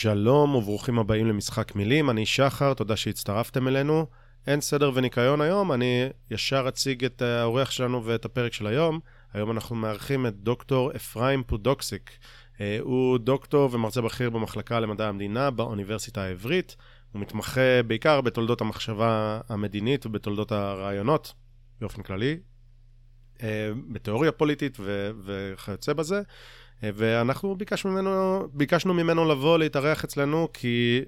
שלום וברוכים הבאים למשחק מילים, אני שחר, תודה שהצטרפתם אלינו. אין סדר וניקיון היום, אני ישר אציג את האורח שלנו ואת הפרק של היום. היום אנחנו מארחים את דוקטור אפרים פודוקסיק. אה, הוא דוקטור ומרצה בכיר במחלקה למדעי המדינה באוניברסיטה העברית. הוא מתמחה בעיקר בתולדות המחשבה המדינית ובתולדות הרעיונות, באופן כללי, אה, בתיאוריה פוליטית וכיוצא בזה. ואנחנו ביקשנו ממנו, ביקשנו ממנו לבוא להתארח אצלנו, כי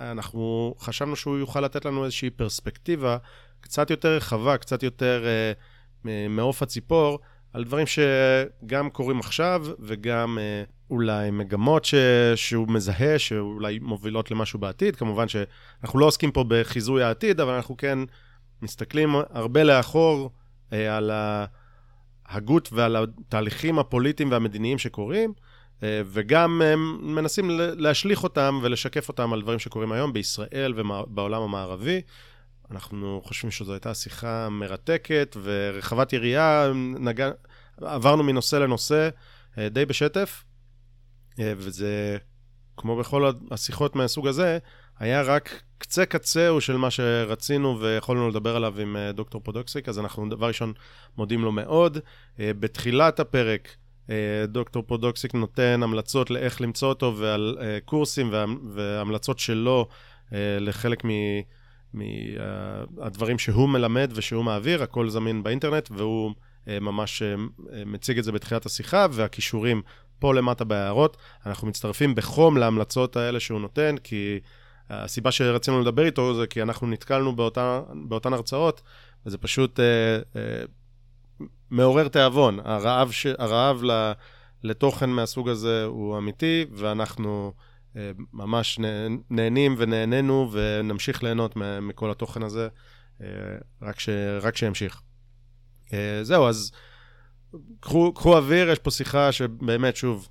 אנחנו חשבנו שהוא יוכל לתת לנו איזושהי פרספקטיבה קצת יותר רחבה, קצת יותר אה, מעוף הציפור, על דברים שגם קורים עכשיו, וגם אה, אולי מגמות ש... שהוא מזהה, שאולי מובילות למשהו בעתיד. כמובן שאנחנו לא עוסקים פה בחיזוי העתיד, אבל אנחנו כן מסתכלים הרבה לאחור אה, על ההגות ועל התהליכים הפוליטיים והמדיניים שקורים, אה, וגם אה, מנסים להשליך אותם ולשקף אותם על דברים שקורים היום בישראל ובעולם המערבי. אנחנו חושבים שזו הייתה שיחה מרתקת ורחבת יריעה, נגע... עברנו מנושא לנושא אה, די בשטף, וזה, כמו בכל השיחות מהסוג הזה, היה רק קצה קצהו של מה שרצינו ויכולנו לדבר עליו עם דוקטור פודוקסיק, אז אנחנו דבר ראשון מודים לו מאוד. בתחילת הפרק, דוקטור פודוקסיק נותן המלצות לאיך למצוא אותו ועל קורסים והמלצות שלו לחלק מ... מהדברים שהוא מלמד ושהוא מעביר, הכל זמין באינטרנט, והוא ממש מציג את זה בתחילת השיחה, והקישורים פה למטה בהערות. אנחנו מצטרפים בחום להמלצות האלה שהוא נותן, כי הסיבה שרצינו לדבר איתו זה כי אנחנו נתקלנו באותה, באותן הרצאות, וזה פשוט אה, אה, מעורר תיאבון. הרעב, ש... הרעב לתוכן מהסוג הזה הוא אמיתי, ואנחנו אה, ממש נהנים ונהנינו ונמשיך ליהנות מכל התוכן הזה, אה, רק, ש... רק שימשיך. אה, זהו, אז קחו, קחו אוויר, יש פה שיחה שבאמת, שוב,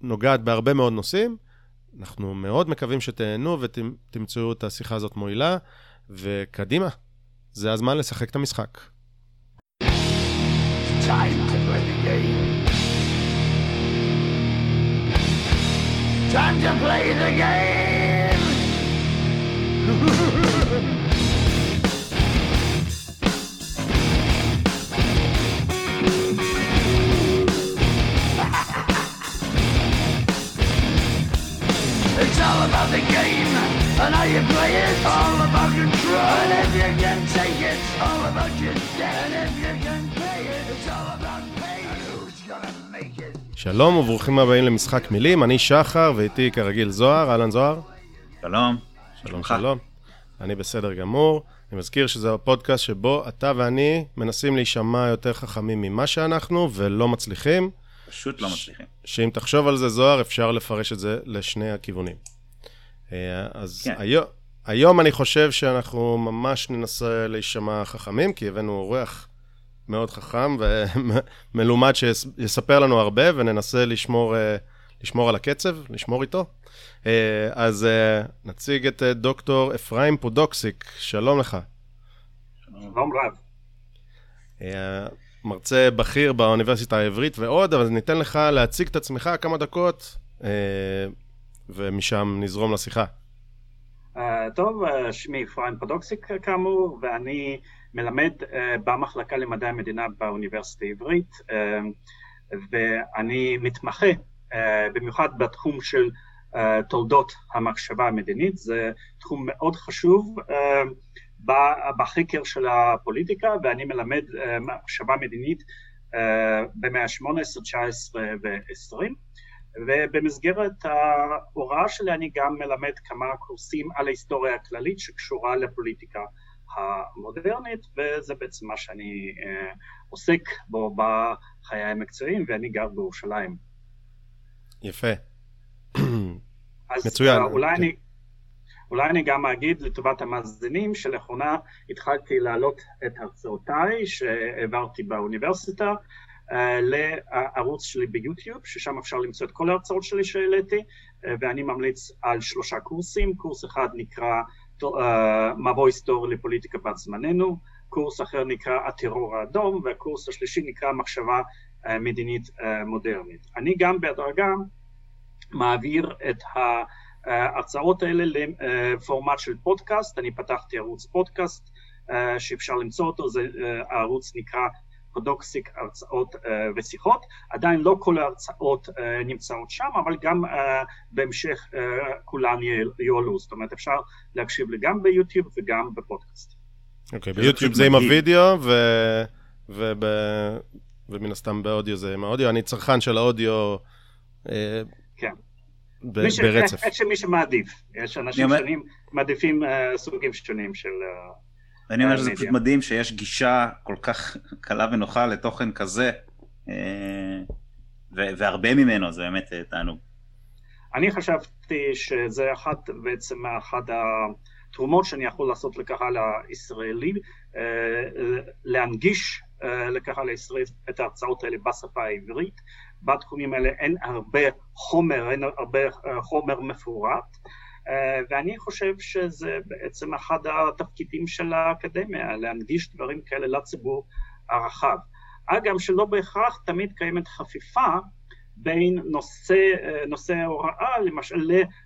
נוגעת בהרבה מאוד נושאים. אנחנו מאוד מקווים שתהנו ותמצאו את השיחה הזאת מועילה, וקדימה, זה הזמן לשחק את המשחק. time to play the game. Time to play the game! all about the game and how you play it. All about control. And if you can take it, all about your debt. And if you can pay it, it's all about pay. And who's gonna make it? שלום וברוכים הבאים למשחק מילים, אני שחר ואיתי כרגיל זוהר, אהלן זוהר. שלום. שלום שלום. אני בסדר גמור. אני מזכיר שזה הפודקאסט שבו אתה ואני מנסים להישמע יותר חכמים ממה שאנחנו ולא מצליחים. פשוט לא מצליחים. שאם תחשוב על זה, זוהר, אפשר לפרש את זה לשני הכיוונים. אה, אז כן. היום, היום אני חושב שאנחנו ממש ננסה להישמע חכמים, כי הבאנו אורח מאוד חכם ומלומד שיספר לנו הרבה, וננסה לשמור, אה, לשמור על הקצב, לשמור איתו. אה, אז נציג את דוקטור אפרים פודוקסיק, שלום לך. שלום רב. מרצה בכיר באוניברסיטה העברית ועוד, אבל ניתן לך להציג את עצמך כמה דקות, ומשם נזרום לשיחה. Uh, טוב, uh, שמי אפרים פדוקסיק כאמור, ואני מלמד uh, במחלקה למדעי המדינה באוניברסיטה העברית, uh, ואני מתמחה uh, במיוחד בתחום של uh, תולדות המחשבה המדינית, זה תחום מאוד חשוב. Uh, בחקר של הפוליטיקה, ואני מלמד אה, מחשבה מדינית אה, במאה ה-18, 19 ו-20, ובמסגרת ההוראה שלי אני גם מלמד כמה קורסים על ההיסטוריה הכללית שקשורה לפוליטיקה המודרנית, וזה בעצם מה שאני אה, עוסק בו בחיי המקצועיים, ואני גר בירושלים. יפה. אז מצוין. אולי כן. אני... אולי אני גם אגיד לטובת המאזינים שלאחרונה התחלתי להעלות את הרצאותיי שהעברתי באוניברסיטה לערוץ שלי ביוטיוב, ששם אפשר למצוא את כל ההרצאות שלי שהעליתי, uh, ואני ממליץ על שלושה קורסים, קורס אחד נקרא מבוא היסטורי לפוליטיקה בת זמננו, קורס אחר נקרא הטרור האדום, והקורס השלישי נקרא מחשבה מדינית מודרנית. אני גם בהדרגה מעביר את ההרצאות האלה לפורמט של פודקאסט, אני פתחתי ערוץ פודקאסט שאפשר למצוא אותו, זה הערוץ נקרא פודוקסיק הרצאות ושיחות, עדיין לא כל ההרצאות נמצאות שם, אבל גם בהמשך כולן יועלו, זאת אומרת אפשר להקשיב לי גם ביוטיוב וגם בפודקאסט. אוקיי, ביוטיוב זה עם הוידאו, ומן הסתם באודיו זה עם האודיו, אני צרכן של האודיו. כן. ברצף. איך שמי שמעדיף, יש אנשים שונים מעדיפים סוגים שונים של... ואני אומר שזה פשוט מדהים שיש גישה כל כך קלה ונוחה לתוכן כזה, והרבה ממנו, זה באמת תענוג. אני חשבתי שזה אחת, בעצם אחת התרומות שאני יכול לעשות לקהל הישראלי, להנגיש לקהל הישראלי את ההרצאות האלה בשפה העברית. בתחומים האלה אין הרבה חומר, אין הרבה חומר מפורט. ואני חושב שזה בעצם אחד התפקידים של האקדמיה, להנגיש דברים כאלה לציבור הרחב. אגב, שלא בהכרח תמיד קיימת חפיפה בין נושא, נושא ההוראה, למשל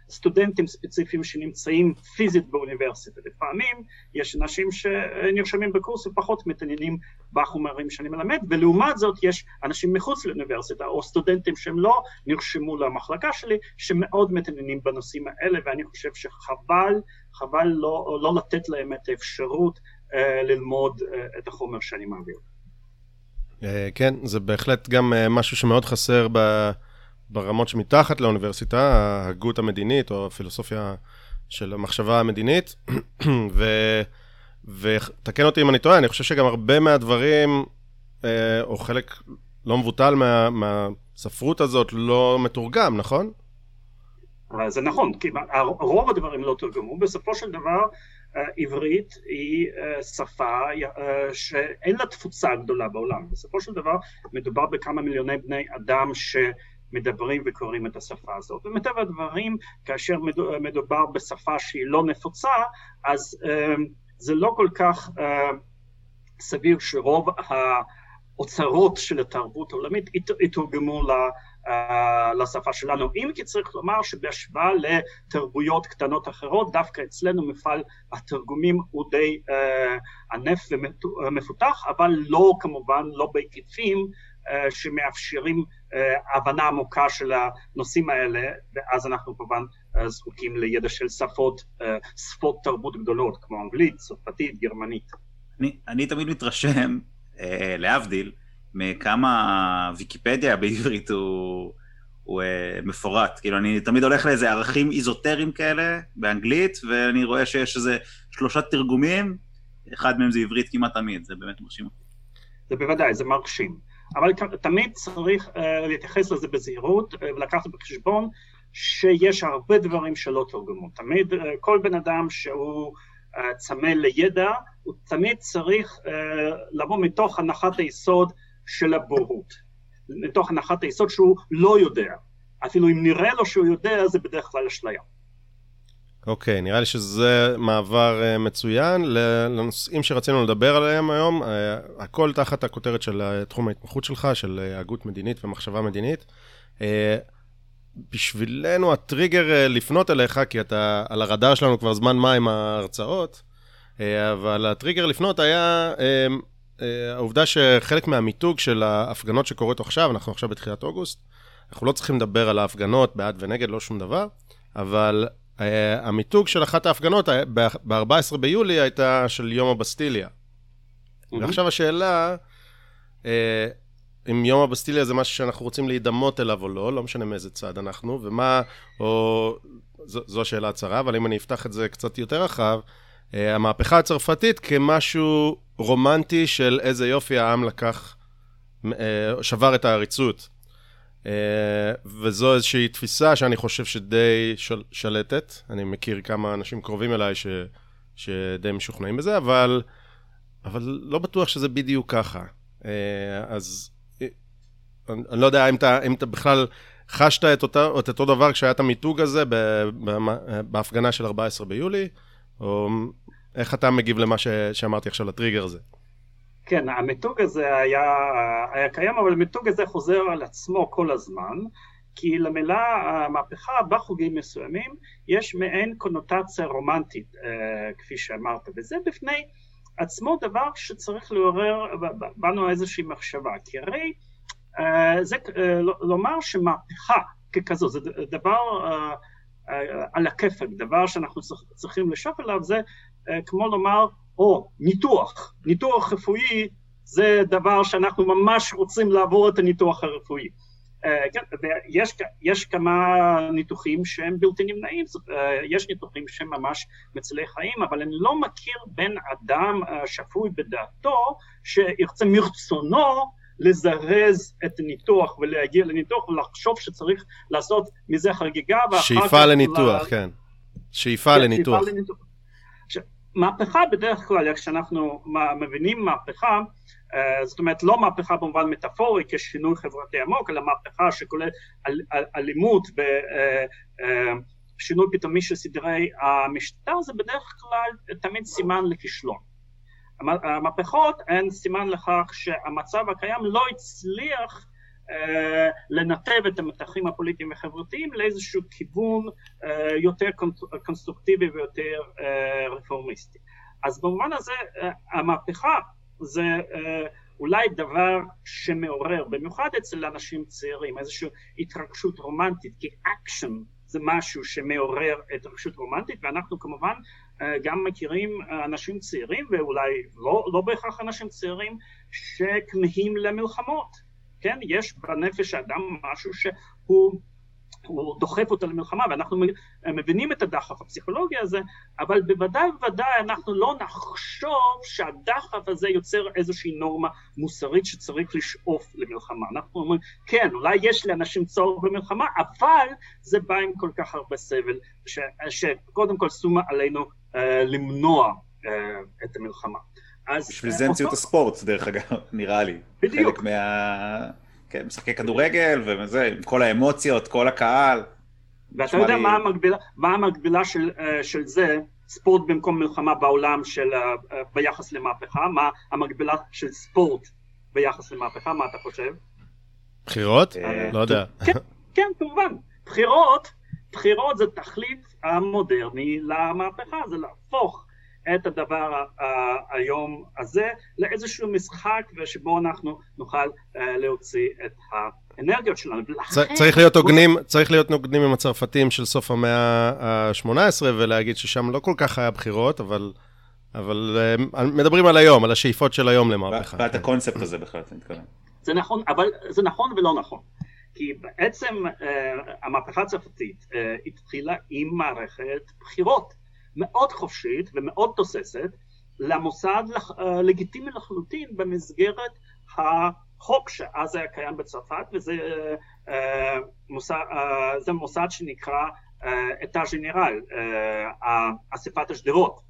לסטודנטים ספציפיים שנמצאים פיזית באוניברסיטה. לפעמים יש אנשים שנרשמים בקורס ופחות מתעניינים בחומרים שאני מלמד, ולעומת זאת יש אנשים מחוץ לאוניברסיטה, או סטודנטים שהם לא נרשמו למחלקה שלי, שמאוד מתעניינים בנושאים האלה, ואני חושב שחבל, חבל לא, לא לתת להם את האפשרות uh, ללמוד uh, את החומר שאני מעביר. כן, זה בהחלט גם משהו שמאוד חסר ברמות שמתחת לאוניברסיטה, ההגות המדינית או הפילוסופיה של המחשבה המדינית. ותקן אותי אם אני טועה, אני חושב שגם הרבה מהדברים, או חלק לא מבוטל מה, מהספרות הזאת, לא מתורגם, נכון? זה נכון, כי רוב הדברים לא תורגמו. בסופו של דבר, עברית היא שפה שאין לה תפוצה גדולה בעולם. בסופו של דבר מדובר בכמה מיליוני בני אדם שמדברים וקוראים את השפה הזאת. ומטבע הדברים, כאשר מדובר בשפה שהיא לא נפוצה, אז זה לא כל כך סביר שרוב האוצרות של התרבות העולמית יתורגמו לשפה שלנו. אם כי צריך לומר שבהשוואה לתרבויות קטנות אחרות, דווקא אצלנו מפעל התרגומים הוא די ענף ומפותח, אבל לא כמובן, לא בהיקפים שמאפשרים הבנה עמוקה של הנושאים האלה, ואז אנחנו כמובן זקוקים לידע של שפות, שפות תרבות גדולות, כמו אנגלית, צרפתית, גרמנית. אני, אני תמיד מתרשם, אה, להבדיל, מכמה ויקיפדיה בעברית הוא, הוא uh, מפורט. כאילו, אני תמיד הולך לאיזה ערכים איזוטריים כאלה באנגלית, ואני רואה שיש איזה שלושה תרגומים, אחד מהם זה עברית כמעט תמיד, זה באמת מרשים אותי. זה בוודאי, זה מרשים. אבל תמיד צריך uh, להתייחס לזה בזהירות uh, ולקחת בחשבון שיש הרבה דברים שלא תורגמו. תמיד uh, כל בן אדם שהוא uh, צמא לידע, הוא תמיד צריך uh, לבוא מתוך הנחת היסוד של הבורות, מתוך הנחת היסוד שהוא לא יודע. אפילו אם נראה לו שהוא יודע, זה בדרך כלל אשליה. אוקיי, okay, נראה לי שזה מעבר uh, מצוין לנושאים שרצינו לדבר עליהם היום, uh, הכל תחת הכותרת של uh, תחום ההתמחות שלך, של הגות מדינית ומחשבה מדינית. בשבילנו הטריגר לפנות אליך, כי אתה על הרדאר שלנו כבר זמן מה עם ההרצאות, אבל הטריגר לפנות היה אה, העובדה שחלק מהמיתוג של ההפגנות שקורות עכשיו, אנחנו עכשיו בתחילת אוגוסט, אנחנו לא צריכים לדבר על ההפגנות בעד ונגד, לא שום דבר, אבל uh, המיתוג של אחת ההפגנות ב-14 ביולי הייתה של יום הבסטיליה. Mm-hmm. ועכשיו השאלה, uh, אם יום הבסטיליה זה משהו שאנחנו רוצים להידמות אליו או לא, לא משנה מאיזה צד אנחנו, ומה, או... זו, זו השאלה הצרה, אבל אם אני אפתח את זה קצת יותר רחב, המהפכה הצרפתית כמשהו רומנטי של איזה יופי העם לקח, אה, שבר את העריצות. אה, וזו איזושהי תפיסה שאני חושב שדי של, שלטת. אני מכיר כמה אנשים קרובים אליי ש, שדי משוכנעים בזה, אבל, אבל לא בטוח שזה בדיוק ככה. אה, אז אני, אני לא יודע אם אתה, אם אתה בכלל חשת את, אותה, את אותו דבר כשהיה את המיתוג הזה בהפגנה של 14 ביולי, או איך אתה מגיב למה ש... שאמרתי עכשיו, לטריגר הזה? כן, המיתוג הזה היה, היה קיים, אבל המיתוג הזה חוזר על עצמו כל הזמן, כי למילה מהפכה בחוגים מסוימים יש מעין קונוטציה רומנטית, כפי שאמרת, וזה בפני עצמו דבר שצריך לעורר בנו איזושהי מחשבה, כי הרי זה לומר שמהפכה ככזו, זה דבר על הכיפק, דבר שאנחנו צריכים לשאוף אליו, זה כמו לומר, או ניתוח, ניתוח רפואי זה דבר שאנחנו ממש רוצים לעבור את הניתוח הרפואי. כן, ויש יש כמה ניתוחים שהם בלתי נמנעים, יש ניתוחים שהם ממש מצילי חיים, אבל אני לא מכיר בן אדם שפוי בדעתו שירצה מרצונו לזרז את הניתוח ולהגיע לניתוח ולחשוב שצריך לעשות מזה חגיגה ואחר שאיפה כך... לניתוח, ל... כן. שאיפה כן, לניתוח. שאיפה לניתוח. מהפכה בדרך כלל, כשאנחנו מבינים מהפכה, אה, זאת אומרת לא מהפכה במובן מטאפורי כשינוי חברתי עמוק, אלא מהפכה שכולל אל, אל, אלימות ושינוי אה, אה, פתאומי של סדרי המשטר, זה בדרך כלל תמיד סימן לכישלון. המהפכות הן סימן לכך שהמצב הקיים לא הצליח לנתב את המתחים הפוליטיים החברתיים לאיזשהו כיוון יותר קונסטרוקטיבי ויותר רפורמיסטי. אז במובן הזה המהפכה זה אולי דבר שמעורר, במיוחד אצל אנשים צעירים, איזושהי התרגשות רומנטית, כי אקשן זה משהו שמעורר התרגשות רומנטית, ואנחנו כמובן גם מכירים אנשים צעירים, ואולי לא, לא בהכרח אנשים צעירים, שכמהים למלחמות. כן, יש בנפש האדם משהו שהוא הוא דוחף אותה למלחמה, ואנחנו מבינים את הדחף הפסיכולוגי הזה, אבל בוודאי ובוודאי אנחנו לא נחשוב שהדחף הזה יוצר איזושהי נורמה מוסרית שצריך לשאוף למלחמה. אנחנו אומרים, כן, אולי יש לאנשים צורך במלחמה, אבל זה בא עם כל כך הרבה סבל, ש, שקודם כל שומה עלינו אה, למנוע אה, את המלחמה. אז... בשביל זה המציאו את הספורט, דרך אגב, נראה לי. בדיוק. חלק מה... כן, משחקי כדורגל וזה, עם כל האמוציות, כל הקהל. ואתה יודע לי... מה המקבילה, מה המקבילה של, אה, של זה, ספורט במקום מלחמה בעולם של, אה, אה, ביחס למהפכה? מה המקבילה של ספורט ביחס למהפכה? מה אתה חושב? בחירות? לא יודע. כן, כן, כמובן. בחירות, בחירות זה תחליף המודרני למהפכה, זה להפוך את הדבר היום הזה לאיזשהו משחק ושבו אנחנו נוכל אה, להוציא את האנרגיות שלנו. צריך להיות הוגנים, צריך להיות הוגנים עם הצרפתים של סוף המאה ה-18 ולהגיד ששם לא כל כך היה בחירות, אבל... אבל אה, מדברים על היום, על השאיפות של היום למהפכה. ואת הקונספט הזה בכלל, אתה מתכוון. זה נכון, אבל זה נכון ולא נכון. כי בעצם uh, המהפכה הצרפתית uh, התחילה עם מערכת בחירות. מאוד חופשית ומאוד תוססת למוסד אה, לגיטימי לחלוטין במסגרת החוק שאז היה קיים בצרפת וזה אה, מוסד, אה, מוסד שנקרא אתר ג'נרל, אספת השדרות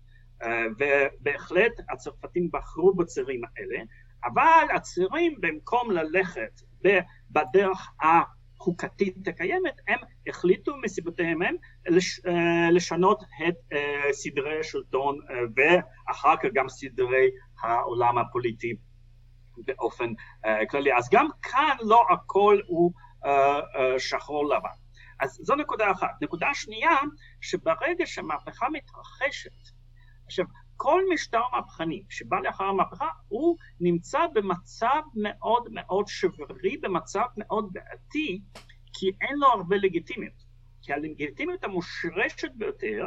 ובהחלט הצרפתים בחרו בצירים האלה אבל הצירים במקום ללכת בדרך החוקתית הקיימת הם החליטו מסיבותיהם הם לש, אה, לשנות את אה, סדרי השלטון אה, ואחר כך גם סדרי העולם הפוליטי באופן כללי. אז גם כאן לא הכל הוא שחור לבן. אז זו נקודה אחת. נקודה שנייה, שברגע שהמהפכה מתרחשת, עכשיו כל משטר מהפכני שבא לאחר המהפכה הוא נמצא במצב מאוד מאוד שברי, במצב מאוד בעייתי, כי אין לו הרבה לגיטימיות. כי הלגיטימיות המושרשת ביותר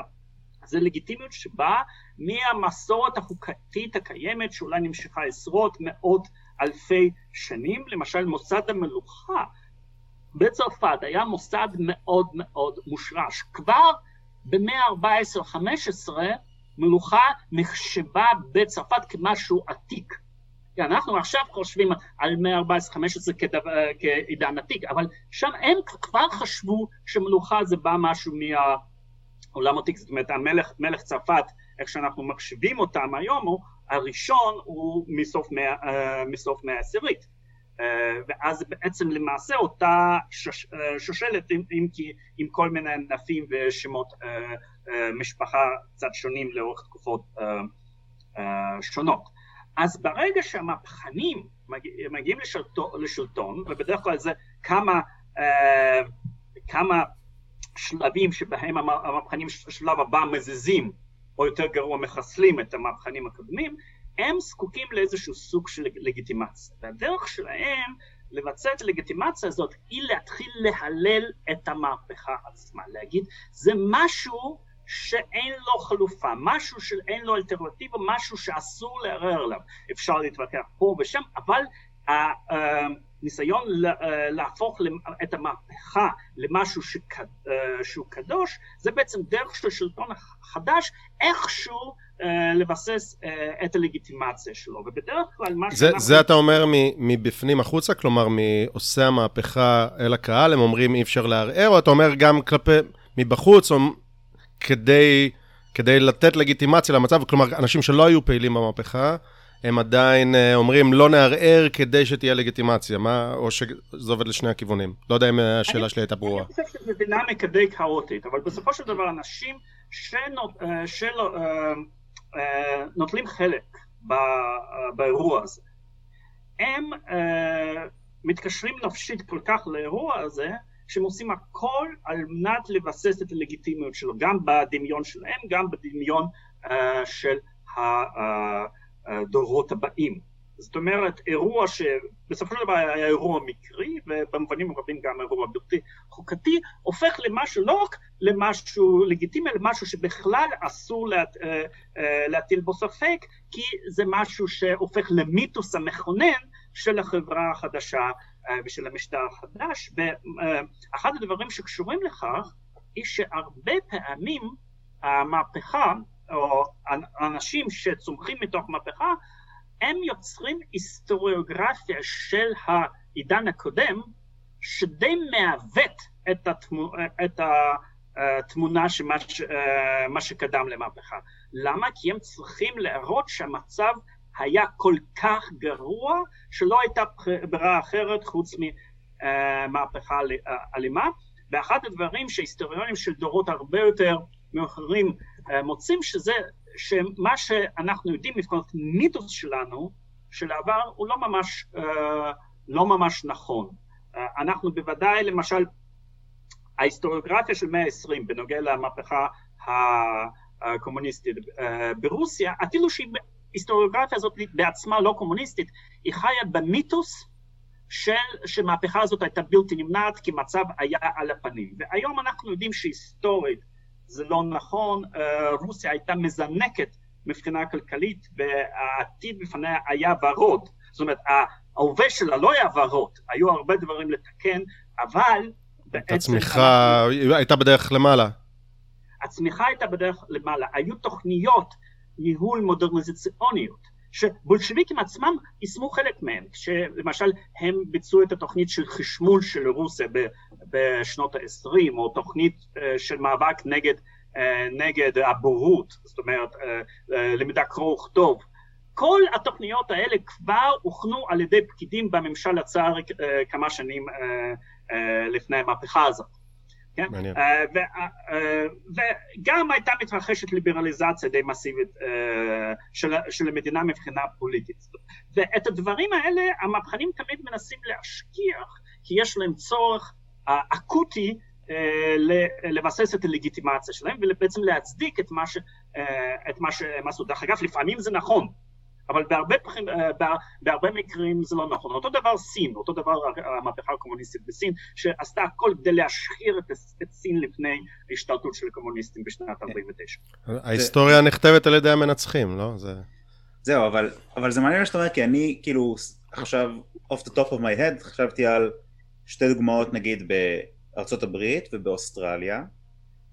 זה לגיטימיות שבאה מהמסורת החוקתית הקיימת שאולי נמשכה עשרות מאות אלפי שנים, למשל מוסד המלוכה בצרפת היה מוסד מאוד מאוד מושרש. כבר במאה ה-14-15 מלוכה נחשבה בצרפת כמשהו עתיק. אנחנו עכשיו חושבים על מאה 14-15 כעידן עתיק, אבל שם הם כבר חשבו שמלוכה זה בא משהו מהעולם עתיק, זאת אומרת המלך מלך צרפת, איך שאנחנו מחשבים אותם היום, הוא הראשון הוא מסוף מאה, uh, מסוף מאה עשירית. Uh, ואז בעצם למעשה אותה שש, uh, שושלת עם, עם, עם כל מיני ענפים ושמות משפחה קצת שונים לאורך תקופות uh, uh, שונות. אז ברגע שהמהפכנים מגיעים לשלטון, ובדרך כלל זה כמה אה, כמה שלבים שבהם המהפכנים שלב הבא מזיזים, או יותר גרוע מחסלים את המהפכנים הקודמים, הם זקוקים לאיזשהו סוג של לגיטימציה. והדרך שלהם לבצע את הלגיטימציה הזאת היא להתחיל להלל את המהפכה עצמה, להגיד זה משהו שאין לו חלופה, משהו שאין לו אלטרנטיבה, משהו שאסור לערער עליו. אפשר להתווכח פה ושם, אבל הניסיון להפוך את המהפכה למשהו שהוא קדוש, זה בעצם דרך של שלטון חדש איכשהו לבסס את הלגיטימציה שלו, ובדרך כלל מה שאנחנו... זה אתה אומר מבפנים החוצה? כלומר, מעושי המהפכה אל הקהל, הם אומרים אי אפשר לערער, או אתה אומר גם כלפי, מבחוץ, או כדי, כדי לתת לגיטימציה למצב, כלומר, אנשים שלא היו פעילים במהפכה, הם עדיין אומרים לא נערער כדי שתהיה לגיטימציה, מה, או שזה עובד לשני הכיוונים. לא יודע אם השאלה שלי הייתה ברורה. אני חושב שזו דינמיקה די כאוטית, אבל בסופו של דבר אנשים שנוטלים חלק באירוע הזה, הם מתקשרים נפשית כל כך לאירוע הזה, שהם עושים הכל על מנת לבסס את הלגיטימיות שלו, גם בדמיון שלהם, גם בדמיון של הדורות הבאים. זאת אומרת, אירוע שבסופו של דבר היה אירוע מקרי, ובמובנים רבים גם אירוע בלתי חוקתי, הופך למשהו, לא רק למשהו לגיטימי, אלא משהו שבכלל אסור להט, להטיל בו ספק, כי זה משהו שהופך למיתוס המכונן של החברה החדשה ושל המשטר החדש, ואחד הדברים שקשורים לכך, היא שהרבה פעמים המהפכה, או אנשים שצומחים מתוך מהפכה, הם יוצרים היסטוריוגרפיה של העידן הקודם, שדי מעוות את, התמו, את התמונה של מה שקדם למהפכה. למה? כי הם צריכים להראות שהמצב היה כל כך גרוע, שלא הייתה ברירה אחרת חוץ ממהפכה אלימה. ואחד הדברים שהיסטוריונים של דורות הרבה יותר מאוחרים מוצאים שזה שמה שאנחנו יודעים לפחות מיתוס שלנו של העבר הוא לא ממש, לא ממש נכון. אנחנו בוודאי למשל ההיסטוריוגרפיה של מאה העשרים בנוגע למהפכה הקומוניסטית ברוסיה, אפילו שההיסטוריוגרפיה הזאת בעצמה לא קומוניסטית, היא חיה במיתוס של, שמהפכה הזאת הייתה בלתי נמנעת כי מצב היה על הפנים. והיום אנחנו יודעים שהיסטורית זה לא נכון, רוסיה הייתה מזנקת מבחינה כלכלית והעתיד בפניה היה ורוד. זאת אומרת, ההווה שלה לא היה ורוד, היו הרבה דברים לתקן, אבל בעצם... הצמיחה אנחנו... הייתה בדרך למעלה. הצמיחה הייתה בדרך למעלה. היו תוכניות ניהול מודרניזציוניות, שבולשביקים עצמם יישמו חלק מהם, שלמשל הם ביצעו את התוכנית של חשמול של רוסיה בשנות ה-20, או תוכנית של מאבק נגד, נגד הבורות, זאת אומרת למידה קרוא וכתוב. כל התוכניות האלה כבר הוכנו על ידי פקידים בממשל הצאר כמה שנים לפני המהפכה הזאת. כן? מעניין. וגם הייתה מתרחשת ליברליזציה די מסיבית של, של המדינה מבחינה פוליטית. ואת הדברים האלה המהפכנים תמיד מנסים להשכיח, כי יש להם צורך אקוטי לבסס את הלגיטימציה שלהם ובעצם להצדיק את מה, ש, את מה שהם עשו. דרך אגב, לפעמים זה נכון, אבל בהרבה, בהרבה מקרים זה לא נכון. אותו דבר סין, אותו דבר המהפכה הקומוניסטית בסין, שעשתה הכל כדי להשחיר את, את סין לפני ההשתלטות של הקומוניסטים בשנת 49. ההיסטוריה נכתבת על ידי המנצחים, לא? זה... זהו, אבל, אבל זה מעניין מה שאתה אומר, כי אני כאילו עכשיו, off the top of my head, חשבתי על שתי דוגמאות נגיד בארצות הברית ובאוסטרליה,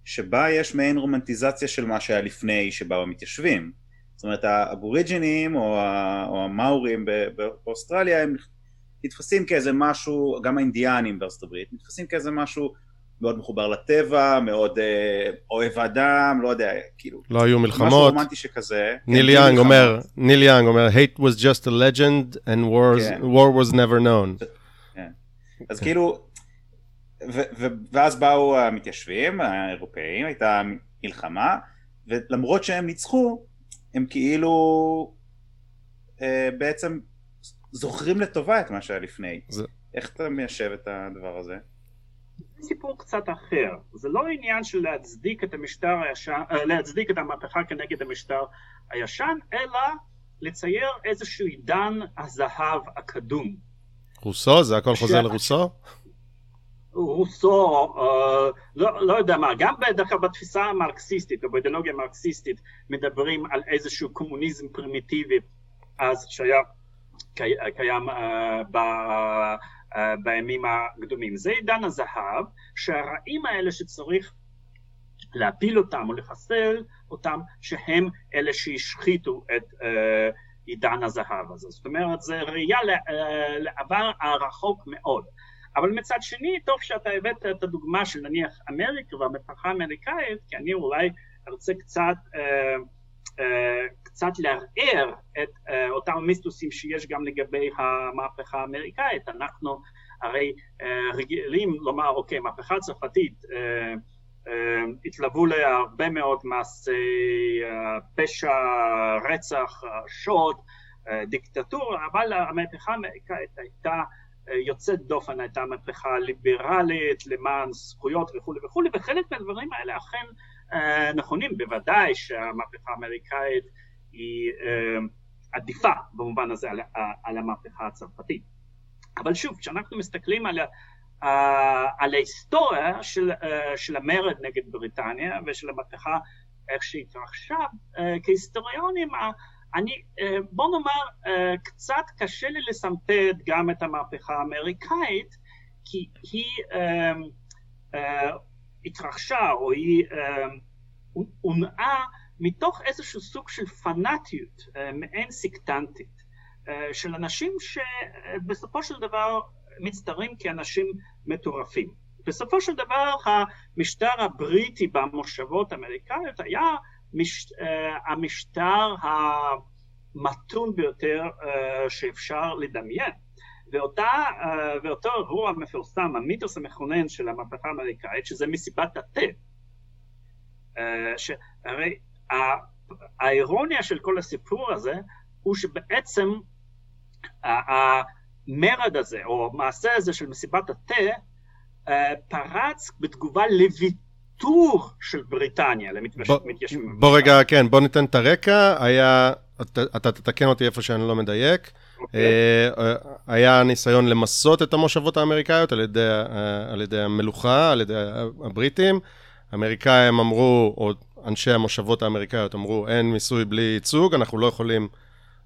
שבה יש מעין רומנטיזציה של מה שהיה לפני שבאו המתיישבים. זאת אומרת האבוריג'ינים או, או המאורים באוסטרליה הם נתפסים כאיזה משהו, גם האינדיאנים בארצות הברית, נתפסים כאיזה משהו מאוד מחובר לטבע, מאוד אה, אוהב אדם, לא יודע, כאילו... לא היו מלחמות. משהו רומנטי שכזה. ניל כן, יאנג אומר, ניל יאנג אומר, hate was just a legend and wars, כן. war was never known. כן. אז כאילו, ו, ו, ואז באו המתיישבים האירופאים, הייתה מלחמה, ולמרות שהם ניצחו, הם כאילו אה, בעצם זוכרים לטובה את מה שהיה לפני. זה... איך אתה מיישב את הדבר הזה? סיפור קצת אחר, זה לא עניין של להצדיק את המשטר הישן, אה, להצדיק את המהפכה כנגד המשטר הישן, אלא לצייר איזשהו עידן הזהב הקדום. רוסו? זה הכל חוזר לרוסו? רוסו, uh, לא, לא יודע מה, גם בדרך כלל בתפיסה המרקסיסטית או באידיאולוגיה המרקסיסטית מדברים על איזשהו קומוניזם פרימיטיבי אז שהיה קי, קיים uh, ב, uh, בימים הקדומים. זה עידן הזהב, שהרעים האלה שצריך להפיל אותם או לחסל אותם, שהם אלה שהשחיתו את עידן הזהב הזה. זאת אומרת, זה ראייה לעבר הרחוק מאוד. אבל מצד שני, טוב שאתה הבאת את הדוגמה של נניח אמריקה והמהפכה האמריקאית, כי אני אולי ארצה קצת, אה, אה, קצת לערער את אה, אותם מיסטוסים שיש גם לגבי המהפכה האמריקאית. אנחנו הרי אה, רגילים לומר, אוקיי, מהפכה צרפתית, אה, אה, התלוו להרבה מאוד מעשי פשע, רצח, שוד, דיקטטורה, אבל המהפכה האמריקאית הייתה יוצאת דופן, הייתה מהפכה ליברלית למען זכויות וכולי וכולי, וחלק מהדברים האלה אכן אה, נכונים, בוודאי שהמהפכה האמריקאית היא אה, עדיפה במובן הזה על, על המהפכה הצרפתית. אבל שוב, כשאנחנו מסתכלים על, uh, על ההיסטוריה של, של המרד נגד בריטניה ושל המהפכה איך שהתרחשה, כהיסטוריונים, אני, אה, בוא נאמר, אה, קצת קשה לי לסמפד גם את המהפכה האמריקאית, כי היא אה, התרחשה או היא הונעה מתוך איזשהו סוג של פנאטיות מעין סקטנטית של אנשים שבסופו של דבר מצטרים כאנשים מטורפים. בסופו של דבר המשטר הבריטי במושבות האמריקאיות היה מש, uh, המשטר המתון ביותר uh, שאפשר לדמיין. ואותה, uh, ואותו אירוע מפורסם, המיתוס המכונן של המהפכה האמריקאית, שזה מסיבת התה. שהרי האירוניה של כל הסיפור הזה הוא שבעצם המרד הזה, או המעשה הזה של מסיבת התה, פרץ בתגובה לוויתור ויתור של בריטניה למתיישבים. בוא רגע, כן, בוא ניתן את הרקע. היה, אתה תתקן אותי איפה שאני לא מדייק. אוקיי. אה, היה ניסיון למסות את המושבות האמריקאיות על ידי, אה, על ידי המלוכה, על ידי הבריטים. האמריקאים אמרו, או אנשי המושבות האמריקאיות אמרו, אין מיסוי בלי ייצוג, אנחנו לא יכולים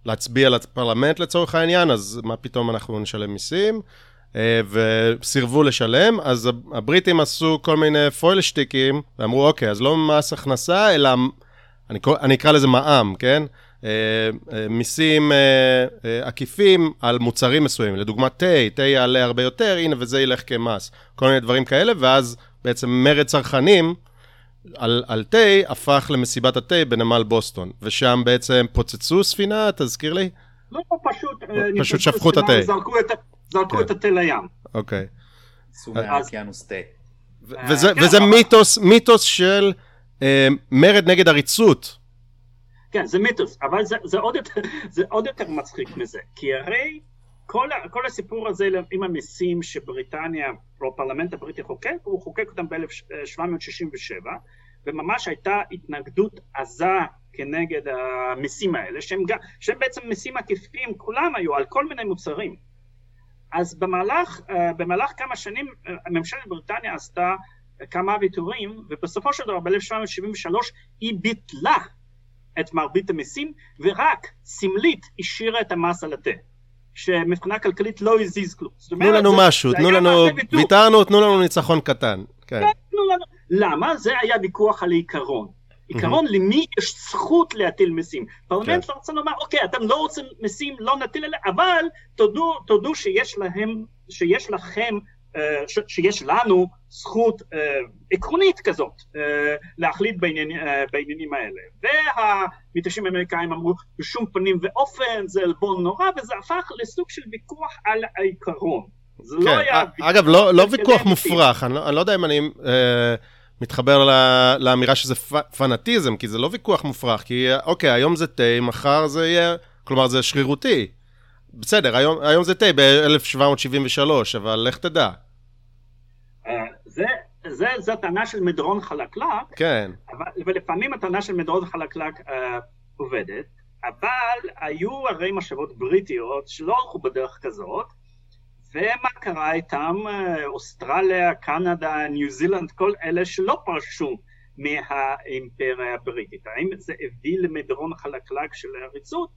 להצביע לפרלמנט לצורך העניין, אז מה פתאום אנחנו נשלם מיסים? אה, וסירבו לשלם, אז הבריטים עשו כל מיני פוילשטיקים, ואמרו, אוקיי, אז לא מס הכנסה, אלא, אני, אני אקרא לזה מע"מ, כן? אה, אה, מיסים עקיפים על מוצרים מסוימים, לדוגמה תה, תה יעלה הרבה יותר, הנה, וזה ילך כמס. כל מיני דברים כאלה, ואז בעצם מרד צרכנים על, על תה הפך למסיבת התה בנמל בוסטון, ושם בעצם פוצצו ספינה, תזכיר לי? לא, פשוט... פשוט שפכו את התה. זרקו את, זרקו את התה לים. אוקיי. עשו מהאוקיינוס תה. כן, וזה מיתוס, מיתוס של אה, מרד נגד עריצות. כן, זה מיתוס, אבל זה, זה, עוד יותר, זה עוד יותר מצחיק מזה, כי הרי כל, כל הסיפור הזה עם המיסים שבריטניה, או הפרלמנט הבריטי חוקק, הוא חוקק אותם ב-1767, וממש הייתה התנגדות עזה כנגד המיסים האלה, שהם, שהם בעצם מיסים עקיפים, כולם היו על כל מיני מוצרים. אז במהלך, אה, במהלך כמה שנים אה, ממשלת בריטניה עשתה כמה ויתורים ובסופו של דבר ב-1773 היא ביטלה את מרבית המיסים ורק סמלית השאירה את המס על התה שמבחינה כלכלית לא הזיז כלום. תנו לנו זה, משהו, זה תנו לנו, ויתרנו, תנו לנו ניצחון קטן. כן. כן, תנו לנו, למה? זה היה ויכוח על העיקרון. עיקרון למי יש זכות להטיל מיסים. פרלמנט כן. רוצה לומר, אוקיי, אתם לא רוצים מיסים, לא נטיל עליהם, אבל תודו, תודו שיש להם, שיש לכם, אה, שיש לנו זכות אה, עקרונית כזאת אה, להחליט בעניינים האלה. והמתיישבים האמריקאים אמרו, בשום פנים ואופן, זה עלבון נורא, וזה הפך לסוג של ויכוח על העיקרון. זה לא כן. לא היה... אגב, לא, לא ויכוח מופרך, אני לא, אני לא יודע אם אני... אה... מתחבר לאמירה שזה פנאטיזם, כי זה לא ויכוח מופרך, כי אוקיי, היום זה תה, מחר זה יהיה, כלומר זה שרירותי. בסדר, היום, היום זה תה ב-1773, אבל לך תדע. אה, זה, זה, זו טענה של מדרון חלקלק, כן. אבל, ולפעמים הטענה של מדרון חלקלק אה, עובדת, אבל היו הרי משאבות בריטיות שלא הלכו בדרך כזאת, ומה קרה איתם? אוסטרליה, קנדה, ניו זילנד, כל אלה שלא פרשו מהאימפריה הבריטית. האם זה הביא למדרון חלקלק של העריצות?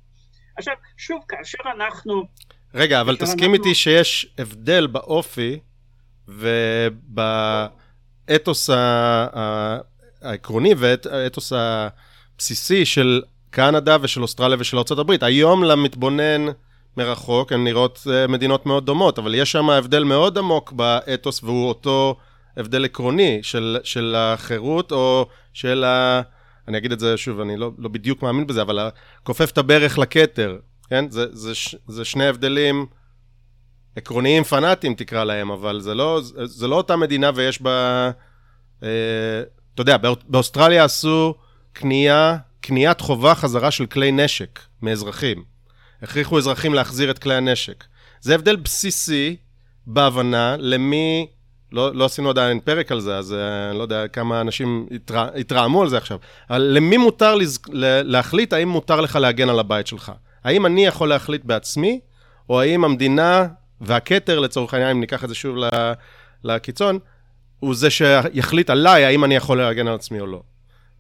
עכשיו, שוב, כאשר אנחנו... רגע, אבל תסכים אנחנו... איתי שיש הבדל באופי ובאתוס העקרוני והאתוס הבסיסי של קנדה ושל אוסטרליה ושל ארה"ב. היום למתבונן מרחוק הן נראות אה, מדינות מאוד דומות, אבל יש שם הבדל מאוד עמוק באתוס והוא אותו הבדל עקרוני של, של החירות או של ה... אני אגיד את זה שוב, אני לא, לא בדיוק מאמין בזה, אבל כופף את הברך לכתר, כן? זה, זה, זה שני הבדלים עקרוניים פנאטיים תקרא להם, אבל זה לא, זה לא אותה מדינה ויש בה... אה, אתה יודע, באוסטרליה עשו קנייה, קניית חובה חזרה של כלי נשק מאזרחים. הכריחו אזרחים להחזיר את כלי הנשק. זה הבדל בסיסי בהבנה למי... לא, לא עשינו עדיין פרק על זה, אז אה, אני לא יודע כמה אנשים התרע, התרעמו על זה עכשיו. אבל למי מותר לז, להחליט האם מותר לך להגן על הבית שלך? האם אני יכול להחליט בעצמי, או האם המדינה והכתר, לצורך העניין, אם ניקח את זה שוב לקיצון, הוא זה שיחליט עליי האם אני יכול להגן על עצמי או לא.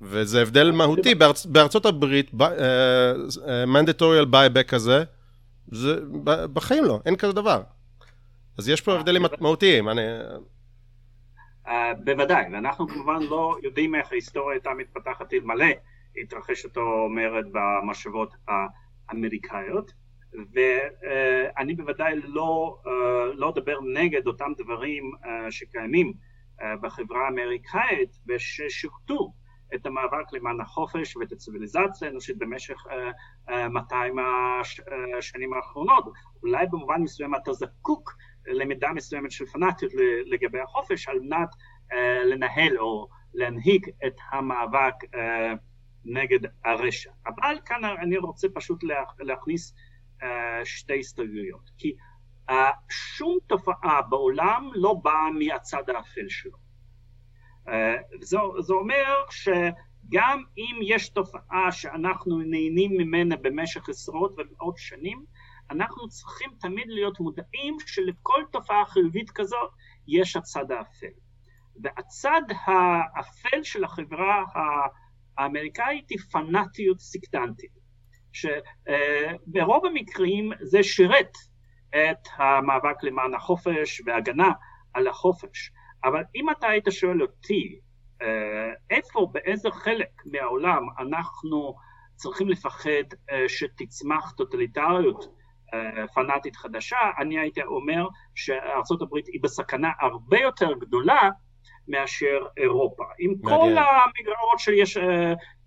וזה הבדל מהותי. בארצ... בארצות הברית, mandatory אה, buyback כזה, זה בחיים לא, אין כזה דבר. אז יש פה הבדלים מהותיים. אני... Uh, בוודאי, ואנחנו כמובן לא יודעים איך ההיסטוריה הייתה מתפתחת אלמלא התרחש אותו מרד במשאבות האמריקאיות. ואני בוודאי לא, אה, לא אדבר נגד אותם דברים אה, שקיימים אה, בחברה האמריקאית וששירתו את המאבק למען החופש ואת הציוויליזציה האנושית במשך 200 השנים האחרונות. אולי במובן מסוים אתה זקוק למידה מסוימת של פנאטיות לגבי החופש על מנת לנהל או להנהיג את המאבק נגד הרשע. אבל כאן אני רוצה פשוט להכניס אה, שתי הסתייגויות, כי שום תופעה בעולם לא באה מהצד האפל שלו. זה, זה אומר שגם אם יש תופעה שאנחנו נהנים ממנה במשך עשרות ומאות שנים, אנחנו צריכים תמיד להיות מודעים שלכל תופעה חיובית כזאת יש הצד האפל. והצד האפל של החברה האמריקאית היא פנאטיות סקטנטית. שברוב המקרים זה שירת את המאבק למען החופש והגנה על החופש. אבל אם אתה היית שואל אותי אה, איפה, באיזה חלק מהעולם אנחנו צריכים לפחד אה, שתצמח טוטליטריות אה, פנאטית חדשה, אני הייתי אומר שארה"ב היא בסכנה הרבה יותר גדולה מאשר אירופה. עם כל המגרעות שיש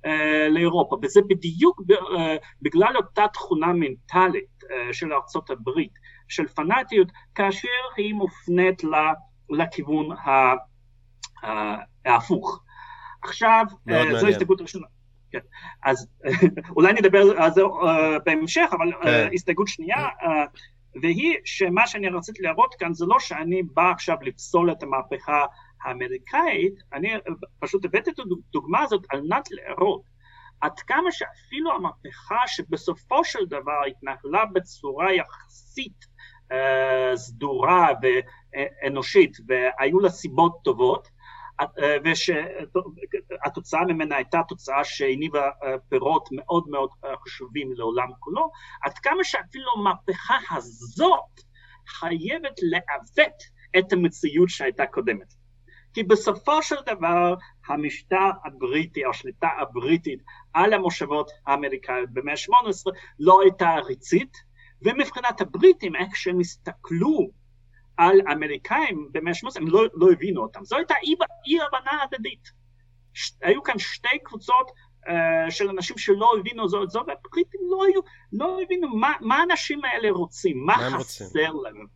אה, לאירופה, וזה בדיוק אה, בגלל אותה תכונה מנטלית אה, של ארצות הברית, של פנאטיות, כאשר היא מופנית לכיוון ההפוך. עכשיו, זו הסתייגות ראשונה. כן. אז אולי נדבר על זה בהמשך, אבל כן. הסתייגות שנייה, והיא שמה שאני רציתי להראות כאן זה לא שאני בא עכשיו לפסול את המהפכה האמריקאית, אני פשוט הבאתי את הדוגמה הזאת על מנת להראות עד כמה שאפילו המהפכה שבסופו של דבר התנהלה בצורה יחסית אה, סדורה ואנושית והיו לה סיבות טובות אה, ושהתוצאה ממנה הייתה תוצאה שהניבה אה, פירות מאוד מאוד חשובים לעולם כולו, עד כמה שאפילו המהפכה הזאת חייבת לעוות את המציאות שהייתה קודמת. כי בסופו של דבר המשטר הבריטי, השליטה הבריטית על המושבות האמריקאיות במאה ה-18 לא הייתה עריצית, ומבחינת הבריטים, איך שהם הסתכלו על אמריקאים במאה ה-18, הם לא, לא הבינו אותם. זו הייתה אי, אי הבנה הדדית. ש... היו כאן שתי קבוצות uh, של אנשים שלא הבינו זו את זו, והבריטים לא, היו, לא הבינו מה, מה האנשים האלה רוצים, מה, מה חסר? להם.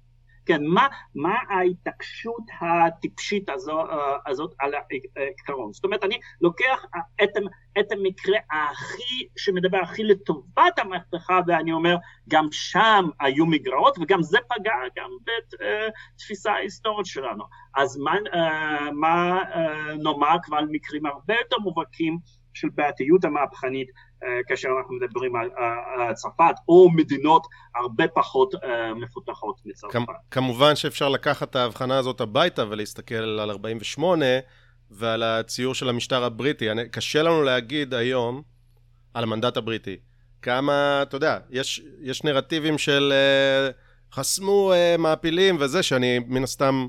כן, מה, מה ההתעקשות הטיפשית הזו, אה, הזאת על העיקרון? זאת אומרת, אני לוקח את, את המקרה הכי, שמדבר הכי לטובת המהפכה, ואני אומר, גם שם היו מגרעות, וגם זה פגע גם בתפיסה ההיסטורית שלנו. אז מה, מה נאמר כבר על מקרים הרבה יותר מובהקים של בעייתיות המהפכנית אה, כאשר אנחנו מדברים על, צרפת, או מדינות הרבה פחות אה, מפותחות מצרפת. כמובן שאפשר לקחת את ההבחנה הזאת הביתה ולהסתכל על 48 ועל הציור של המשטר הבריטי. קשה לנו להגיד היום על המנדט הבריטי. כמה, אתה יודע, יש, יש נרטיבים של uh, חסמו uh, מעפילים וזה, שאני מן הסתם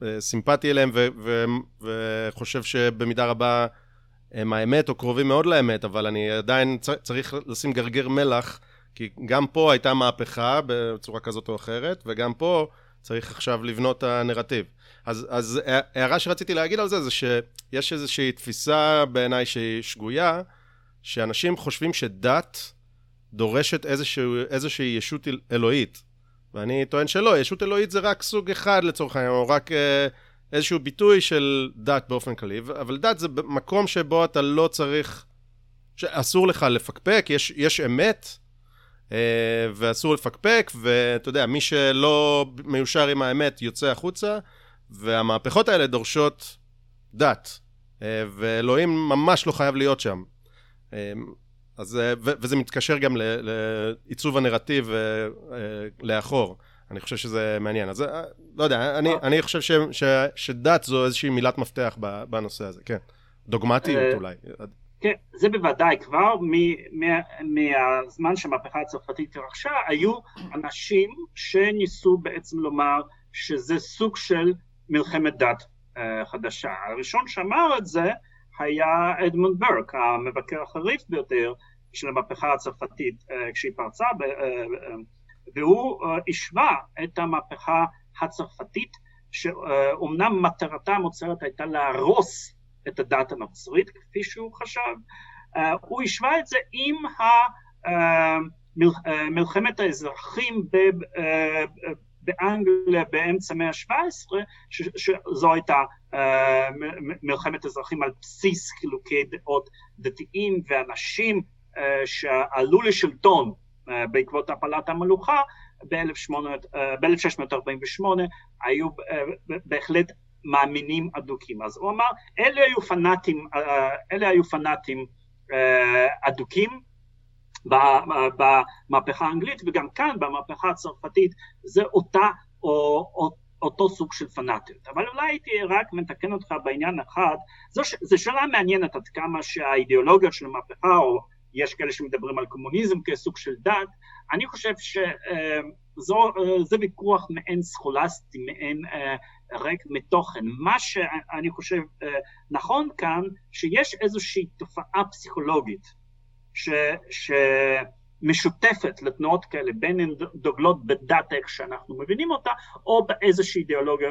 uh, סימפטי אליהם ו- ו- וחושב שבמידה רבה הם האמת או קרובים מאוד לאמת, אבל אני עדיין צריך לשים גרגר מלח, כי גם פה הייתה מהפכה בצורה כזאת או אחרת, וגם פה צריך עכשיו לבנות את הנרטיב. אז, אז הערה שרציתי להגיד על זה, זה שיש איזושהי תפיסה בעיניי שהיא שגויה, שאנשים חושבים שדת דורשת איזשהו, איזושהי ישות אלוהית. ואני טוען שלא, ישות אלוהית זה רק סוג אחד לצורך העניין, או רק... אה, איזשהו ביטוי של דת באופן כללי, אבל דת זה מקום שבו אתה לא צריך, שאסור לך לפקפק, יש, יש אמת, ואסור לפקפק, ואתה יודע, מי שלא מיושר עם האמת יוצא החוצה, והמהפכות האלה דורשות דת, אה, ואלוהים ממש לא חייב להיות שם. אה, אז, ו, וזה מתקשר גם לעיצוב הנרטיב לאחור. אני חושב שזה מעניין. אז אה, לא יודע, אני, אני חושב ש, ש, שדת זו איזושהי מילת מפתח בנושא הזה, כן. דוגמטיות אה, אולי. כן, זה בוודאי. כבר מהזמן שהמהפכה הצרפתית התרחשה, היו אנשים שניסו בעצם לומר שזה סוג של מלחמת דת uh, חדשה. הראשון שאמר את זה היה אדמונד ברק, המבקר החריף ביותר של המהפכה הצרפתית uh, כשהיא פרצה ב, uh, והוא אה, השווה את המהפכה הצרפתית, שאומנם מטרתה המוצהרת הייתה להרוס את הדת הנוצרית, כפי שהוא חשב, אה, הוא השווה את זה עם אה, מלחמת האזרחים באנגליה באמצע המאה ה-17, שזו הייתה מלחמת אזרחים על בסיס חילוקי דעות דתיים ואנשים שעלו לשלטון אה, בעקבות הפלת המלוכה ב-1648 אה, היו אה, בהחלט מאמינים אדוקים. אז הוא אמר, אלה היו פנאטים, אלה היו פנאטים אדוקים במהפכה האנגלית, וגם כאן במהפכה הצרפתית זה אותה, או, או, אותו סוג של פנאטיות. אבל אולי הייתי רק מתקן אותך בעניין אחד, זו שאלה מעניינת עד כמה שהאידיאולוגיה של המהפכה, או יש כאלה שמדברים על קומוניזם כסוג של דת, אני חושב שזה אה, ויכוח מעין סכולסטי, מעין אה, ריק מתוכן. מה שאני חושב אה, נכון כאן, שיש איזושהי תופעה פסיכולוגית ש, שמשותפת לתנועות כאלה, בין הן דוגלות בדת איך שאנחנו מבינים אותה, או באיזושהי אידיאולוגיה,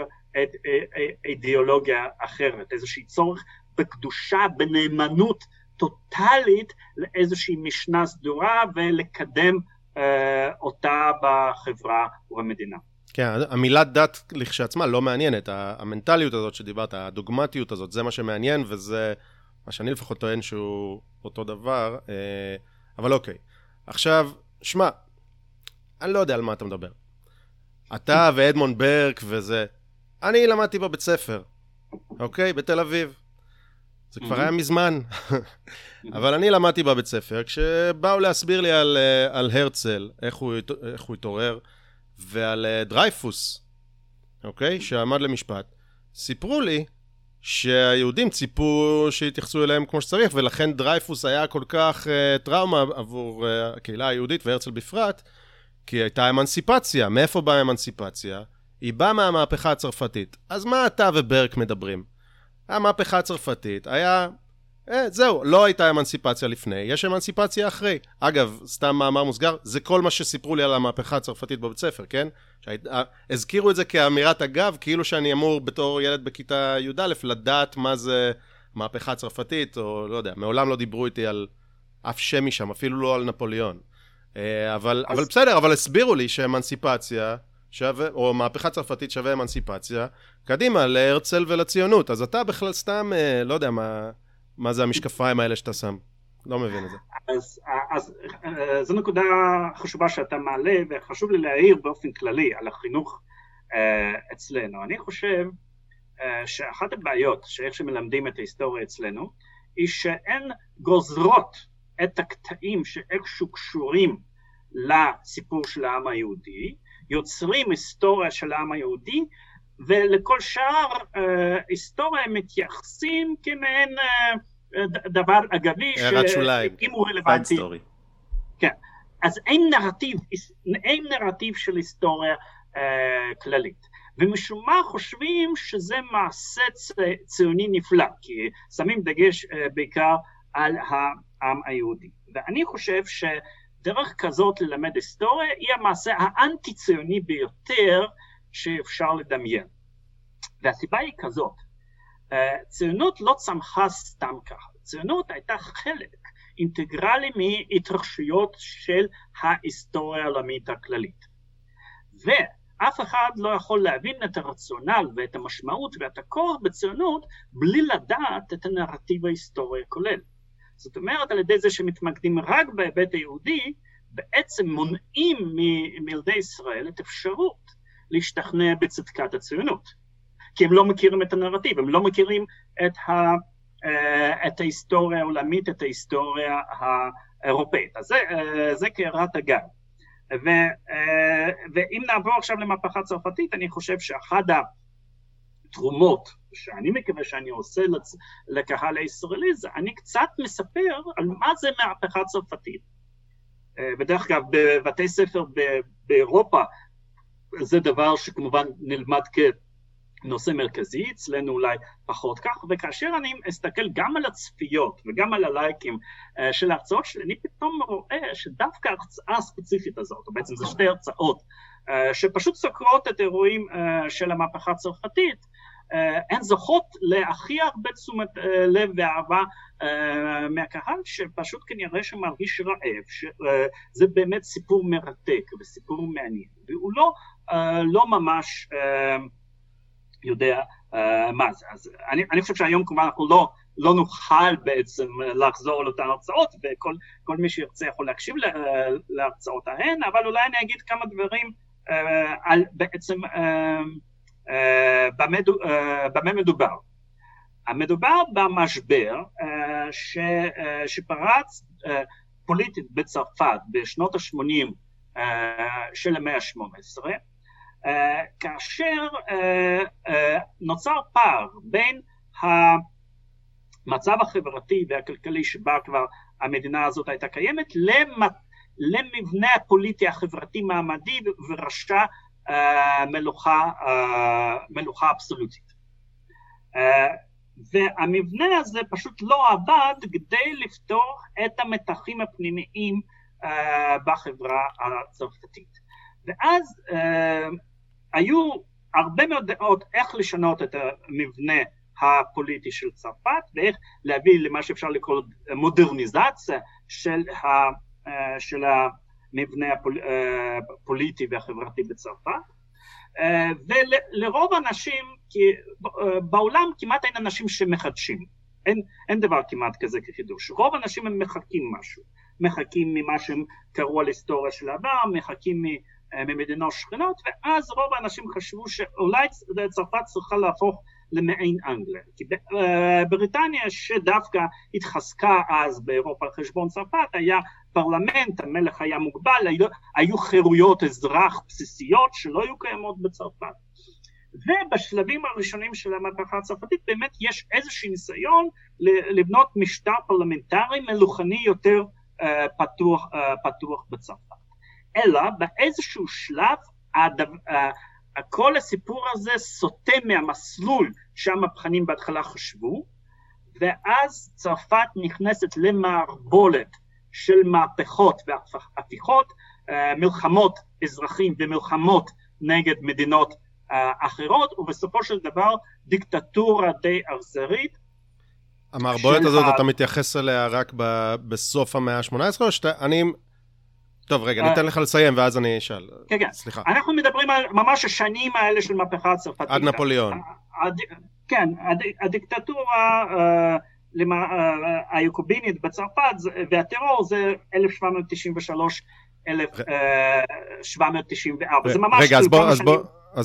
אידיאולוגיה אחרת, איזושהי צורך בקדושה, בנאמנות טוטאלית לאיזושהי משנה סדורה ולקדם אה, אותה בחברה ובמדינה. כן, המילה דת לכשעצמה לא מעניינת, המנטליות הזאת שדיברת, הדוגמטיות הזאת, זה מה שמעניין וזה מה שאני לפחות טוען שהוא אותו דבר, אה, אבל אוקיי. עכשיו, שמע, אני לא יודע על מה אתה מדבר. אתה ואדמונד ברק וזה, אני למדתי בבית ספר, אוקיי? בתל אביב. זה כבר היה מזמן. אבל אני למדתי בבית ספר, כשבאו להסביר לי על, אה, על הרצל, איך הוא, איך הוא התעורר, ועל אה, דרייפוס, אוקיי? שעמד למשפט. סיפרו לי שהיהודים ציפו שיתייחסו אליהם כמו שצריך, ולכן דרייפוס היה כל כך uh, טראומה עבור uh, הקהילה היהודית והרצל בפרט, כי הייתה אמנסיפציה. מאיפה באה האמנסיפציה? היא באה מהמהפכה הצרפתית. אז מה אתה וברק מדברים? המהפכה הצרפתית, היה... אה, זהו, לא הייתה אמנסיפציה לפני, יש אמנסיפציה אחרי. אגב, סתם מאמר מוסגר, זה כל מה שסיפרו לי על המהפכה הצרפתית בבית ספר, כן? שהיית, אה, הזכירו את זה כאמירת אגב, כאילו שאני אמור בתור ילד בכיתה י"א לדעת מה זה מהפכה צרפתית, או לא יודע, מעולם לא דיברו איתי על אף שם משם, אפילו לא על נפוליאון. אה, אבל, אז... אבל בסדר, אבל הסבירו לי שאמנסיפציה, שווה, או מהפכה צרפתית שווה אמנסיפציה, קדימה, להרצל ולציונות. אז אתה בכלל סתם, לא יודע מה, מה זה המשקפיים האלה שאתה שם. לא מבין את זה. אז, אז אה, זו נקודה חשובה שאתה מעלה, וחשוב לי להעיר באופן כללי על החינוך אה, אצלנו. אני חושב אה, שאחת הבעיות שאיך שמלמדים את ההיסטוריה אצלנו, היא שהן גוזרות את הקטעים שאיכשהו קשורים לסיפור של העם היהודי, יוצרים היסטוריה של העם היהודי, ולכל שאר אה, היסטוריה מתייחסים כמעין אה, דבר אגבי, שאם הוא רלוונטי. כן. אז אין נרטיב, אין נרטיב של היסטוריה אה, כללית. ומשום מה חושבים שזה מעשה ציוני נפלא, כי שמים דגש אה, בעיקר על העם היהודי. ואני חושב שדרך כזאת ללמד היסטוריה היא המעשה האנטי-ציוני ביותר שאפשר לדמיין. והסיבה היא כזאת, אה, ציונות לא צמחה סתם ככה, ציונות הייתה חלק אינטגרלי מהתרחשויות של ההיסטוריה העולמית הכללית. ואף אחד לא יכול להבין את הרציונל ואת המשמעות ואת הכוח בציונות בלי לדעת את הנרטיב ההיסטורי הכולל. זאת אומרת, על ידי זה שמתמקדים רק בהיבט היהודי, בעצם מונעים מילדי ישראל את אפשרות להשתכנע בצדקת הציונות. כי הם לא מכירים את הנרטיב, הם לא מכירים את, ה, אה, את ההיסטוריה העולמית, את ההיסטוריה האירופאית. אז זה, אה, זה קערת הגל. ו, אה, ואם נעבור עכשיו למהפכה צרפתית, אני חושב שאחד התרומות שאני מקווה שאני עושה לצ... לקהל הישראלי זה אני קצת מספר על מה זה מהפכה צרפתית. בדרך כלל בבתי ספר באירופה זה דבר שכמובן נלמד כנושא מרכזי, אצלנו אולי פחות כך, וכאשר אני אסתכל גם על הצפיות וגם על הלייקים uh, של ההרצאות שלי, אני פתאום רואה שדווקא ההרצאה הספציפית הזאת, או בעצם זה שתי הרצאות, uh, שפשוט סוקרות את האירועים uh, של המהפכה הצרפתית, הן זוכות להכי הרבה תשומת לב ואהבה מהקהל, שפשוט כנראה שמרגיש רעב, שזה באמת סיפור מרתק וסיפור מעניין, והוא לא, לא ממש יודע מה זה. אז אני, אני חושב שהיום כמובן אנחנו לא, לא נוכל בעצם לחזור על אותן הרצאות, וכל מי שירצה יכול להקשיב להרצאות ההן, אבל אולי אני אגיד כמה דברים על בעצם אה, אה, במה מדובר? מדובר במשבר אה, שפרץ פוליטית בצרפת בשנות ה-80 של המאה ה-18, כאשר נוצר פער בין המצב החברתי והכלכלי שבה כבר המדינה הזאת הייתה קיימת למבנה הפוליטי החברתי מעמדי וראשה אה, מלוכה, אה, מלוכה אבסולוטית. אה, והמבנה הזה פשוט לא עבד כדי לפתור את המתחים הפנימיים בחברה הצרפתית. ואז היו הרבה מאוד דעות איך לשנות את המבנה הפוליטי של צרפת ואיך להביא למה שאפשר לקרוא מודרניזציה של, ה, של המבנה הפוליטי והחברתי בצרפת. אה, ולרוב האנשים, בעולם כמעט אין אנשים שמחדשים, אין, אין דבר כמעט כזה כחידוש, רוב האנשים הם מחקים משהו, מחקים ממה שהם קראו על היסטוריה של העבר, מחקים אה, ממדינות שכנות, ואז רוב האנשים חשבו שאולי צרפת צריכה להפוך למעין אנגליה. כי אה, בריטניה שדווקא התחזקה אז באירופה על חשבון צרפת היה פרלמנט, המלך היה מוגבל, היו, היו חירויות אזרח בסיסיות שלא היו קיימות בצרפת. ובשלבים הראשונים של המהפכה הצרפתית באמת יש איזשהו ניסיון לבנות משטר פרלמנטרי מלוכני יותר אה, פתוח, פתוח בצרפת. אלא באיזשהו שלב הדו, uh, כל הסיפור הזה סוטה מהמסלול שהמהפכנים בהתחלה חשבו, ואז צרפת נכנסת למערבולת של מהפכות והפיכות, אה, מלחמות אזרחים ומלחמות נגד מדינות אה, אחרות, ובסופו של דבר דיקטטורה די אכזרית. המערבולת הזאת, ה... אתה מתייחס אליה רק ב... בסוף המאה ה-18, או שאתה... אני... טוב, רגע, אני אה, אתן לך לסיים ואז אני אשאל. כן, כן. סליחה. אנחנו מדברים על ממש השנים האלה של מהפכה הצרפתית. עד נפוליאון. אה, כן, הדיקטטורה אה, היוקובינית בצרפת והטרור זה 1793 1794, זה ממש... רגע, אז בוא, אז, בוא,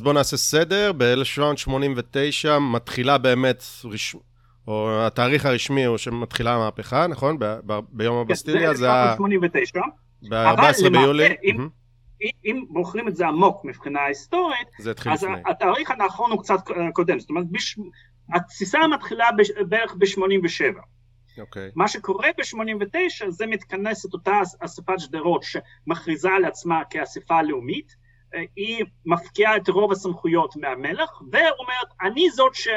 בוא נעשה סדר, ב-1789 מתחילה באמת, רש... או התאריך הרשמי הוא שמתחילה המהפכה, נכון? ב- ב- ביום כן, הבסטיליה זה... ה... ב-1789. ב-14 ביולי. אם, mm-hmm. אם בוחרים את זה עמוק מבחינה היסטורית, אז לפני. התאריך הנכון הוא קצת קודם, זאת אומרת, בש... התסיסה מתחילה בש... בערך ב-87. אוקיי. מה שקורה ב-89 זה מתכנסת אותה אספת שדרות שמכריזה על עצמה כאספה לאומית, אה, היא מפקיעה את רוב הסמכויות מהמלך ואומרת אני זאת, ש...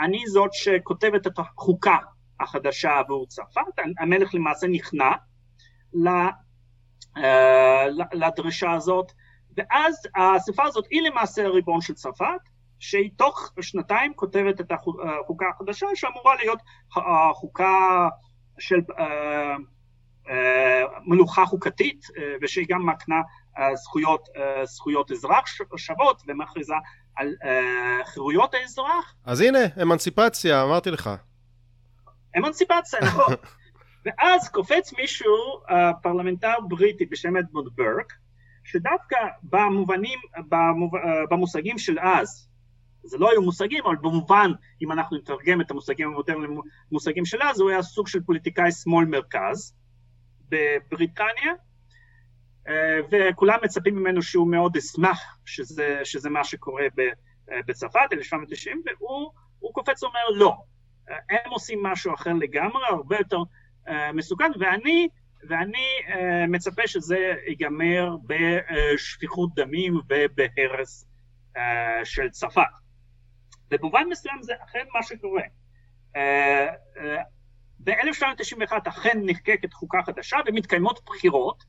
אני זאת שכותבת את החוקה החדשה עבור צרפת, המלך למעשה נכנע לדרישה הזאת ואז האספה הזאת היא למעשה הריבון של צרפת שהיא תוך שנתיים כותבת את החוקה החדשה שאמורה להיות החוקה של אה, אה, מלוכה חוקתית אה, ושהיא גם מקנה זכויות, זכויות אזרח שוות ומכריזה על חירויות האזרח. אז הנה, אמנציפציה, אמרתי לך. אמנציפציה, נכון. ואז קופץ מישהו, פרלמנטר בריטי בשם אדמונד ברק, שדווקא במובנים, במושגים של אז, זה לא היו מושגים, אבל במובן, אם אנחנו נתרגם את המושגים המודרניים למושגים של אז, הוא היה סוג של פוליטיקאי שמאל מרכז בבריטניה, אה, וכולם מצפים ממנו שהוא מאוד ישמח שזה, שזה מה שקורה אה, בצרפת, 1790, והוא קופץ ואומר לא, אה, הם עושים משהו אחר לגמרי, הרבה יותר מסוכן, ואני, ואני מצפה שזה ייגמר בשפיכות דמים ובהרס של צרפת. במובן מסוים זה אכן מה שקורה. אה, אה, ב-1991 אכן נחקקת חוקה חדשה ומתקיימות בחירות,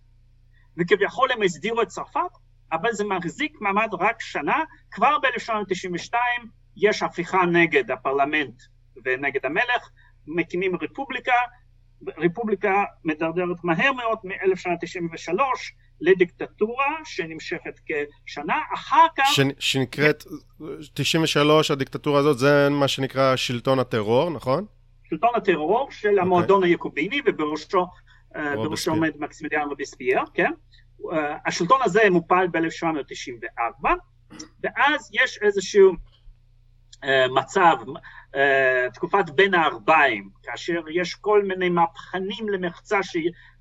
וכביכול הם הסדירו את צרפת, אבל זה מחזיק מעמד רק שנה, כבר ב-1992 יש הפיכה נגד הפרלמנט ונגד המלך, מקימים רפובליקה, רפובליקה מדרדרת מהר מאוד מ-1993 לדיקטטורה שנמשכת כשנה, אחר כך... ש... שנקראת, 93, הדיקטטורה הזאת, זה מה שנקרא שלטון הטרור, נכון? שלטון הטרור של okay. המועדון אוקיי. היוקוביני, ובראשו אה, עומד מקסימיליאן רביספייר, כן? אה, השלטון הזה מופל ב-1794, ואז יש איזשהו אה, מצב, תקופת בין הארבעים, כאשר יש כל מיני מהפכנים למחצה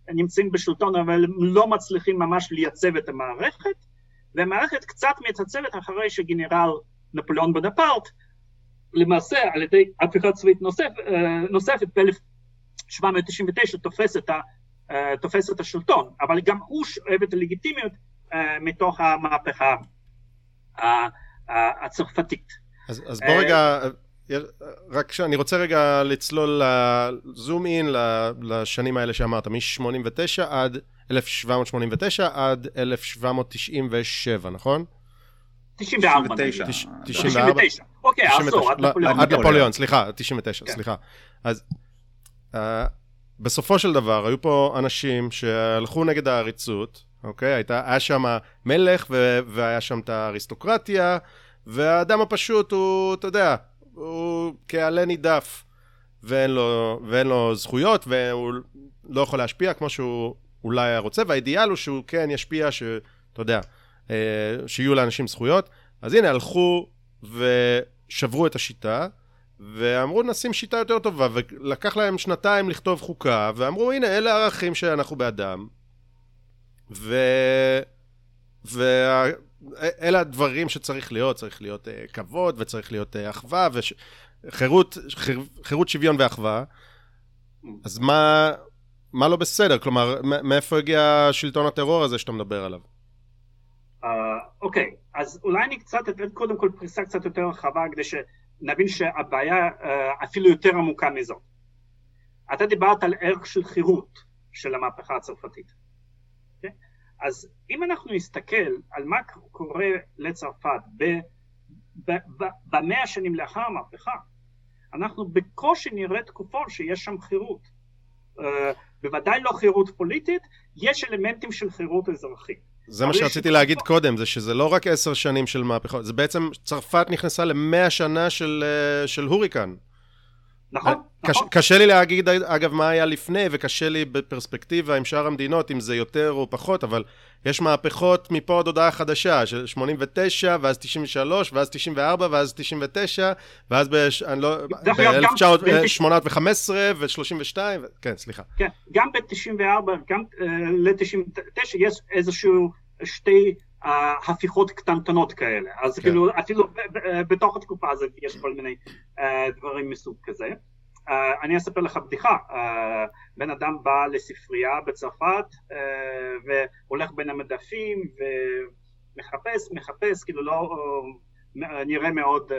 נמצאים בשלטון אבל לא מצליחים ממש לייצב את המערכת, והמערכת קצת מתעצבת אחרי שגנרל נפוליאון בונפרט, למעשה על ידי הפיכה צבאית נוסף, אה, נוספת ב-1799 תופס, אה, תופס את השלטון, אבל גם הוא שואב את הלגיטימיות אה, מתוך המהפכה הצרפתית. אז, אז בוא רגע, רק שאני רוצה רגע לצלול, זום אין לשנים האלה שאמרת, מ-89 עד 1789 עד 1797, נכון? 94. 94. אוקיי, עשור, עד נפוליאון. עד נפוליאון, סליחה, 99, כן. סליחה. אז אה, בסופו של דבר, היו פה אנשים שהלכו נגד העריצות, אוקיי? היה שם מלך והיה שם את האריסטוקרטיה, והאדם הפשוט הוא, אתה יודע, הוא כעלה נידף, ואין לו, ואין לו זכויות, והוא לא יכול להשפיע כמו שהוא אולי היה רוצה, והאידיאל הוא שהוא כן ישפיע, שאתה יודע, אה, שיהיו לאנשים זכויות. אז הנה, הלכו ושברו את השיטה, ואמרו נשים שיטה יותר טובה, ולקח להם שנתיים לכתוב חוקה, ואמרו הנה, אלה הערכים שאנחנו באדם, ו... וה... אלה הדברים שצריך להיות, צריך להיות uh, כבוד וצריך להיות uh, אחווה וחירות, חירות, שוויון ואחווה. אז מה, מה לא בסדר? כלומר, מאיפה הגיע שלטון הטרור הזה שאתה מדבר עליו? אה, אוקיי, uh, okay. אז אולי אני קצת אתן קודם כל פריסה קצת יותר רחבה כדי שנבין שהבעיה uh, אפילו יותר עמוקה מזאת. אתה דיברת על ערך של חירות של המהפכה הצרפתית. אז אם אנחנו נסתכל על מה קורה לצרפת במאה השנים לאחר המהפכה, אנחנו בקושי נראה תקופות שיש שם חירות. Uh, בוודאי לא חירות פוליטית, יש אלמנטים של חירות אזרחית. זה מה שרציתי להגיד קודם, זה שזה לא רק עשר שנים של מהפכות, זה בעצם צרפת נכנסה למאה שנה של, אה, של הוריקן. נכון, נכון. קשה לי להגיד, אגב, מה היה לפני, וקשה לי בפרספקטיבה עם שאר המדינות, אם זה יותר או פחות, אבל יש מהפכות מפה עד הודעה חדשה, של 89, ואז 93, ואז 94, ואז 99, ואז ב... אני לא... ב-1815 ו-32, כן, סליחה. כן, גם ב-94, גם uh, ל-99, יש איזשהו שתי הפיכות קטנטנות כאלה. אז כן. כאילו, אפילו בתוך התקופה הזאת יש כל מיני uh, דברים מסוג כזה. Uh, אני אספר לך בדיחה, uh, בן אדם בא לספרייה בצרפת uh, והולך בין המדפים ומחפש, מחפש, כאילו לא נראה מאוד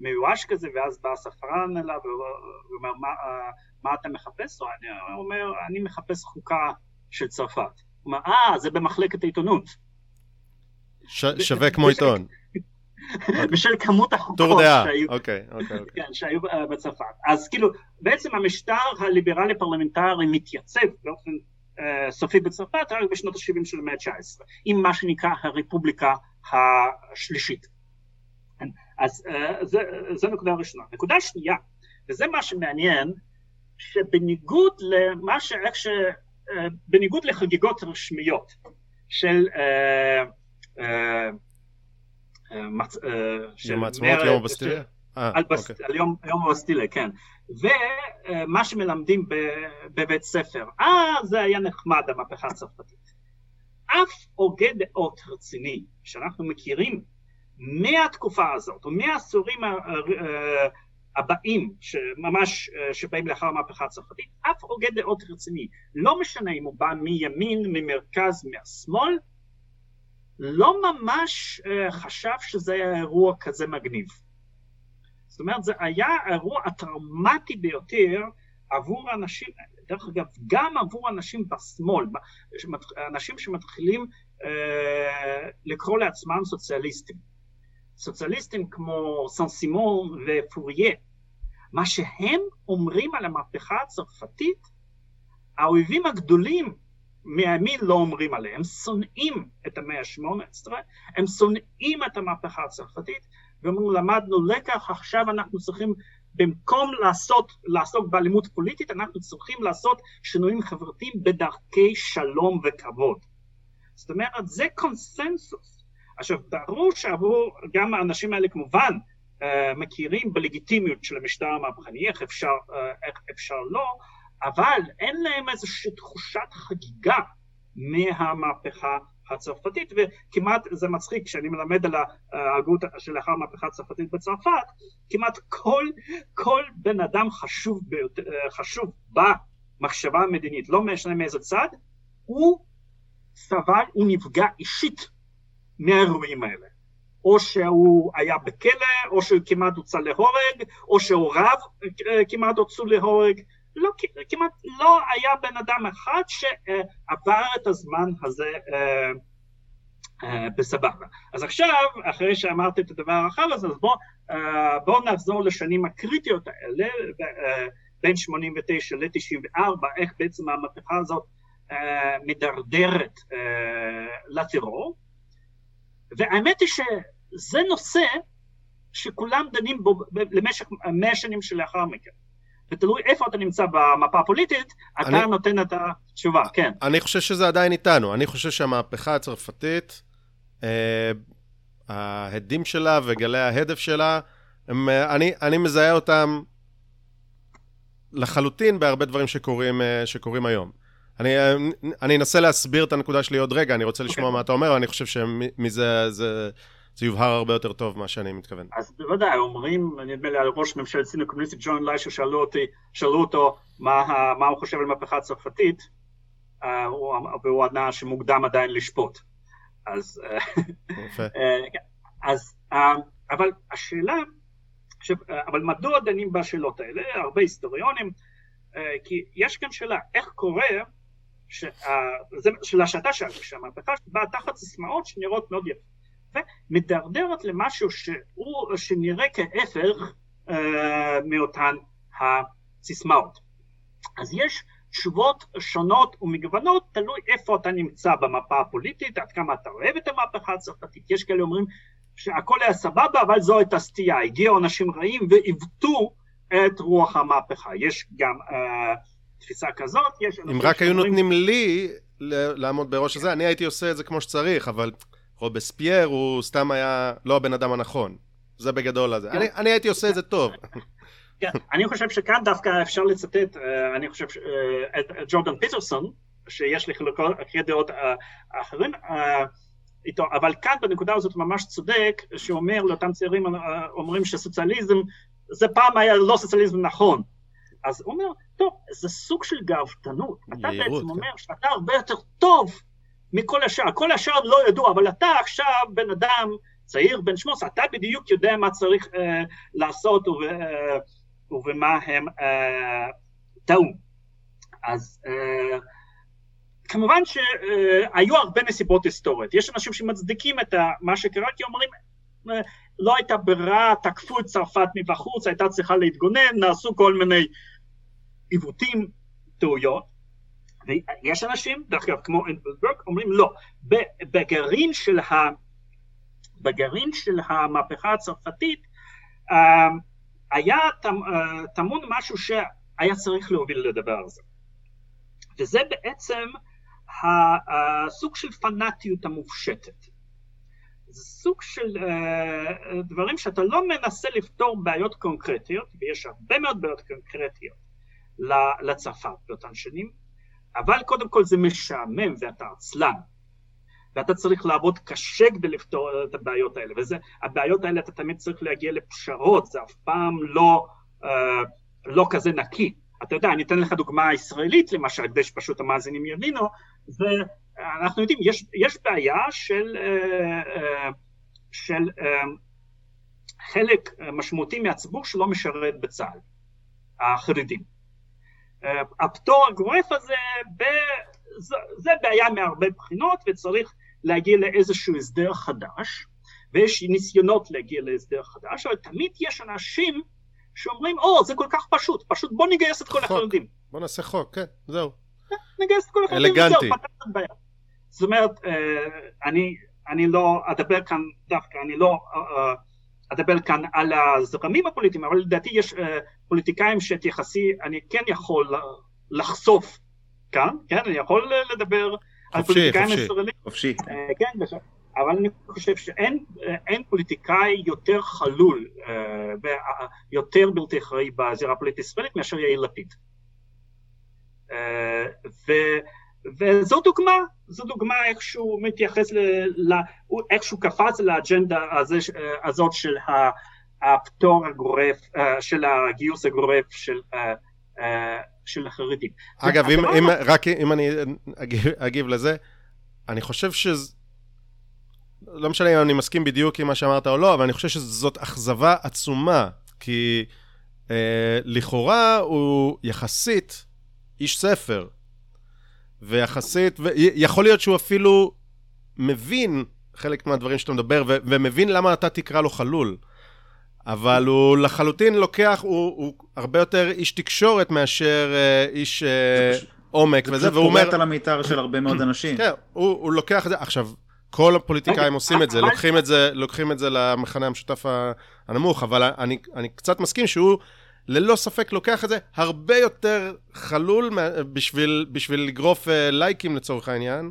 מיואש כזה, ואז בא הספרן אליו ואומר, מה, מה אתה מחפש? הוא אומר, אני מחפש חוקה של צרפת. הוא אומר, אה, זה במחלקת העיתונות. שזה כמו עיתון. בשל כמות החוקות שהיו, אוקיי, אוקיי, אוקיי. כן, שהיו אה, בצרפת. אז כאילו, בעצם המשטר הליברלי פרלמנטרי מתייצב באופן uh, סופי בצרפת רק בשנות ה-70 של המאה ה-19, עם מה שנקרא הרפובליקה השלישית. כן, אז uh, זה, זה נקודה ראשונה. נקודה שנייה, וזה מה שמעניין, שבניגוד למה ש... ש... בניגוד לחגיגות רשמיות של uh, יום העצמאות, יום הבסטיליה? על, בס... אוקיי. על יום, יום הבסטיליה, כן. ומה שמלמדים בבית ספר, אה, זה היה נחמד, המהפכה הצרפתית. אף הוגה דעות רציני שאנחנו מכירים מהתקופה הזאת, או מהעשורים הבאים, ממש שבאים לאחר המהפכה הצרפתית, אף הוגה דעות רציני, לא משנה אם הוא בא מימין, ממרכז, מהשמאל, לא ממש uh, חשב שזה היה אירוע כזה מגניב. זאת אומרת, זה היה האירוע הטראומטי ביותר עבור אנשים, דרך אגב, גם עבור אנשים בשמאל, אנשים שמתחילים uh, לקרוא לעצמם סוציאליסטים. סוציאליסטים כמו סן סימון ופוריה, מה שהם אומרים על המהפכה הצרפתית, האויבים הגדולים מהימין לא אומרים עליהם, הם שונאים את המאה ה-18, הם שונאים את המהפכה הצרפתית, ואומרים למדנו לקח, עכשיו אנחנו צריכים במקום לעשות, לעסוק באלימות פוליטית, אנחנו צריכים לעשות שינויים חברתיים בדרכי שלום וכבוד. זאת אומרת, זה קונסנזוס. עכשיו, ברור שעבור גם האנשים האלה כמובן אה, מכירים בלגיטימיות של המשטר המהפכני, איך אפשר, אה, איך אפשר לא, אבל אין להם איזושהי תחושת חגיגה מהמהפכה הצרפתית, וכמעט זה מצחיק, כשאני מלמד על ההגות שלאחר המהפכה הצרפתית בצרפת, כמעט כל, כל בן אדם חשוב, חשוב במחשבה המדינית, לא משנה מאיזה צד, הוא סבל, הוא נפגע אישית מהאירועים האלה. או שהוא היה בכלא, או שהוא כמעט הוצא להורג, או שהוריו כמעט הוצאו להורג, לא, כמעט לא היה בן אדם אחד שעבר את הזמן הזה אה, אה, בסבבה. אז עכשיו, אחרי שאמרתי את הדבר הרחב הזה, אז בואו אה, בוא נחזור לשנים הקריטיות האלה, בין 89 ל-94, איך בעצם המהפכה הזאת מדרדרת לטרור. והאמת היא שזה נושא שכולם דנים בו למשך מאה שנים שלאחר מכן. ותלוי איפה אתה נמצא במפה הפוליטית, אתה אני, נותן את התשובה, כן. אני חושב שזה עדיין איתנו. אני חושב שהמהפכה הצרפתית, אה, ההדים שלה וגלי ההדף שלה, הם, אה, אני, אני מזהה אותם לחלוטין בהרבה דברים שקורים, אה, שקורים היום. אני, אה, אני אנסה להסביר את הנקודה שלי עוד רגע, אני רוצה לשמוע okay. אוקיי. מה אתה אומר, ואני חושב שמזה זה, זה יובהר הרבה יותר טוב מה שאני מתכוון. אז בוודאי, אומרים, נדמה לי על ראש ממשלת סין הקומוניסטית ג'ון ליישר, שאלו אותי, שאלו אותו מה, מה הוא חושב על המהפכה הצרפתית, uh, והוא ענה שמוקדם עדיין לשפוט. אז, uh, אז uh, אבל השאלה, עכשיו, uh, אבל מדוע דנים בשאלות האלה? הרבה היסטוריונים, כי יש כאן שאלה, איך קורה, ש, uh, זה שאלה שאתה שאלת, שהמהפכה באה תחת סיסמאות שנראות מאוד יפה. ומדרדרת למשהו שהוא, שנראה כהפך uh, מאותן הסיסמאות. אז יש תשובות שונות ומגוונות, תלוי איפה אתה נמצא במפה הפוליטית, עד כמה אתה אוהב את המהפכה הצרפתית. יש כאלה אומרים שהכל היה סבבה, אבל זו הייתה סטייה. הגיעו אנשים רעים ועיוותו את רוח המהפכה. יש גם uh, תפיסה כזאת, יש אם רק היו נותנים לי לעמוד בראש הזה, אני הייתי עושה את זה כמו שצריך, אבל רובספייר הוא סתם היה לא הבן אדם הנכון. זה בגדול הזה. אני, אני הייתי עושה את זה טוב. כן, אני חושב שכאן דווקא אפשר לצטט, אה, אני חושב, אה, את ג'ורדן פיטרסון, שיש לי חילוקי דעות אה, אחרים איתו, אבל כאן בנקודה הזאת ממש צודק, שאומר לאותם צעירים אומרים שסוציאליזם, זה פעם היה לא סוציאליזם נכון. אז הוא אומר, טוב, זה סוג של גאוותנות. אתה בעצם כן. אומר שאתה הרבה יותר טוב מכל השאר. כל השאר לא ידעו, אבל אתה עכשיו בן אדם צעיר, בן שמוס, אתה בדיוק יודע מה צריך uh, לעשות וב, uh, ובמה הם uh, טעו. אז uh, כמובן שהיו הרבה נסיבות היסטוריות. יש אנשים שמצדיקים את מה שקרה, כי אומרים, uh, לא הייתה ברירה, תקפו את צרפת מבחוץ, הייתה צריכה להתגונן, נעשו כל מיני עיוותים, טעויות. ויש אנשים, דרך אגב, כמו אינדלברג, אומרים לא, בגרעין של, ה, בגרעין של המהפכה הצרפתית אה, היה אה, טמון משהו שהיה צריך להוביל לדבר הזה. וזה בעצם הסוג של פנאטיות המופשטת. זה סוג של uh, דברים שאתה לא מנסה לפתור בעיות קונקרטיות, ויש הרבה מאוד בעיות קונקרטיות לצרפת באותן שנים, אבל קודם כל זה משעמם ואתה עצלן, ואתה צריך לעבוד קשה כדי לפתור את הבעיות האלה, והבעיות האלה אתה תמיד צריך להגיע לפשרות, זה אף פעם לא, uh, לא כזה נקי. אתה יודע, אני אתן לך דוגמה ישראלית למשל, כדי שפשוט המאזינים יבינו, ואנחנו יודעים, יש, יש בעיה של, uh, uh, של uh, חלק משמעותי מהציבור שלא משרת בצה"ל, החרדים. אה, הפטור הגורף הזה, ב... זה בעיה מהרבה בחינות וצריך להגיע לאיזשהו הסדר חדש, ויש ניסיונות להגיע להסדר חדש, אבל תמיד יש אנשים שאומרים, או, oh, זה כל כך פשוט, פשוט בוא נגייס את כל החרדים. בוא נעשה חוק, כן, זהו. נגייס את כל החרדים וזהו, פתר את הבעיה. זאת אומרת, אה, אני, אני לא אדבר כאן דווקא, אני לא אה, אדבר כאן על הזרמים הפוליטיים, אבל לדעתי יש פוליטיקאים שאת יחסי אני כן יכול לחשוף כאן, כן, אני יכול לדבר חופשי, על פוליטיקאים ישראלים. חופשי. אה, כן, אבל אני חושב שאין פוליטיקאי יותר חלול ויותר אה, בלתי אחראי בזירה הפוליטית הישראלית מאשר יאיר לפיד. אה, וזו דוגמה, זו דוגמה איך שהוא מתייחס, ל, איך שהוא קפץ לאג'נדה הזאת של הפטור הגורף, אה, של הגיוס הגורף של, אה, אה, של החרדים. אגב, אם, אם, רק אם אני אגיב, אגיב לזה, אני חושב שזה... לא משנה אם אני מסכים בדיוק עם מה שאמרת או לא, אבל אני חושב שזאת אכזבה עצומה, כי אה, לכאורה הוא יחסית איש ספר, ויחסית, ויכול להיות שהוא אפילו מבין חלק מהדברים שאתה מדבר, ו- ומבין למה אתה תקרא לו חלול. אבל הוא לחלוטין לוקח, הוא, הוא הרבה יותר איש תקשורת מאשר אה, איש אה, עומק וזה, והוא אומר... זה פשוט פורט על המיתר של הרבה מאוד אנשים. כן, הוא, הוא לוקח את זה, עכשיו, כל הפוליטיקאים עושים את זה, לוקחים את זה, לוקחים את זה למכנה המשותף הנמוך, אבל אני, אני קצת מסכים שהוא ללא ספק לוקח את זה הרבה יותר חלול בשביל, בשביל לגרוף אה, לייקים לצורך העניין.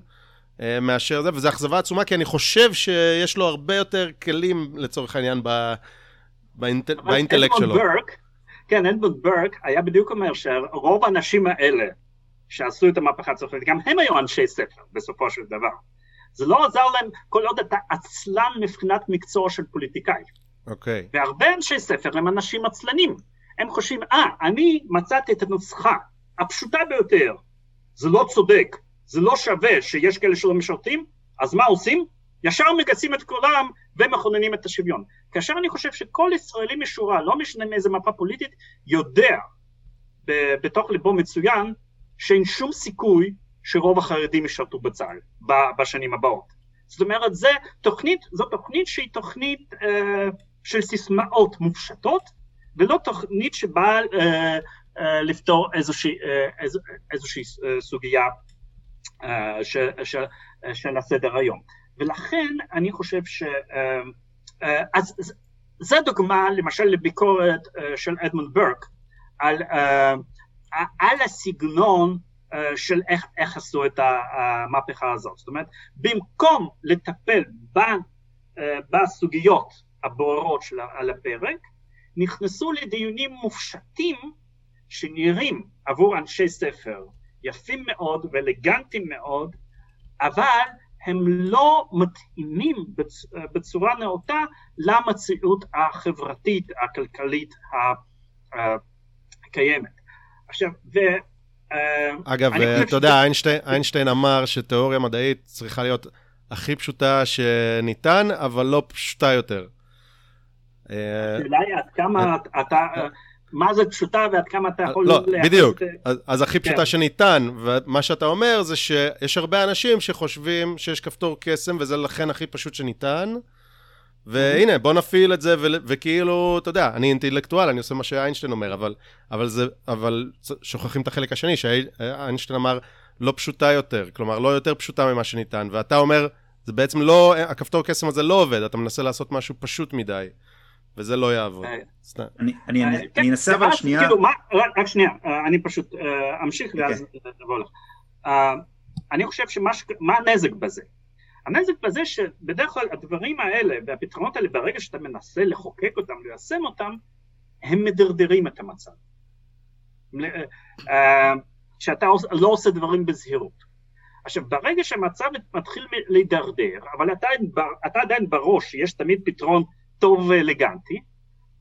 אה, מאשר זה, וזו אכזבה עצומה, כי אני חושב שיש לו הרבה יותר כלים לצורך העניין ב, באינט... באינטלקט שלו. ברק, כן, אדמונד ברק היה בדיוק אומר שרוב האנשים האלה שעשו את המהפכה הצרפתית, גם הם היו אנשי ספר בסופו של דבר. זה לא עזר להם כל עוד אתה עצלן מבחינת מקצוע של פוליטיקאי. אוקיי. Okay. והרבה אנשי ספר הם אנשים עצלנים. הם חושבים, אה, ah, אני מצאתי את הנוסחה הפשוטה ביותר, זה לא צודק, זה לא שווה שיש כאלה שלא משרתים, אז מה עושים? ישר מגייסים את כולם ומכוננים את השוויון. כאשר אני חושב שכל ישראלי משורה, לא משנה מאיזה מפה פוליטית, יודע בתוך ליבו מצוין שאין שום סיכוי שרוב החרדים ישרתו בצה"ל בשנים הבאות. זאת אומרת, זה תוכנית, זו תוכנית שהיא תוכנית אה, של סיסמאות מופשטות, ולא תוכנית שבאה אה, לפתור איזושהי, איזושהי סוגיה של הסדר היום. ולכן אני חושב ש... אז זו דוגמה למשל לביקורת של אדמונד ברק על, על הסגנון של איך, איך עשו את המהפכה הזאת. זאת אומרת, במקום לטפל בסוגיות הבוערות על הפרק, נכנסו לדיונים מופשטים שנראים עבור אנשי ספר יפים מאוד ואלגנטיים מאוד, אבל הם לא מתאימים בצורה נאותה למציאות החברתית, הכלכלית הקיימת. עכשיו, ו... אגב, אתה יודע, איינשטיין, איינשטיין אמר שתיאוריה מדעית צריכה להיות הכי פשוטה שניתן, אבל לא פשוטה יותר. השאלה היא עד כמה אתה... מה זה פשוטה ועד כמה אתה יכול... לא, בדיוק. אז, אז הכי פשוטה כן. שניתן, ומה שאתה אומר זה שיש הרבה אנשים שחושבים שיש כפתור קסם, וזה לכן הכי פשוט שניתן. והנה, בוא נפעיל את זה, ו- וכאילו, אתה יודע, אני אינטלקטואל, אני עושה מה שאיינשטיין אומר, אבל, אבל, זה, אבל שוכחים את החלק השני, שאיינשטיין אמר, לא פשוטה יותר, כלומר, לא יותר פשוטה ממה שניתן, ואתה אומר, זה בעצם לא, הכפתור קסם הזה לא עובד, אתה מנסה לעשות משהו פשוט מדי. וזה לא יעבוד. אה, אני אה, כן, אנסה אבל שנייה... כאילו, רק שנייה, אה, אני פשוט אמשיך ואז נבוא לך. אני חושב שמה הנזק בזה? הנזק בזה שבדרך כלל הדברים האלה והפתרונות האלה, ברגע שאתה מנסה לחוקק אותם, ליישם אותם, הם מדרדרים את המצב. שאתה לא עושה דברים בזהירות. עכשיו, ברגע שהמצב מתחיל להידרדר, אבל אתה, אתה עדיין בראש שיש תמיד פתרון טוב ואלגנטי,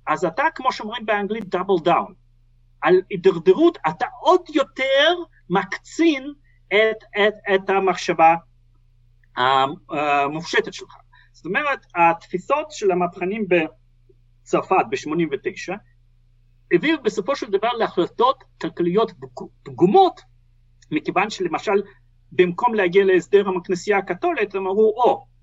אז אתה, כמו שאומרים באנגלית, דאבל דאון. על הידרדרות אתה עוד יותר מקצין את, את, את המחשבה המופשטת שלך. זאת אומרת, התפיסות של המהפכנים בצרפת ב-89' הביאו בסופו של דבר להחלטות כלכליות פגומות, מכיוון שלמשל במקום להגיע להסדר עם הכנסייה הקתולית, הם אמרו, או, oh,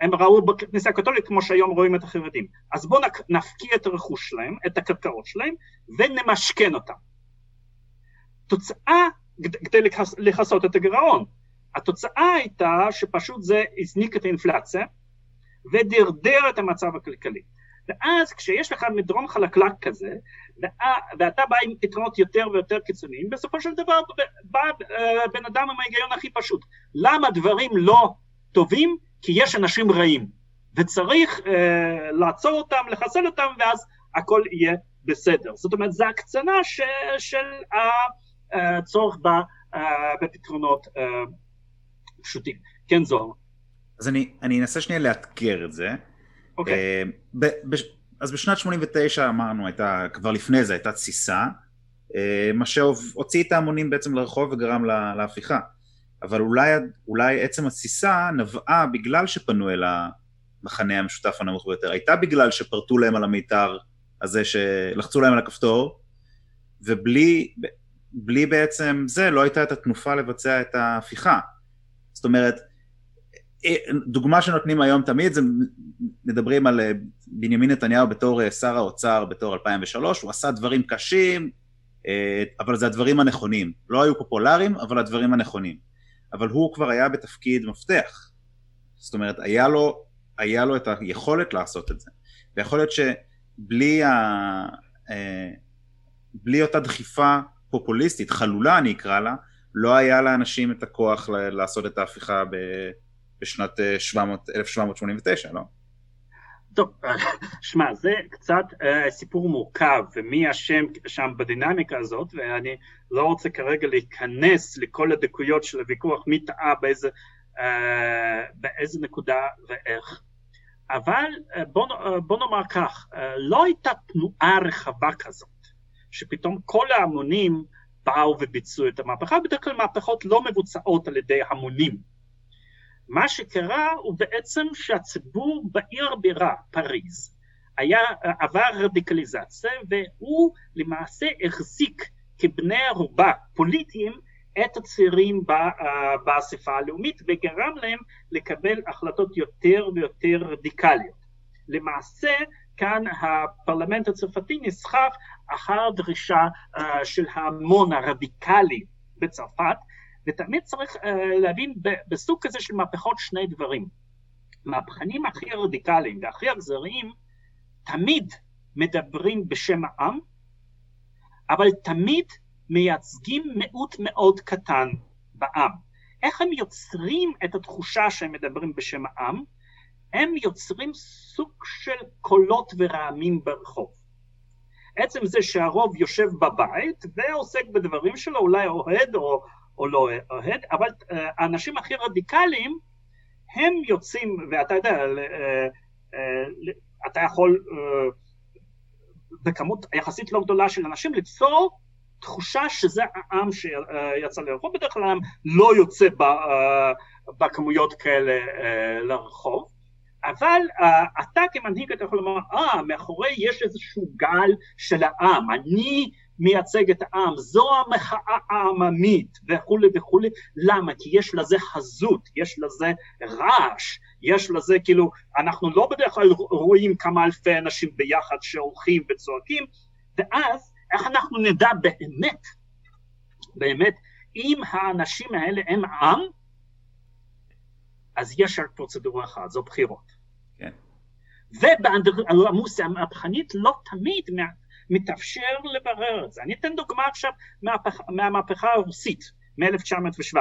הם ראו בכניסה הקתולית כמו שהיום רואים את החרדים. אז בואו נפקיע את הרכוש שלהם, את הקרקעות שלהם, ונמשכן אותם. תוצאה, כדי לכסות את הגירעון, התוצאה הייתה שפשוט זה הזניק את האינפלציה ודרדר את המצב הכלכלי. ואז כשיש לך מדרון חלקלק כזה, ואתה בא עם פתרונות יותר ויותר קיצוניים, בסופו של דבר בא אה, בן אדם עם ההיגיון הכי פשוט. למה דברים לא טובים? כי יש אנשים רעים, וצריך אה, לעצור אותם, לחסל אותם, ואז הכל יהיה בסדר. זאת אומרת, זו הקצנה ש, של הצורך ב, אה, בפתרונות אה, פשוטים. כן, זוהר. אז אני, אני אנסה שנייה לאתגר את זה. אוקיי. אה, ב, ב, אז בשנת 89 אמרנו, הייתה, כבר לפני זה הייתה תסיסה, אה, מה שהוציא את ההמונים בעצם לרחוב וגרם לה, להפיכה. אבל אולי, אולי עצם התסיסה נבעה בגלל שפנו אל המחנה המשותף הנמוך ביותר, הייתה בגלל שפרטו להם על המיתר הזה, שלחצו להם על הכפתור, ובלי בלי בעצם זה לא הייתה את התנופה לבצע את ההפיכה. זאת אומרת, דוגמה שנותנים היום תמיד זה מדברים על אה, בנימין נתניהו בתור אה, שר האוצר בתור 2003, הוא עשה דברים קשים, אה, אבל זה הדברים הנכונים. לא היו פופולריים, אבל הדברים הנכונים. אבל הוא כבר היה בתפקיד מפתח. זאת אומרת, היה לו, היה לו את היכולת לעשות את זה. ויכול להיות שבלי ה... אה, בלי אותה דחיפה פופוליסטית, חלולה אני אקרא לה, לא היה לאנשים את הכוח לעשות את ההפיכה בשנת 700, אה, 1789, לא? טוב, שמע, זה קצת uh, סיפור מורכב, ומי אשם שם בדינמיקה הזאת, ואני לא רוצה כרגע להיכנס לכל הדקויות של הוויכוח מי טעה באיזה, uh, באיזה נקודה ואיך. אבל uh, בוא, uh, בוא נאמר כך, uh, לא הייתה תנועה רחבה כזאת, שפתאום כל ההמונים באו וביצעו את המהפכה, בדרך כלל מהפכות לא מבוצעות על ידי המונים. מה שקרה הוא בעצם שהציבור בעיר הבירה, פריז, היה, עבר רדיקליזציה והוא למעשה החזיק כבני ערובה פוליטיים את הצעירים באספה הלאומית וגרם להם לקבל החלטות יותר ויותר רדיקליות. למעשה כאן הפרלמנט הצרפתי נסחף אחר הדרישה uh, של ההמון הרדיקלי בצרפת, ותמיד צריך uh, להבין בסוג כזה של מהפכות שני דברים. מהפכנים הכי רדיקליים והכי אכזריים תמיד מדברים בשם העם, אבל תמיד מייצגים מיעוט מאוד קטן בעם. איך הם יוצרים את התחושה שהם מדברים בשם העם? הם יוצרים סוג של קולות ורעמים ברחוב. עצם זה שהרוב יושב בבית ועוסק בדברים שלו, אולי אוהד או, או לא אוהד, אבל אה, האנשים הכי רדיקליים הם יוצאים, ואתה יודע, אה, אה, אתה יכול בכמות יחסית לא גדולה של אנשים ליצור תחושה שזה העם שיצא לרחוב, בדרך כלל העם לא יוצא בכמויות כאלה לרחוב, אבל אתה כמנהיג אתה יכול לומר, אה, מאחורי יש איזשהו גל של העם, אני מייצג את העם, זו המחאה העממית וכולי וכולי, למה? כי יש לזה חזות, יש לזה רעש, יש לזה כאילו, אנחנו לא בדרך כלל רואים כמה אלפי אנשים ביחד שהולכים וצועקים, ואז איך אנחנו נדע באמת, באמת, אם האנשים האלה הם עם, אז יש רק פרוצדורה אחת, זו בחירות. כן. ובאנדרלמוסיה המהפכנית לא תמיד מתאפשר לברר את זה. אני אתן דוגמה עכשיו מהפכ... מהמהפכה הרוסית מ-1917.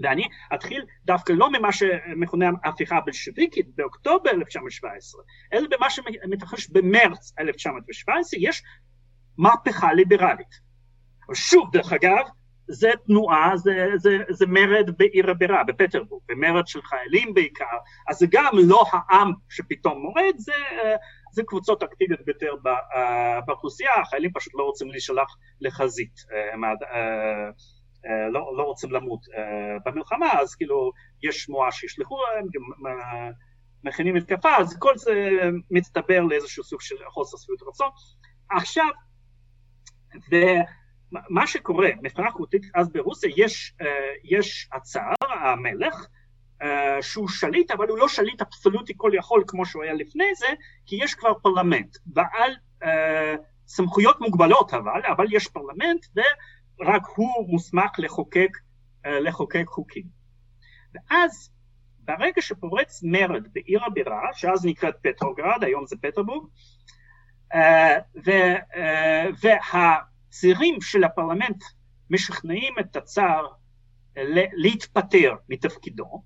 ואני אתחיל דווקא לא ממה שמכונה ההפיכה הבלשביקית באוקטובר 1917, אלא במה שמתרחש במרץ 1917, יש מהפכה ליברלית. שוב, דרך אגב, זה תנועה, זה, זה, זה מרד בעיר הבירה, בפטרבורג, במרד של חיילים בעיקר, אז זה גם לא העם שפתאום מורד, זה, זה קבוצות אקטיביות ביותר באוכלוסייה, החיילים פשוט לא רוצים להישלח לחזית, הם, לא, לא רוצים למות במלחמה, אז כאילו יש שמועה שישלחו להם, מכינים מתקפה, אז כל זה מצטבר לאיזשהו סוג של חוסר שביעות רצון. עכשיו, ומה שקורה, מבחינה חוקתית אז ברוסיה יש, יש הצאר, המלך, שהוא שליט, אבל הוא לא שליט אבסולוטי כל יכול כמו שהוא היה לפני זה, כי יש כבר פרלמנט, בעל אה, סמכויות מוגבלות אבל, אבל יש פרלמנט ורק הוא מוסמך לחוקק, אה, לחוקק חוקים. ואז ברגע שפורץ מרד בעיר הבירה, שאז נקראת פטרוגרד, היום זה פטרבורג, וה... צעירים של הפרלמנט משכנעים את הצאר להתפטר מתפקידו,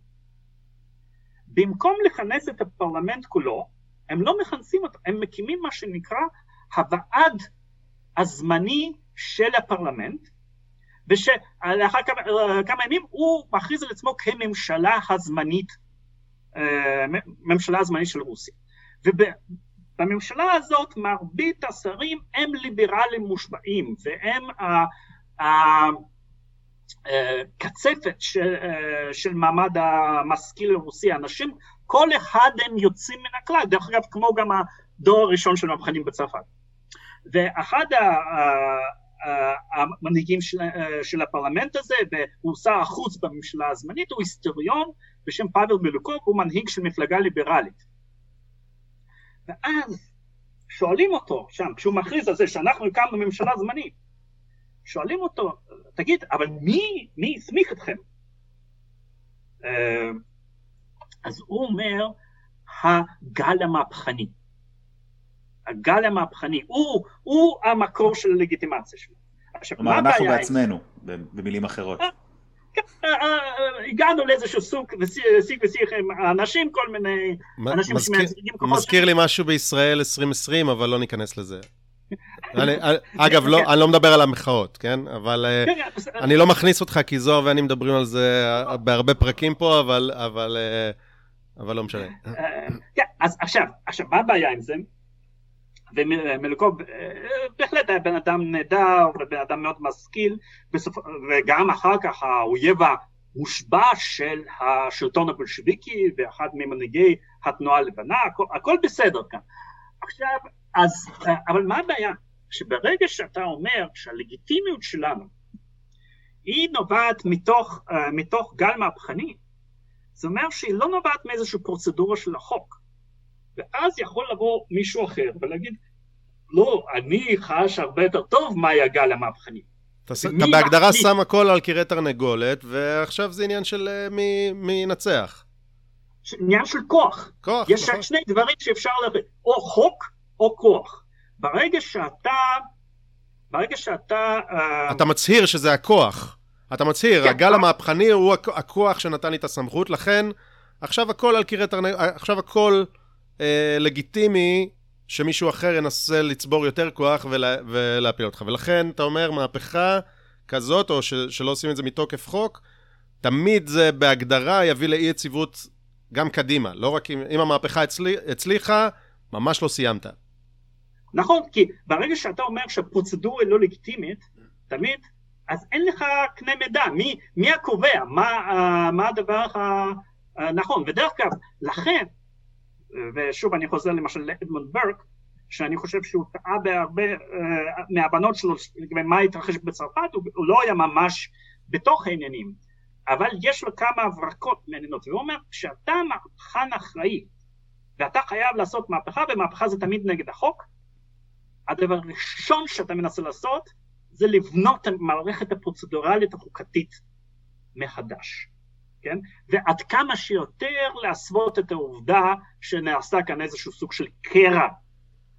במקום לכנס את הפרלמנט כולו, הם לא מכנסים אותו, הם מקימים מה שנקרא הוועד הזמני של הפרלמנט, ושלאחר כמה, כמה ימים הוא מכריז על עצמו כממשלה הזמנית, אה, ממשלה הזמנית של רוסיה. בממשלה הזאת מרבית השרים הם ליברלים מושבעים והם הקצפת של, של מעמד המשכיל הרוסי, אנשים, כל אחד הם יוצאים מן הכלל, דרך אגב כמו גם הדור הראשון של המבחנים בצרפת. ואחד המנהיגים של, של הפרלמנט הזה, והוא שר החוץ בממשלה הזמנית, הוא היסטוריון בשם פאבל מלוקוב, הוא מנהיג של מפלגה ליברלית. ואז שואלים אותו שם, כשהוא מכריז על זה שאנחנו הקמנו ממשלה זמנית, שואלים אותו, תגיד, אבל מי, מי הסמיך אתכם? אה, אז הוא אומר, הגל המהפכני. הגל המהפכני, הוא, הוא המקור של הלגיטימציה שלו. עכשיו, מה הבעיה? אנחנו בעצמנו, במילים אחרות. אה, הגענו לאיזשהו סוג ושיג ושיח עם האנשים, כל מיני אנשים שמייצגים כוחות. מזכיר לי משהו בישראל 2020, אבל לא ניכנס לזה. אגב, לא, אני לא מדבר על המחאות, כן? אבל אה, כן, כן, אני לא מכניס אותך, כי זוהר ואני מדברים על זה בהרבה פרקים פה, אבל, אה, לא משנה. אה, כן, אז עכשיו, עכשיו, מה הבעיה עם זה? ומלוקוב בהחלט היה בן אדם נהדר ובן אדם מאוד משכיל בסופ... וגם אחר כך האויב המושבע של השלטון הבולשביקי ואחד ממנהיגי התנועה הלבנה, הכל, הכל בסדר כאן. עכשיו, אז, אבל מה הבעיה? שברגע שאתה אומר שהלגיטימיות שלנו היא נובעת מתוך, מתוך גל מהפכני, זה אומר שהיא לא נובעת מאיזושהי פרוצדורה של החוק, ואז יכול לבוא מישהו אחר ולהגיד, לא, אני חש הרבה יותר טוב מהי הגל המהפכני. אתה, אתה בהגדרה מחליט? שם הכל על קירי תרנגולת, ועכשיו זה עניין של uh, מי, מי ינצח. עניין של כוח. כוח, יש נכון. שני דברים שאפשר להבין, או חוק או כוח. ברגע שאתה, ברגע שאתה... אה, אתה מצהיר שזה הכוח. אתה מצהיר, כן, הגל המהפכני הוא הכוח שנתן לי את הסמכות, לכן עכשיו הכל על קירי תרנגולת, עכשיו הכל אה, לגיטימי שמישהו אחר ינסה לצבור יותר כוח ולה, ולהפיל אותך. ולכן אתה אומר, מהפכה כזאת, או ש, שלא עושים את זה מתוקף חוק, תמיד זה בהגדרה יביא לאי יציבות גם קדימה. לא רק אם, אם המהפכה הצליח, הצליחה, ממש לא סיימת. נכון, כי ברגע שאתה אומר שהפרוצדורה היא לא לגיטימית, תמיד, אז אין לך קנה מידע. מי, מי הקובע? מה, uh, מה הדבר הנכון? Uh, ודרך אגב, לכן, ושוב אני חוזר למשל לאדמונד ברק, שאני חושב שהוא טעה בהרבה uh, מהבנות שלו לגבי מה התרחש בצרפת, הוא, הוא לא היה ממש בתוך העניינים, אבל יש לו כמה הברקות מעניינות, והוא אומר, כשאתה מהפכן אחראי ואתה חייב לעשות מהפכה, ומהפכה זה תמיד נגד החוק, הדבר הראשון שאתה מנסה לעשות זה לבנות את המערכת הפרוצדורלית החוקתית מחדש. כן? ועד כמה שיותר להסוות את העובדה שנעשה כאן איזשהו סוג של קרע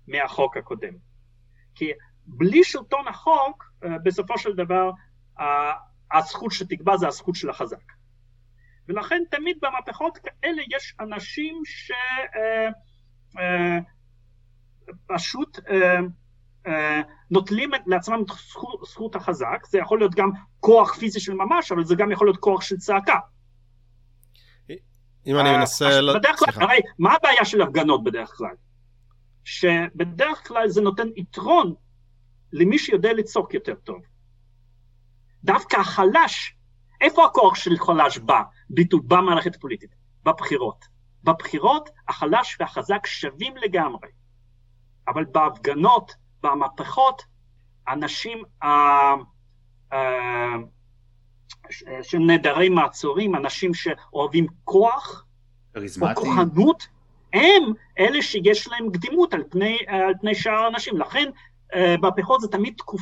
מהחוק הקודם. כי בלי שלטון החוק, אה, בסופו של דבר, הזכות שתקבע זה הזכות של החזק. ולכן תמיד במהפכות כאלה יש אנשים שפשוט אה, אה, נוטלים לעצמם את זכות החזק, זה יכול להיות גם כוח פיזי של ממש, אבל זה גם יכול להיות כוח של צעקה. אם אני מנסה... בדרך כלל, הרי מה הבעיה של הפגנות בדרך כלל? שבדרך כלל זה נותן יתרון למי שיודע לצעוק יותר טוב. דווקא החלש, איפה הכוח של חלש בא, ביטוי, במערכת הפוליטית? בבחירות. בבחירות החלש והחזק שווים לגמרי. אבל בהפגנות, במהפכות, אנשים uh, uh, שהם נעדרי מעצורים, אנשים שאוהבים כוח, או כוחנות, הם אלה שיש להם קדימות על פני, על פני שאר האנשים. לכן מהפכות זה תמיד תקופ,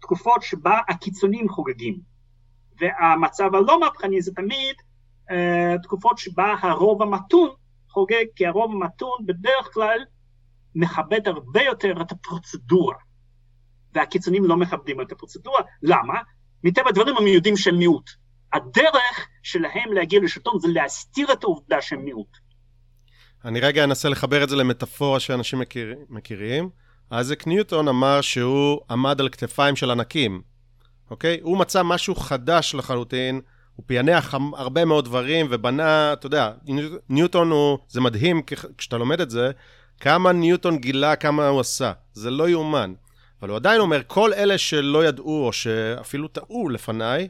תקופות שבה הקיצונים חוגגים. והמצב הלא מהפכני זה תמיד תקופות שבה הרוב המתון חוגג, כי הרוב המתון בדרך כלל מכבד הרבה יותר את הפרוצדורה. והקיצונים לא מכבדים את הפרוצדורה. למה? מטבע הדברים הם יודעים שהם מיעוט. הדרך שלהם להגיע לשלטון זה להסתיר את העובדה שהם מיעוט. אני רגע אנסה לחבר את זה למטאפורה שאנשים מכיר, מכירים. אייזק ניוטון אמר שהוא עמד על כתפיים של ענקים, אוקיי? הוא מצא משהו חדש לחלוטין, הוא פענח הרבה מאוד דברים ובנה, אתה יודע, ניוטון הוא, זה מדהים כשאתה לומד את זה, כמה ניוטון גילה, כמה הוא עשה. זה לא יאומן. אבל הוא עדיין אומר, כל אלה שלא ידעו, או שאפילו טעו לפניי,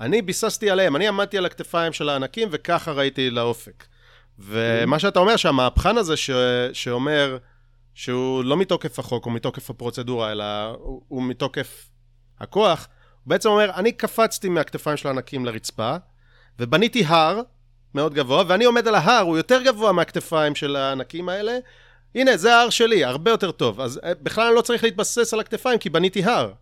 אני ביססתי עליהם, אני עמדתי על הכתפיים של הענקים, וככה ראיתי לאופק. ומה שאתה אומר, שהמהפכן הזה ש... שאומר שהוא לא מתוקף החוק או מתוקף הפרוצדורה, אלא הוא, הוא מתוקף הכוח, הוא בעצם אומר, אני קפצתי מהכתפיים של הענקים לרצפה, ובניתי הר מאוד גבוה, ואני עומד על ההר, הוא יותר גבוה מהכתפיים של הענקים האלה, הנה, זה ההר שלי, הרבה יותר טוב. אז אה, בכלל אני לא צריך להתבסס על הכתפיים, כי בניתי הר.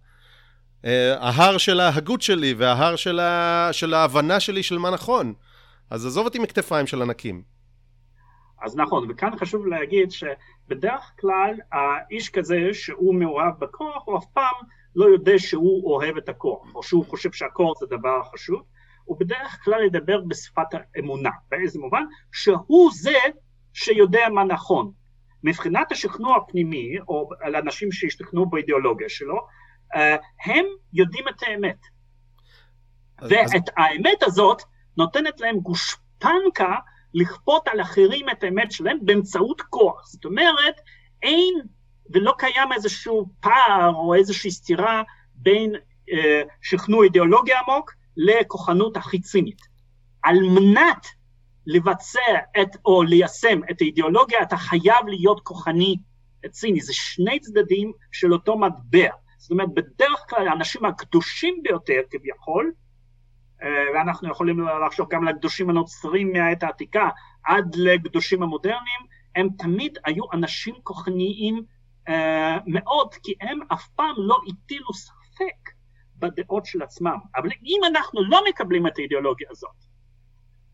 Uh, ההר של ההגות שלי, וההר של, ה... של ההבנה שלי של מה נכון. אז עזוב אותי מכתפיים של ענקים. אז נכון, וכאן חשוב להגיד שבדרך כלל האיש כזה שהוא מעורב בכוח, הוא אף פעם לא יודע שהוא אוהב את הכוח, או שהוא חושב שהכוח זה דבר חשוב, הוא בדרך כלל ידבר בשפת האמונה. באיזה מובן? שהוא זה שיודע מה נכון. מבחינת השכנוע הפנימי, או על אנשים שהשתכנעו באידיאולוגיה שלו, אה, הם יודעים את האמת. אז, ואת אז... האמת הזאת נותנת להם גושפנקה לכפות על אחרים את האמת שלהם באמצעות כוח. זאת אומרת, אין ולא קיים איזשהו פער או איזושהי סתירה בין אה, שכנוע אידיאולוגי עמוק לכוחנות הכי צינית. על מנת לבצע את, או ליישם את האידיאולוגיה, אתה חייב להיות כוחני ציני. זה שני צדדים של אותו מטבע. זאת אומרת, בדרך כלל האנשים הקדושים ביותר כביכול, אה, ואנחנו יכולים לחשוב גם לקדושים הנוצרים מהעת העתיקה עד לקדושים המודרניים, הם תמיד היו אנשים כוחניים uh, מאוד, כי הם אף פעם לא הטילו ספק בדעות של עצמם. אבל אם אנחנו לא מקבלים את האידיאולוגיה הזאת,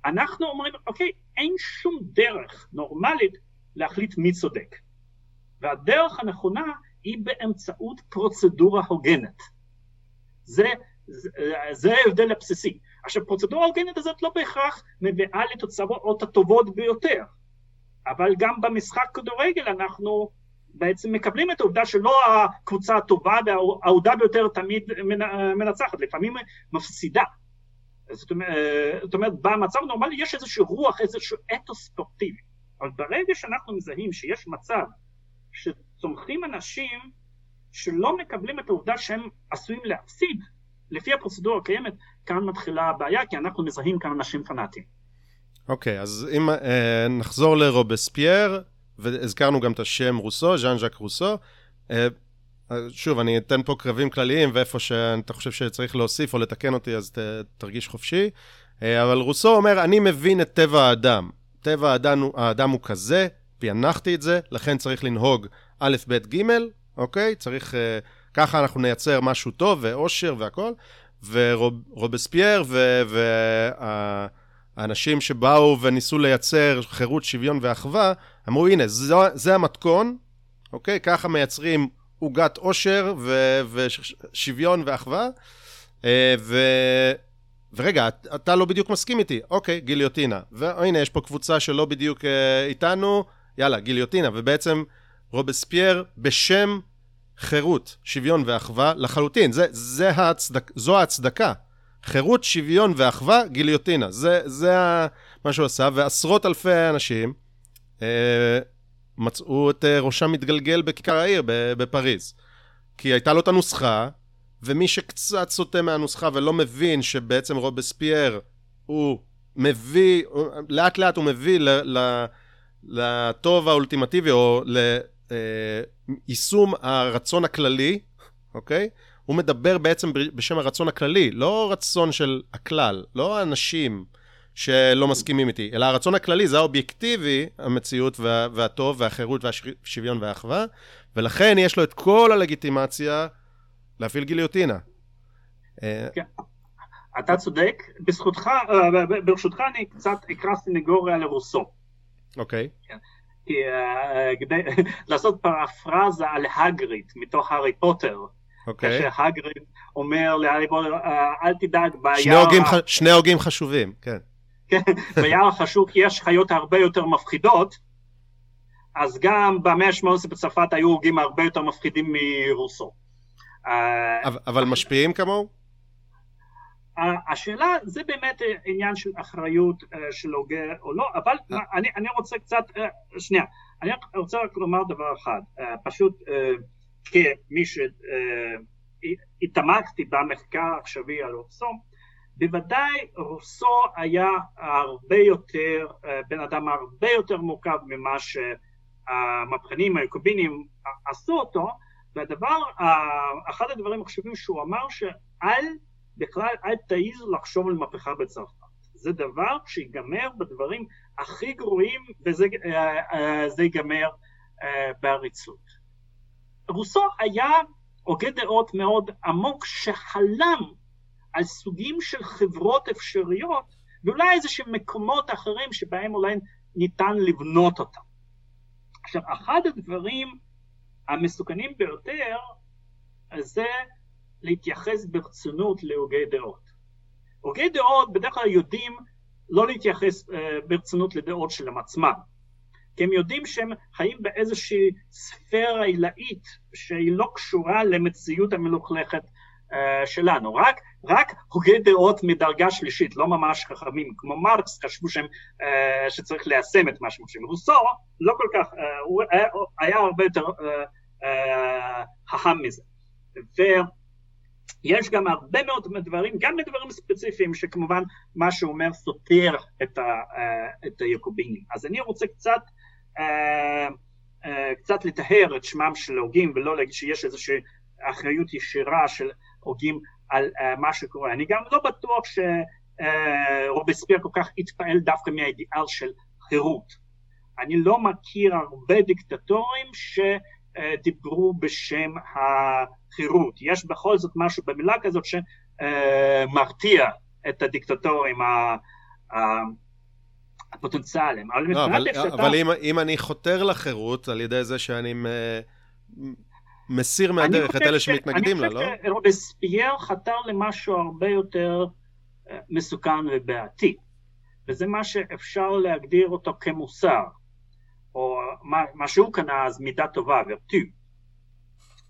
אנחנו אומרים, אוקיי, אין שום דרך נורמלית להחליט מי צודק. והדרך הנכונה היא באמצעות פרוצדורה הוגנת. זה, זה, זה ההבדל הבסיסי. עכשיו, פרוצדורה הוגנת הזאת לא בהכרח מביאה לתוצאות הטובות ביותר, אבל גם במשחק כדורגל אנחנו בעצם מקבלים את העובדה שלא הקבוצה הטובה והאהודה ביותר תמיד מנצחת, לפעמים מפסידה. אומרת, זאת אומרת, במצב נורמלי יש איזושהי רוח, איזשהו אתוס ספורטיבי. אבל ברגע שאנחנו מזהים שיש מצב שצומחים אנשים שלא מקבלים את העובדה שהם עשויים להפסיד, לפי הפרוצדורה הקיימת, כאן מתחילה הבעיה, כי אנחנו מזהים כאן אנשים פנאטיים. אוקיי, okay, אז אם uh, נחזור לרובספייר, והזכרנו גם את השם רוסו, ז'אן ז'אק רוסו, uh, שוב, אני אתן פה קרבים כלליים, ואיפה שאתה חושב שצריך להוסיף או לתקן אותי, אז ת, תרגיש חופשי. Uh, אבל רוסו אומר, אני מבין את טבע האדם. טבע האדם, האדם הוא כזה, פענחתי את זה, לכן צריך לנהוג א', ב', ג', אוקיי? צריך... Uh, ככה אנחנו נייצר משהו טוב, ואושר והכול. ורובספייר והאנשים שבאו וניסו לייצר חירות, שוויון ואחווה, אמרו, הנה, זה, זה המתכון, אוקיי? ככה מייצרים עוגת עושר ושוויון ואחווה. אה, ו... ורגע, אתה לא בדיוק מסכים איתי, אוקיי, גיליוטינה. והנה, יש פה קבוצה שלא בדיוק אה, איתנו, יאללה, גיליוטינה. ובעצם רובספייר, בשם חירות, שוויון ואחווה לחלוטין. זה, זה ההצדק, זו ההצדקה. חירות, שוויון ואחווה, גיליוטינה. זה, זה מה שהוא עשה, ועשרות אלפי אנשים אה, מצאו את אה, ראשם מתגלגל בכיכר העיר בפריז. כי הייתה לו את הנוסחה, ומי שקצת סוטה מהנוסחה ולא מבין שבעצם רובספייר הוא מביא, לאט לאט הוא מביא ל, ל, לטוב האולטימטיבי, או ל... אה, הרצון הכללי, אוקיי? הוא מדבר בעצם בשם הרצון הכללי, לא רצון של הכלל, לא האנשים שלא מסכימים איתי, אלא הרצון הכללי, זה האובייקטיבי, המציאות וה, והטוב והחירות והשוויון והאחווה, ולכן יש לו את כל הלגיטימציה להפעיל גיליוטינה. אה, כן. אתה צודק, בזכותך, אה, ברשותך אני קצת אקרא סנגוריה לרוסו. אוקיי. כן. אה, כדי לעשות פרפרזה על הגריד מתוך הארי פוטר. אוקיי. כאשר הגריד אומר להארי פוטר, אל תדאג, ביער... שני הוגים חשובים, כן. כן, ביער החשוך יש חיות הרבה יותר מפחידות, אז גם במאה ה-18 בצרפת היו הוגים הרבה יותר מפחידים מרוסו. אה, אבל משפיעים כמוהו? השאלה זה באמת עניין של אחריות אה, של הוגה או לא, אבל אה. אני, אני רוצה קצת, אה, שנייה, אני רוצה רק לומר דבר אחד, פשוט כמי שהתעמקתי במחקר העכשווי על רוסו, בוודאי רוסו היה הרבה יותר, בן אדם הרבה יותר מורכב ממה שהמהפכנים היוקובינים עשו אותו, והדבר, אחד הדברים החשובים שהוא אמר שעל בכלל אל תעיז לחשוב על מהפכה בצרפת. זה דבר שיגמר בדברים הכי גרועים וזה ייגמר uh, בעריצות. רוסו היה הוגה דעות מאוד עמוק שחלם על סוגים של חברות אפשריות ואולי איזה שהם מקומות אחרים שבהם אולי ניתן לבנות אותם. עכשיו, אחד הדברים המסוכנים ביותר זה להתייחס ברצינות להוגי דעות. הוגי דעות בדרך כלל יודעים לא להתייחס uh, ברצינות לדעות שלהם עצמם, כי הם יודעים שהם חיים באיזושהי ספירה עילאית שהיא לא קשורה למציאות המלוכלכת uh, שלנו, רק, רק הוגי דעות מדרגה שלישית, לא ממש חכמים, כמו מרקס חשבו שהם, uh, שצריך ליישם את מה שהם חושבים. רוסו לא כל כך, uh, הוא היה, היה הרבה יותר חכם מזה. יש גם הרבה מאוד דברים, גם מדברים ספציפיים, שכמובן מה שאומר סותר את, ה, את היעקובינים. אז אני רוצה קצת, קצת לטהר את שמם של הוגים, ולא להגיד שיש איזושהי אחריות ישירה של הוגים על uh, מה שקורה. אני גם לא בטוח שרובספיר uh, כל כך התפעל דווקא מהאידיאל של חירות. אני לא מכיר הרבה דיקטטורים שדיברו בשם החירות. יש בכל זאת משהו במילה כזאת שמרתיע את הדיקטטורים הפוטנציאליים. לא, אבל, אבל אם, אם אני חותר לחירות על ידי זה שאני מסיר מהדרך את אלה שמתנגדים לה, לא? אני חושב שרובספייר חתר למשהו הרבה יותר אה, מסוכן ובעייתי, וזה מה שאפשר להגדיר אותו כמוסר, או מה, מה שהוא קנה אז מידה טובה, ורטו.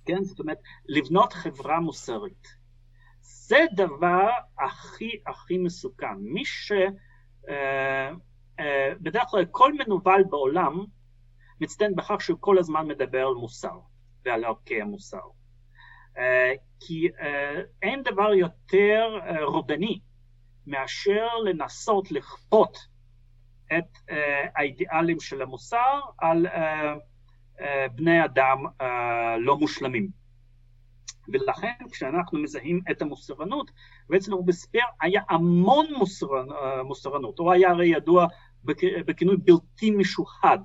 כן? זאת אומרת, לבנות חברה מוסרית. זה דבר הכי הכי מסוכן. מי ש... אה, אה, בדרך כלל כל מנוול בעולם מצטיין בכך שהוא כל הזמן מדבר על מוסר. ועל ערכי המוסר. אה, כי אה, אין דבר יותר אה, רודני מאשר לנסות לכפות את האידיאלים של המוסר על בני אדם לא מושלמים. ולכן כשאנחנו מזהים את המוסרנות, בעצם רובספייר היה המון מוסרנות, הוא היה הרי ידוע בכינוי בלתי משוחד,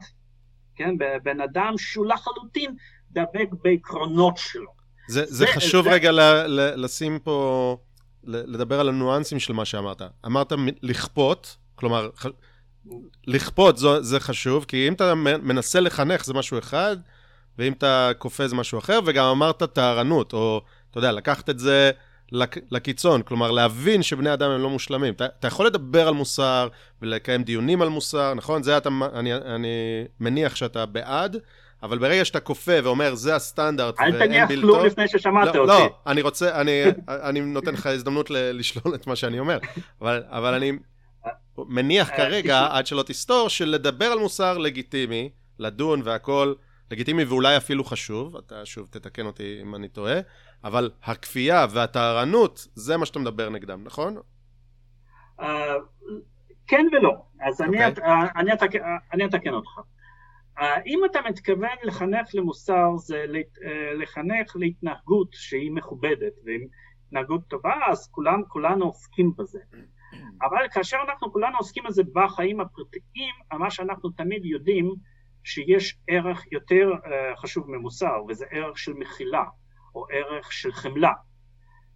כן, בן אדם שהוא לחלוטין דבק בעקרונות שלו. זה, זה, זה חשוב זה... רגע ל, ל, לשים פה, לדבר על הניואנסים של מה שאמרת. אמרת לכפות, כלומר, לכפות זה, זה חשוב, כי אם אתה מנסה לחנך זה משהו אחד, ואם אתה כופה זה משהו אחר, וגם אמרת טהרנות, או, אתה יודע, לקחת את זה לקיצון, כלומר, להבין שבני אדם הם לא מושלמים. אתה, אתה יכול לדבר על מוסר ולקיים דיונים על מוסר, נכון? זה אתה, אני, אני מניח שאתה בעד, אבל ברגע שאתה כופה ואומר, זה הסטנדרט ואין בלתו... אל תניח כלום לפני ששמעת לא, אותי. לא, אני רוצה, אני, אני נותן לך הזדמנות לשלול את מה שאני אומר, אבל, אבל אני מניח אה, כרגע, עד שלא תסתור, שלדבר על מוסר לגיטימי, לדון והכול, לגיטימי ואולי אפילו חשוב, אתה שוב תתקן אותי אם אני טועה, אבל הכפייה והטהרנות, זה מה שאתה מדבר נגדם, נכון? אה, כן ולא. אז אני אוקיי. אתקן אותך. אם אתה מתכוון לחנך למוסר זה אה, לחנך להתנהגות שהיא מכובדת והתנהגות טובה אז כולם, כולנו עוסקים בזה. אבל כאשר אנחנו כולנו עוסקים בזה בחיים הפרטיים מה שאנחנו תמיד יודעים שיש ערך יותר אה, חשוב ממוסר וזה ערך של מחילה או ערך של חמלה.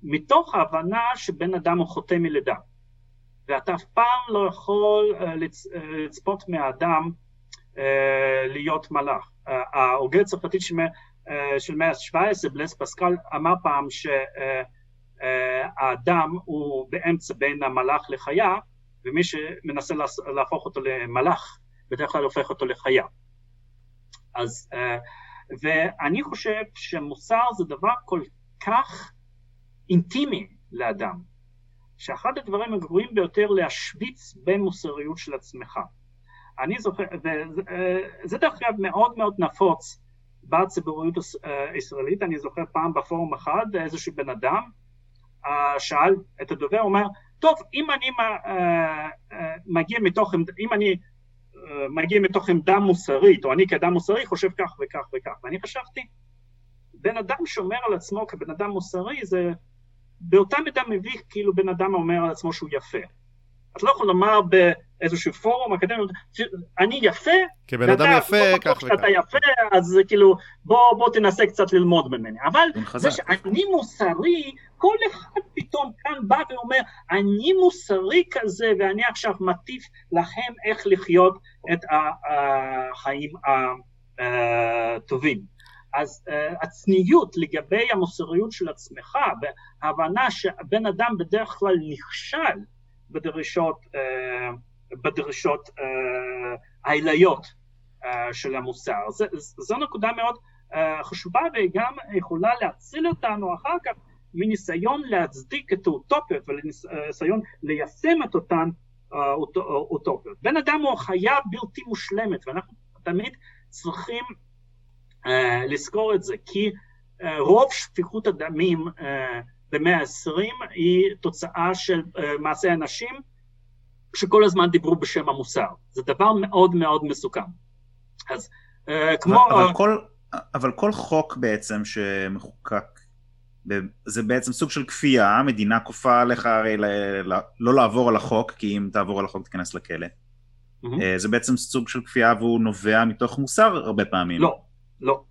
מתוך ההבנה שבן אדם הוא חוטא מלידה ואתה אף פעם לא יכול אה, לצפות מהאדם להיות מלאך. אה, ההוגה הצרפתי אה, של מאה ה-17, בלס פסקל, אמר פעם שהאדם הוא באמצע בין המלאך לחיה, ומי שמנסה להפוך אותו למלאך, בדרך כלל הופך אותו לחיה. אז, ואני חושב שמוסר זה דבר כל כך אינטימי לאדם, שאחד הדברים הגרועים ביותר להשוויץ בין מוסריות של עצמך. אני זוכר, וזה דרך אגב מאוד מאוד נפוץ בציבוריות הישראלית, אני זוכר פעם בפורום אחד איזשהו בן אדם שאל את הדובר, הוא אומר, טוב, אם אני מגיע מתוך, אם אני מגיע מתוך עמדה מוסרית, או אני כאדם מוסרי חושב כך וכך וכך, ואני חשבתי, בן אדם שומר על עצמו כבן אדם מוסרי זה באותה מידה מביך כאילו בן אדם אומר על עצמו שהוא יפה. את לא יכול לומר באיזשהו פורום אקדמי, אני יפה, כבן אדם יפה, כך וכך. כשאתה יפה, אז כאילו, בוא, בוא תנסה קצת ללמוד ממני. אבל זה שאני מוסרי, כל אחד פתאום כאן בא ואומר, אני מוסרי כזה, ואני עכשיו מטיף לכם איך לחיות את החיים הטובים. אז uh, הצניעות לגבי המוסריות של עצמך, וההבנה שבן אדם בדרך כלל נכשל בדרישות, אה, בדרישות אה, העיליות אה, של המוסר. זו, זו נקודה מאוד חשובה וגם יכולה להציל אותנו אחר כך מניסיון להצדיק את האוטופיות וניסיון ליישם את אותן אוטופיות. בן אדם הוא חיה בלתי מושלמת ואנחנו תמיד צריכים לזכור את זה כי רוב שפיכות הדמים במאה העשרים היא תוצאה של מעשי אנשים שכל הזמן דיברו בשם המוסר. זה דבר מאוד מאוד מסוכן. אז uh, כמו... אבל, אבל, כל, אבל כל חוק בעצם שמחוקק, זה בעצם סוג של כפייה, המדינה כופה עליך הרי ל, ל, לא לעבור על החוק, כי אם תעבור על החוק תיכנס לכלא. Mm-hmm. זה בעצם סוג של כפייה והוא נובע מתוך מוסר הרבה פעמים. לא, לא.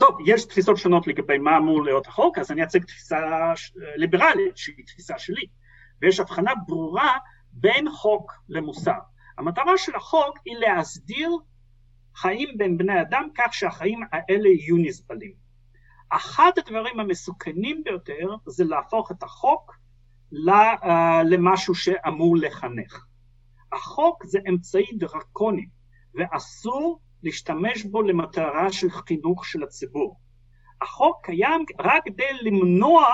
טוב, יש תפיסות שונות לגבי מה אמור להיות החוק, אז אני אציג תפיסה ליברלית, שהיא תפיסה שלי. ויש הבחנה ברורה בין חוק למוסר. המטרה של החוק היא להסדיר חיים בין בני אדם כך שהחיים האלה יהיו נסבלים. אחד הדברים המסוכנים ביותר זה להפוך את החוק אה, למשהו שאמור לחנך. החוק זה אמצעי דרקוני ואסור להשתמש בו למטרה של חינוך של הציבור. החוק קיים רק כדי למנוע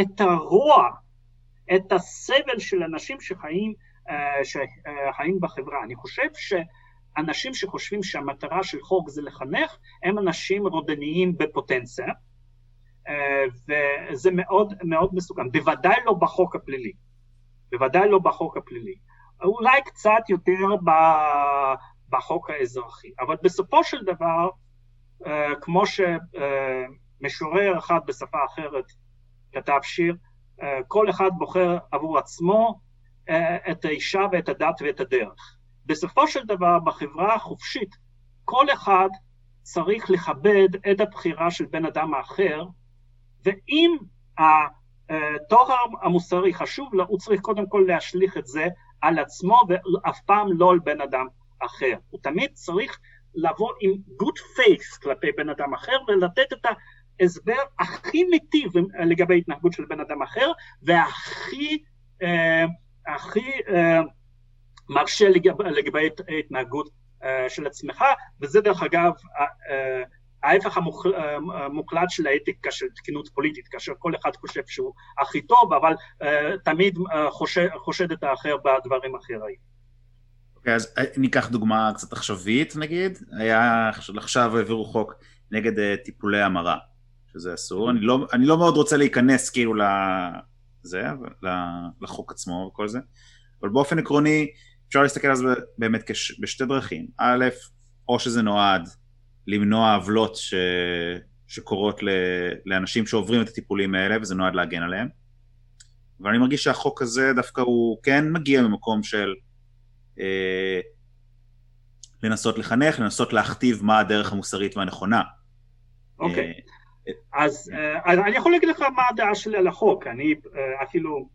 את הרוע, את הסבל של אנשים שחיים, אה, שחיים בחברה. אני חושב שאנשים שחושבים שהמטרה של חוק זה לחנך, הם אנשים רודניים בפוטנציה, אה, וזה מאוד מאוד מסוכן, בוודאי לא בחוק הפלילי, בוודאי לא בחוק הפלילי, אולי קצת יותר בחוק האזרחי, אבל בסופו של דבר, אה, כמו שמשורר אחד בשפה אחרת כתב שיר, אה, כל אחד בוחר עבור עצמו את האישה ואת הדת ואת הדרך. בסופו של דבר, בחברה החופשית, כל אחד צריך לכבד את הבחירה של בן אדם האחר, ואם התואר המוסרי חשוב לו, הוא צריך קודם כל להשליך את זה על עצמו ואף פעם לא על בן אדם אחר. הוא תמיד צריך לבוא עם good faith כלפי בן אדם אחר ולתת את ההסבר הכי מיטיב לגבי התנהגות של בן אדם אחר והכי אה, הכי אה, מרשה לגבי, לגבי התנהגות אה, של עצמך, וזה דרך אגב אה, ההפך המוחלט של האתיקה של תקינות פוליטית, כאשר כל אחד חושב שהוא הכי טוב, אבל uh, תמיד uh, חושד, חושד את האחר בדברים אחרים. אוקיי, okay, אז ניקח דוגמה קצת עכשווית נגיד, היה עכשיו העבירו חוק נגד טיפולי המרה, שזה אסור, אני לא, אני לא מאוד רוצה להיכנס כאילו לזה, לחוק עצמו וכל זה, אבל באופן עקרוני אפשר להסתכל על זה באמת כש, בשתי דרכים, א', או שזה נועד למנוע עוולות ש... שקורות ל... לאנשים שעוברים את הטיפולים האלה, וזה נועד להגן עליהם. ואני מרגיש שהחוק הזה דווקא הוא כן מגיע ממקום של אה, לנסות לחנך, לנסות להכתיב מה הדרך המוסרית והנכונה. אוקיי, okay. אה, אז, אה, אז אני יכול להגיד לך מה הדעה שלי על החוק, אני אה, אפילו,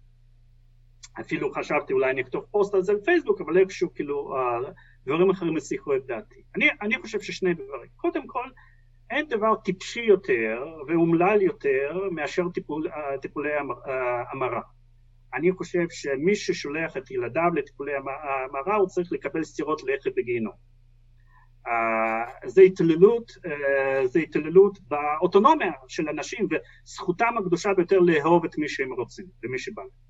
אפילו חשבתי אולי אני אכתוב פוסט על זה בפייסבוק, אבל איכשהו כאילו דברים אחרים הסיחו את דעתי. אני, אני חושב ששני דברים. קודם כל, אין דבר טיפשי יותר ואומלל יותר מאשר טיפול, אה, טיפולי אה, המרה. אני חושב שמי ששולח את ילדיו לטיפולי המרה הוא צריך לקבל סטירות לחי בגיהנום. Uh, זה התעללות, uh, זה התעללות באוטונומיה של אנשים וזכותם הקדושה ביותר לאהוב את מי שהם רוצים ומי שבא להם.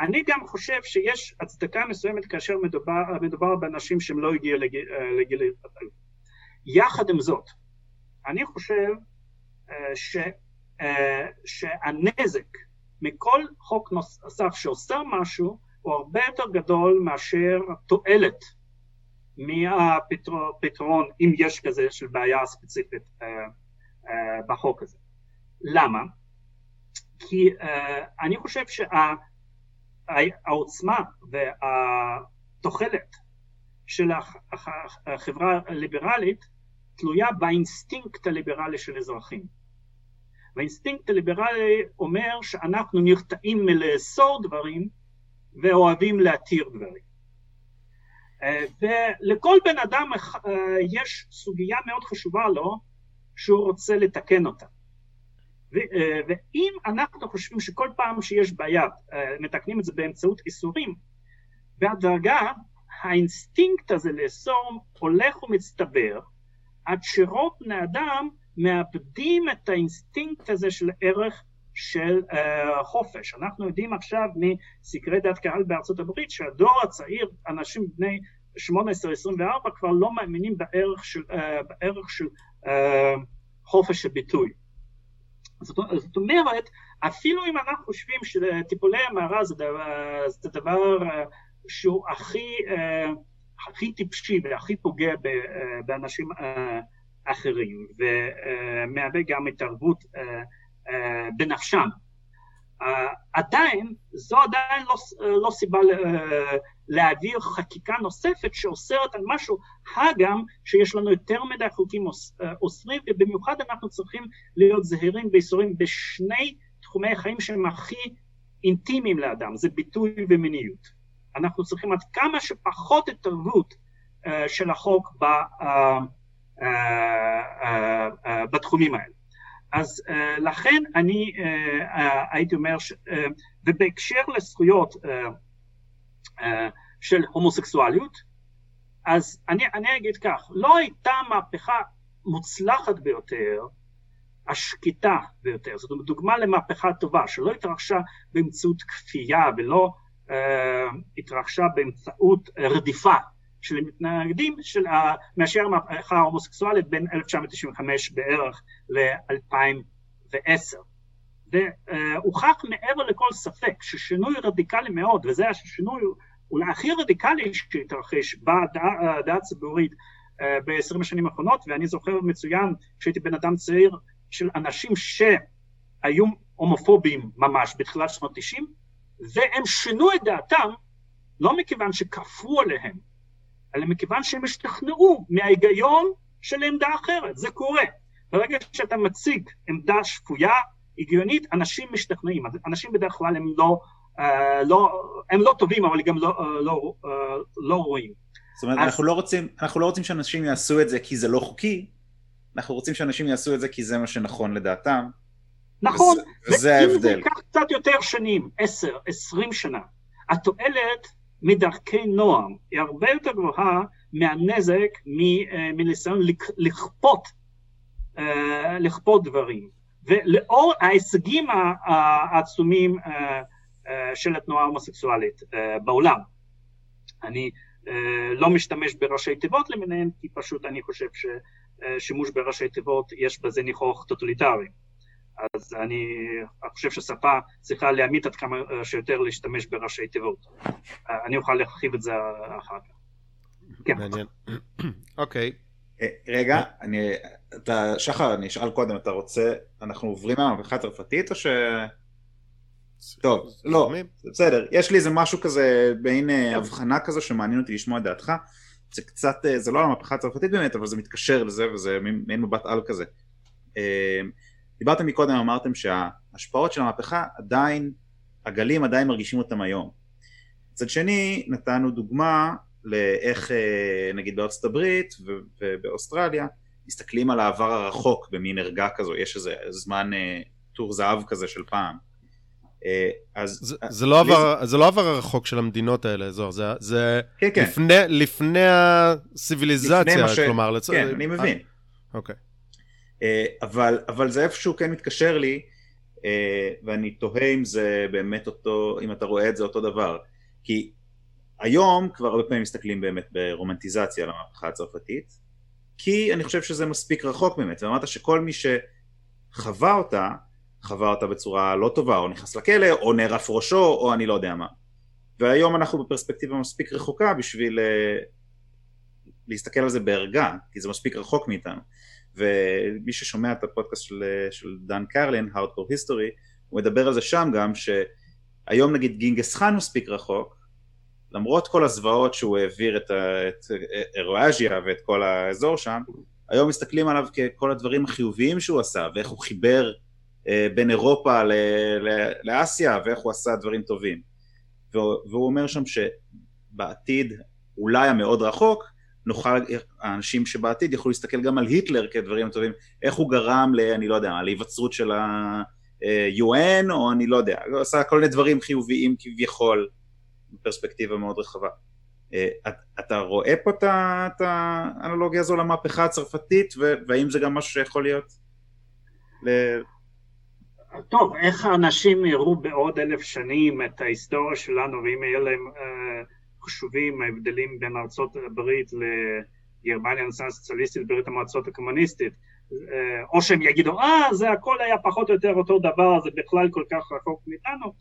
אני גם חושב שיש הצדקה מסוימת כאשר מדובר, מדובר באנשים שהם לא הגיעו לגיל, לגיל ההתפתחות. יחד עם זאת, אני חושב אה, ש, אה, שהנזק מכל חוק נוסף שעושה משהו הוא הרבה יותר גדול מאשר התועלת מהפתרון, אם יש כזה, של בעיה ספציפית אה, בחוק הזה. למה? כי אני חושב שה... העוצמה והתוחלת של החברה הליברלית תלויה באינסטינקט הליברלי של אזרחים. והאינסטינקט הליברלי אומר שאנחנו נרתעים מלאסור דברים ואוהבים להתיר דברים. ולכל בן אדם יש סוגיה מאוד חשובה לו שהוא רוצה לתקן אותה. אה, ואם אנחנו חושבים שכל פעם שיש בעיה אה, מתקנים את זה באמצעות איסורים, בהדרגה האינסטינקט הזה לאסור הולך ומצטבר עד שרוב בני אדם מאבדים את האינסטינקט הזה של ערך של אה, חופש. אנחנו יודעים עכשיו מסקרי דעת קהל בארצות הברית שהדור הצעיר, אנשים בני 18-24 כבר לא מאמינים בערך של, אה, בערך של אה, חופש הביטוי. זאת, זאת אומרת, אפילו אם אנחנו חושבים שטיפולי המרה זה דבר, זה דבר אה, שהוא הכי, אה, הכי טיפשי והכי פוגע אה, באנשים אחרים, ומהווה גם התערבות בנפשם, עדיין, זו עדיין לא, לא סיבה להעביר חקיקה נוספת שאוסרת על משהו, הגם שיש לנו יותר מדי חוקים אוסרים, ובמיוחד אנחנו צריכים להיות זהירים באיסורים בשני תחומי החיים שהם הכי אינטימיים לאדם, זה ביטוי ומיניות. אנחנו צריכים עד כמה שפחות התערבות uh, של החוק ב, uh, בתחומים האלה. אז לכן אני הייתי אומר, ובהקשר לזכויות של הומוסקסואליות, אז אני, אני אגיד כך, לא הייתה מהפכה מוצלחת ביותר, השקטה ביותר, זאת אומרת דוגמה למהפכה טובה שלא התרחשה באמצעות כפייה ולא uh, התרחשה באמצעות רדיפה של מתנגדים של, uh, מאשר המהפכה ההומוסקסואלית בין 1995 בערך ל-2010. והוכח מעבר לכל ספק ששינוי רדיקלי מאוד, וזה השינוי אולי הכי רדיקלי שהתרחש בדעה הציבורית uh, ב-20 השנים האחרונות, ואני זוכר מצוין כשהייתי בן אדם צעיר של אנשים שהיו הומופובים ממש בתחילת שנות 90, והם שינו את דעתם לא מכיוון שכפו עליהם, אלא מכיוון שהם השתכנעו מההיגיון של עמדה אחרת, זה קורה. ברגע שאתה מציג עמדה שפויה, הגיונית, אנשים משתכנעים. אנשים בדרך כלל הם לא, לא, הם לא טובים, אבל גם לא, uh, לא, uh, לא רואים. זאת אומרת, אז... אנחנו, לא רוצים, אנחנו לא רוצים שאנשים יעשו את זה כי זה לא חוקי, אנחנו רוצים שאנשים יעשו את זה כי זה מה שנכון לדעתם. נכון, וזה, וזה ההבדל. ואם זה ייקח קצת יותר שנים, עשר, עשרים שנה, התועלת מדרכי נועם היא הרבה יותר גבוהה מהנזק אה, מניסיון לכפות, אה, לכפות דברים. ולאור ההישגים העצומים אה, של התנועה ההומוסקסואלית בעולם, אני לא משתמש בראשי תיבות למיניהם, כי פשוט אני חושב ששימוש בראשי תיבות יש בזה ניחוח טוטליטרי. אז אני חושב ששפה צריכה להמעיט עד כמה שיותר להשתמש בראשי תיבות. אני אוכל להרחיב את זה אחר כך. כן. מעניין. אוקיי. אה, רגע, אני, אתה, שחר, אני אשאל קודם, אתה רוצה, אנחנו עוברים מהמהפכה הצרפתית או ש... טוב, לא, בסדר, יש לי איזה משהו כזה, מעין אה, הבחנה כזו שמעניין אותי לשמוע את דעתך. זה קצת, אה, זה לא המהפכה הצרפתית באמת, אבל זה מתקשר לזה וזה מעין מבט על כזה. דיברתם מקודם, אמרתם שההשפעות של המהפכה עדיין, הגלים עדיין מרגישים אותם היום. מצד שני, נתנו דוגמה לאיך אה, נגיד בארצות הברית ובאוסטרליה מסתכלים על העבר הרחוק במין ערגה כזו, יש איזה זמן טור זהב כזה של פעם. אה, אז... זה, זה, לא עבר, זה... לא עבר הרחוק של המדינות האלה, זוהר, זה, זה כן, כן. לפני, לפני הסיביליזציה, לפני ש... כלומר... לצ... כן, אני מבין. אוקיי. אה, אבל, אבל זה איפשהו כן מתקשר לי, אה, ואני תוהה אם זה באמת אותו, אם אתה רואה את זה אותו דבר. כי היום כבר הרבה פעמים מסתכלים באמת ברומנטיזציה על המהפכה הצרפתית, כי אני חושב שזה מספיק רחוק באמת, ואמרת שכל מי שחווה אותה, חווה אותה בצורה לא טובה, או נכנס לכלא, או נערף ראשו, או אני לא יודע מה. והיום אנחנו בפרספקטיבה מספיק רחוקה בשביל אה, להסתכל על זה בערגה, כי זה מספיק רחוק מאיתנו. ומי ששומע את הפודקאסט של, של דן קרלין, Hardcore History, הוא מדבר על זה שם גם, שהיום נגיד גינגס חאן מספיק רחוק, למרות כל הזוועות שהוא העביר את, את אירואז'יה ואת כל האזור שם, היום מסתכלים עליו ככל הדברים החיוביים שהוא עשה, ואיך הוא חיבר אה, בין אירופה ל, ל, לאסיה, ואיך הוא עשה דברים טובים. והוא, והוא אומר שם שבעתיד, אולי המאוד רחוק, נוכל, האנשים שבעתיד יוכלו להסתכל גם על היטלר כדברים טובים, איך הוא גרם ל... אני לא יודע, להיווצרות של ה-UN, או אני לא יודע, הוא עשה כל מיני דברים חיוביים כביכול, בפרספקטיבה מאוד רחבה. אה, אתה רואה פה את האנלוגיה הזו למהפכה הצרפתית, והאם זה גם משהו שיכול להיות? טוב, איך האנשים יראו בעוד אלף שנים את ההיסטוריה שלנו, ואם יהיה להם... אה, חשובים ההבדלים בין ארצות הברית לגרמניה הסוציאליסטית ברית המועצות הקומוניסטית אה, או שהם יגידו אה זה הכל היה פחות או יותר אותו דבר זה בכלל כל כך רחוק מאיתנו.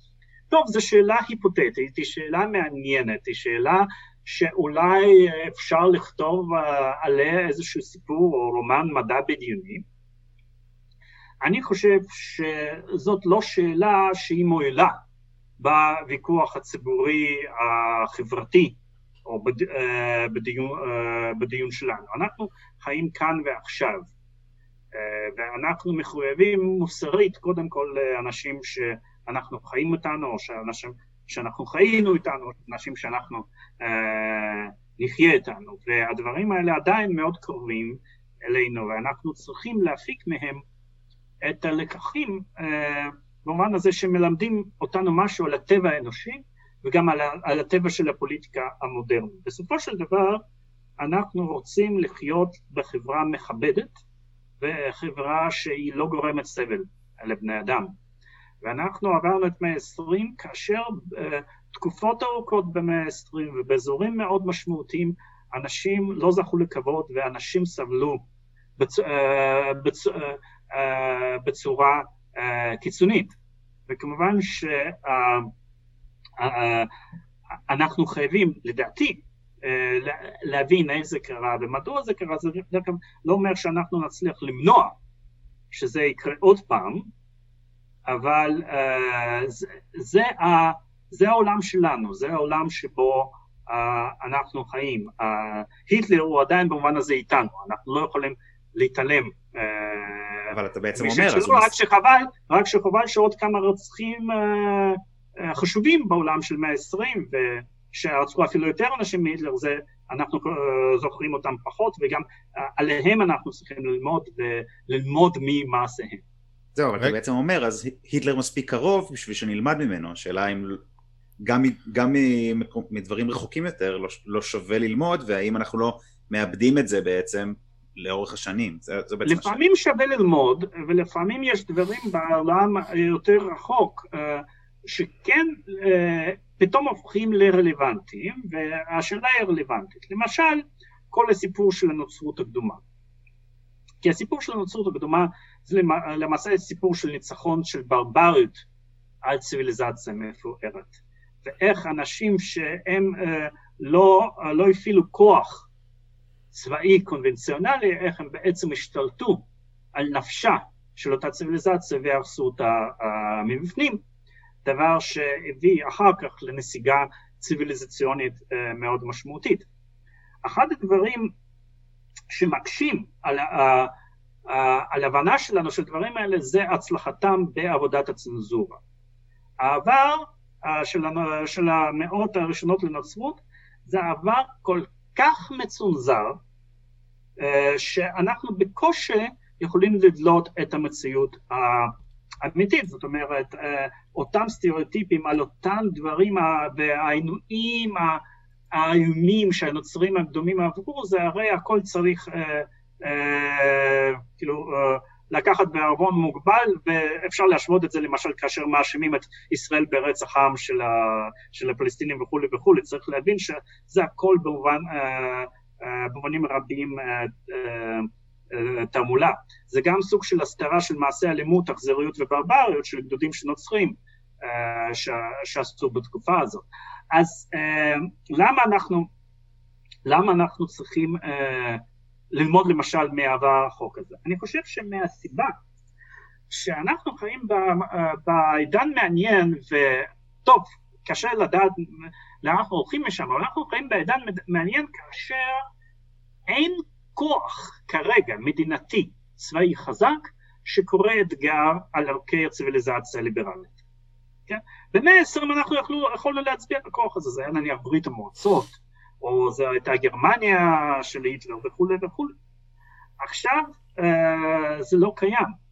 טוב זו שאלה היפותטית היא שאלה מעניינת היא שאלה שאולי אפשר לכתוב אה, עליה איזשהו סיפור או רומן מדע בדיוני אני חושב שזאת לא שאלה שהיא מועילה בוויכוח הציבורי החברתי או בדיון, בדיון שלנו. אנחנו חיים כאן ועכשיו, ואנחנו מחויבים מוסרית קודם כל לאנשים שאנחנו חיים איתנו, או שאנשים שאנחנו חיינו איתנו, אנשים שאנחנו אה, נחיה איתנו, והדברים האלה עדיין מאוד קרובים אלינו, ואנחנו צריכים להפיק מהם את הלקחים אה, במובן הזה שמלמדים אותנו משהו על הטבע האנושי וגם על, על הטבע של הפוליטיקה המודרנית. בסופו של דבר אנחנו רוצים לחיות בחברה מכבדת וחברה שהיא לא גורמת סבל לבני אדם. ואנחנו עברנו את מאה העשרים כאשר uh, תקופות ארוכות במאה העשרים ובאזורים מאוד משמעותיים אנשים לא זכו לכבוד ואנשים סבלו בצ... uh, בצ... uh, בצורה uh, קיצונית. וכמובן שאנחנו uh, חייבים, לדעתי, להבין איך זה קרה ומדוע זה קרה, זה לא אומר שאנחנו נצליח למנוע שזה יקרה עוד פעם, אבל זה, זה, זה העולם שלנו, זה העולם שבו אנחנו חיים. היטלר הוא עדיין במובן הזה איתנו, אנחנו לא יכולים להתעלם. אבל אתה בעצם אומר... שלו, אז... רק שחבל, רק שחבל שעוד כמה רוצחים uh, uh, חשובים בעולם של מאה העשרים, ושרצחו אפילו יותר אנשים מהיטלר, זה אנחנו uh, זוכרים אותם פחות, וגם עליהם אנחנו צריכים ללמוד וללמוד ממעשיהם. זהו, אבל אתה בעצם אומר, אז היטלר מספיק קרוב בשביל שנלמד ממנו, השאלה אם גם, גם מדברים רחוקים יותר לא, לא שווה ללמוד, והאם אנחנו לא מאבדים את זה בעצם לאורך השנים. זה, זה בעצם לפעמים השאלה. שווה ללמוד, ולפעמים יש דברים בעולם יותר רחוק, אה, שכן אה, פתאום הופכים לרלוונטיים, והשאלה היא רלוונטית. למשל, כל הסיפור של הנוצרות הקדומה. כי הסיפור של הנוצרות הקדומה זה למעשה סיפור של ניצחון של ברבריות על ציוויליזציה מפוארת. ואיך אנשים שהם אה, לא, לא הפעילו כוח צבאי קונבנציונלי, איך הם בעצם השתלטו על נפשה של אותה ציוויליזציה והרסו אותה uh, מבפנים, דבר שהביא אחר כך לנסיגה ציוויליזציונית uh, מאוד משמעותית. אחד הדברים שמקשים על, uh, על הבנה שלנו של דברים האלה זה הצלחתם בעבודת הצנזורה. העבר של, של המאות הראשונות לנצרות זה עבר כל כך מצונזר, uh, שאנחנו בקושי יכולים לדלות את המציאות האמיתית, זאת אומרת, uh, אותם סטריאוטיפים על אותם דברים והעינויים האיומים שהנוצרים הקדומים עברו, זה הרי הכל צריך אה, אה, כאילו אה, לקחת בערבון מוגבל, ואפשר להשוות את זה למשל כאשר מאשימים את ישראל ברצח העם של, ה, של הפלסטינים וכולי וכולי, צריך להבין שזה הכל במובן, אה, אה, במובנים רבים אה, תעמולה. זה גם סוג של הסתרה של מעשי אלימות, אכזריות וברבריות של גדודים של נוצרים אה, שעשו בתקופה הזאת. אז למה אנחנו, למה אנחנו צריכים ללמוד למשל מהעבר הרחוק הזה? אני חושב שמהסיבה שאנחנו חיים בעידן מעניין, וטוב, קשה לדעת לאן אנחנו הולכים משם, אבל אנחנו חיים בעידן מעניין כאשר אין כוח כרגע מדינתי צבאי חזק שקורא אתגר על ערכי הציוויליזציה הליברלית. כן? במאה העשרים אנחנו יכולנו להצביע את הכוח הזה, זה היה נניח ברית המועצות, או זו הייתה גרמניה של היטלר וכולי וכולי. עכשיו אה, זה לא קיים.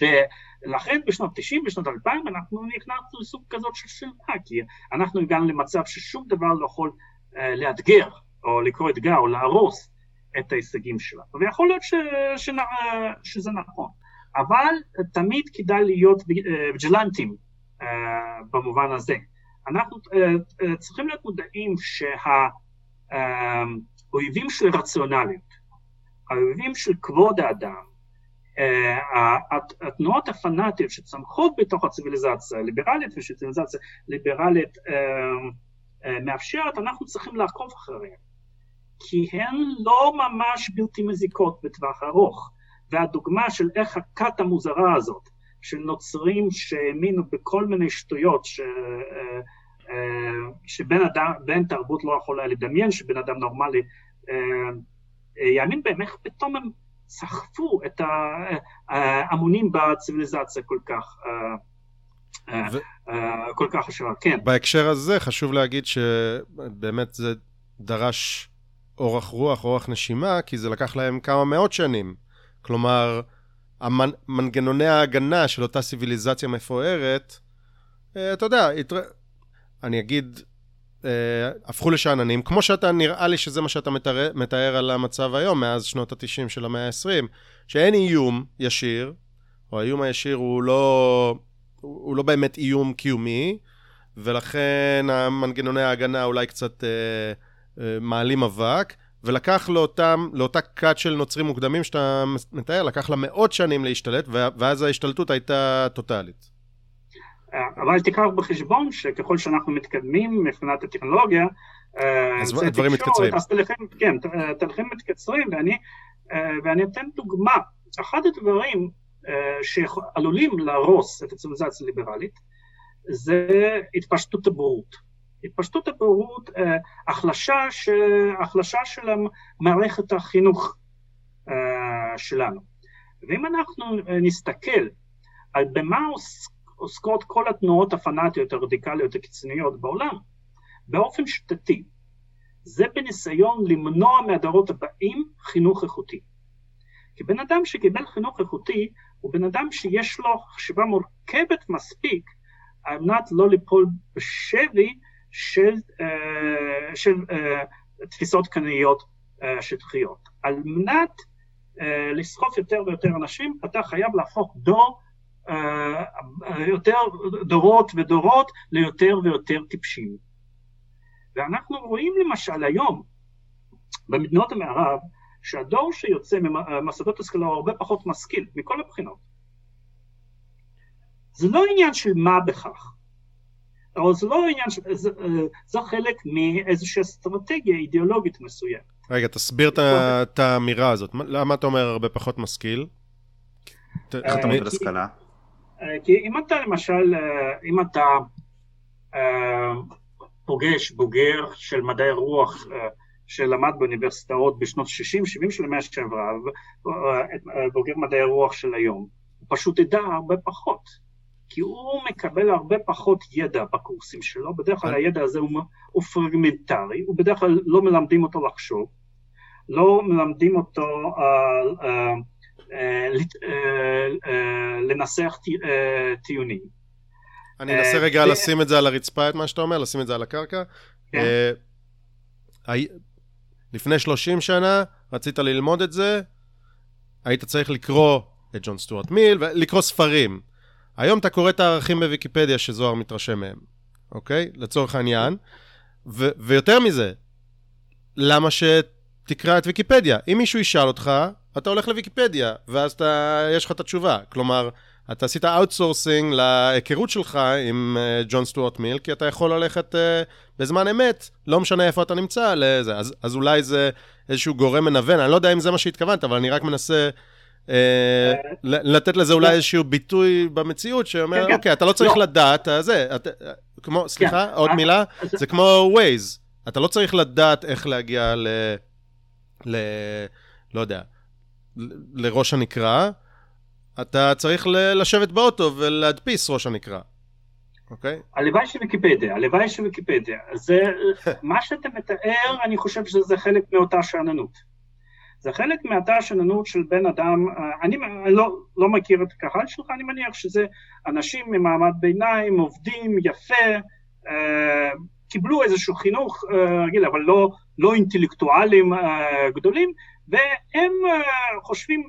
ולכן בשנות 90, בשנות 2000, אנחנו נכנסנו לסוג כזאת של שלמה, כי אנחנו הגענו למצב ששום דבר לא יכול אה, לאתגר, או לקרוא אתגר, או להרוס את ההישגים שלנו. ויכול להיות ש, ש, שזה נכון. אבל תמיד כדאי להיות ויג'לנטים אה, במובן הזה. אנחנו אה, אה, צריכים להיות מודעים שהאויבים של רציונליות, האויבים של כבוד האדם, התנועות הפנאטיות שצמחות בתוך הציוויליזציה הליברלית ושציוויליזציה ליברלית מאפשרת, אנחנו צריכים לעקוב אחריהן, כי הן לא ממש בלתי מזיקות בטווח ארוך. והדוגמה של איך הכת המוזרה הזאת, של נוצרים שהאמינו בכל מיני שטויות, ש... אה, אה, שבן אדם, בן תרבות לא יכול היה לדמיין שבן אדם נורמלי יאמין בהם, איך פתאום הם סחפו את ההמונים בציוויליזציה כל כך, ו... כל כך חשובה, כן. בהקשר הזה חשוב להגיד שבאמת זה דרש אורך רוח, אורך נשימה, כי זה לקח להם כמה מאות שנים. כלומר, המנגנוני ההגנה של אותה ציוויליזציה מפוארת, אה, אתה יודע, אני אגיד, אה, הפכו לשאננים, כמו שאתה, נראה לי שזה מה שאתה מתאר, מתאר על המצב היום, מאז שנות ה-90 של המאה ה-20, שאין איום ישיר, או האיום הישיר הוא לא, הוא לא באמת איום קיומי, ולכן המנגנוני ההגנה אולי קצת אה, אה, מעלים אבק, ולקח לאותם, לאותה כת של נוצרים מוקדמים שאתה מתאר, לקח לה מאות שנים להשתלט, ואז ההשתלטות הייתה טוטאלית. אבל תיקח בחשבון שככל שאנחנו מתקדמים מבחינת הטכנולוגיה, אה, אז הדברים מתקצרים. אז תהליכים, כן, תהליכים מתקצרים, ואני, אה, ואני אתן דוגמה. אחד הדברים שעלולים להרוס את הציוויליזציה הליברלית זה התפשטות הבורות. התפשטות הבורות, אה, החלשה, ש... החלשה של מערכת החינוך אה, שלנו. ואם אנחנו אה, נסתכל על במה עוסקות כל התנועות הפנאטיות, הרדיקליות, הקיצוניות בעולם, באופן שיטתי, זה בניסיון למנוע מהדורות הבאים חינוך איכותי. כי בן אדם שקיבל חינוך איכותי הוא בן אדם שיש לו חשיבה מורכבת מספיק על מנת לא ליפול בשבי של, אה, של אה, תפיסות קנאיות אה, שטחיות. על מנת לסחוף יותר ויותר אנשים, אתה חייב להפוך דור, יותר דורות ודורות ליותר ויותר טיפשים. ואנחנו רואים למשל היום, במדינות המערב, שהדור שיוצא ממוסדות השכלה הוא הרבה פחות משכיל, מכל הבחינות. זה לא עניין של מה בכך, אבל זה לא עניין, של, זה, זה חלק מאיזושהי אסטרטגיה אידיאולוגית מסוימת. רגע, תסביר את האמירה הזאת. למה אתה אומר הרבה פחות משכיל? איך אתה מבין השכלה? כי אם אתה למשל, אה, אם אתה אה, פוגש בוגר של מדעי רוח אה, שלמד באוניברסיטאות בשנות 60-70 של המאה שעברה, בוגר מדעי רוח של היום, הוא פשוט ידע הרבה פחות. כי הוא מקבל הרבה פחות ידע בקורסים שלו, בדרך כלל הידע הזה הוא, הוא פרגמנטרי, הוא בדרך כלל לא מלמדים אותו לחשוב, לא מלמדים אותו uh, uh, לנסח טיעונים. אני אנסה רגע לשים את זה על הרצפה, את מה שאתה אומר, לשים את זה על הקרקע. כן. לפני 30 שנה רצית ללמוד את זה, היית צריך לקרוא את ג'ון סטוארט מיל ולקרוא ספרים. היום אתה קורא את הערכים בוויקיפדיה שזוהר מתרשם מהם, אוקיי? לצורך העניין. ו- ויותר מזה, למה שתקרא את ויקיפדיה? אם מישהו ישאל אותך, אתה הולך לוויקיפדיה, ואז אתה, יש לך את התשובה. כלומר, אתה עשית outsourcing להיכרות שלך עם ג'ון סטוארט מיל, כי אתה יכול ללכת אה, בזמן אמת, לא משנה איפה אתה נמצא, לזה. אז, אז אולי זה איזשהו גורם מנוון, אני לא יודע אם זה מה שהתכוונת, אבל אני רק מנסה אה, לתת לזה אולי איזשהו ביטוי במציאות שאומר, כן, כן. אוקיי, אתה לא צריך לא. לדעת, אה, זה, כמו, כן. סליחה, עוד אה, מילה, זה כמו Waze, אתה לא צריך לדעת איך להגיע ל... ל... לא יודע, לראש הנקרה, אתה צריך לשבת באוטו ולהדפיס ראש הנקרה, אוקיי? הלוואי של ויקיפדיה, הלוואי של ויקיפדיה. זה, מה שאתה מתאר, אני חושב שזה חלק מאותה שאננות. זה חלק מהתא השננות של בן אדם, אה, אני לא, לא מכיר את הקהל שלך, אני מניח שזה אנשים ממעמד ביניים, עובדים, יפה, אה, קיבלו איזשהו חינוך אה, רגיל, אבל לא, לא אינטלקטואלים גדולים, והם חושבים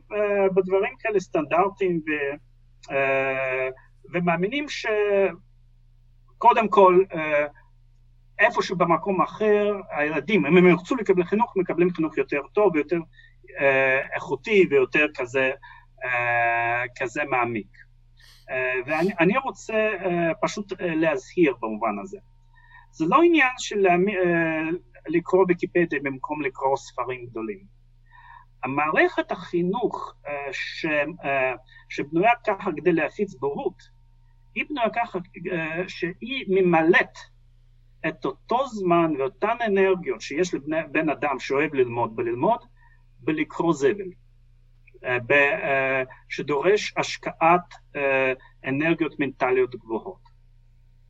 בדברים כאלה סטנדרטיים ו, ומאמינים שקודם כל איפשהו במקום אחר, הילדים, אם הם ירצו לקבל חינוך, מקבלים חינוך יותר טוב ויותר אה, איכותי ויותר כזה, אה, כזה מעמיק. אה, ואני רוצה אה, פשוט אה, להזהיר במובן הזה. זה לא עניין של אה, לקרוא ויקיפדיה במקום לקרוא ספרים גדולים. המערכת החינוך ש, שבנויה ככה כדי להפיץ בורות, היא בנויה ככה שהיא ממלאת את אותו זמן ואותן אנרגיות שיש לבן אדם שאוהב ללמוד בללמוד, בלקרוא זבל, שדורש השקעת אנרגיות מנטליות גבוהות.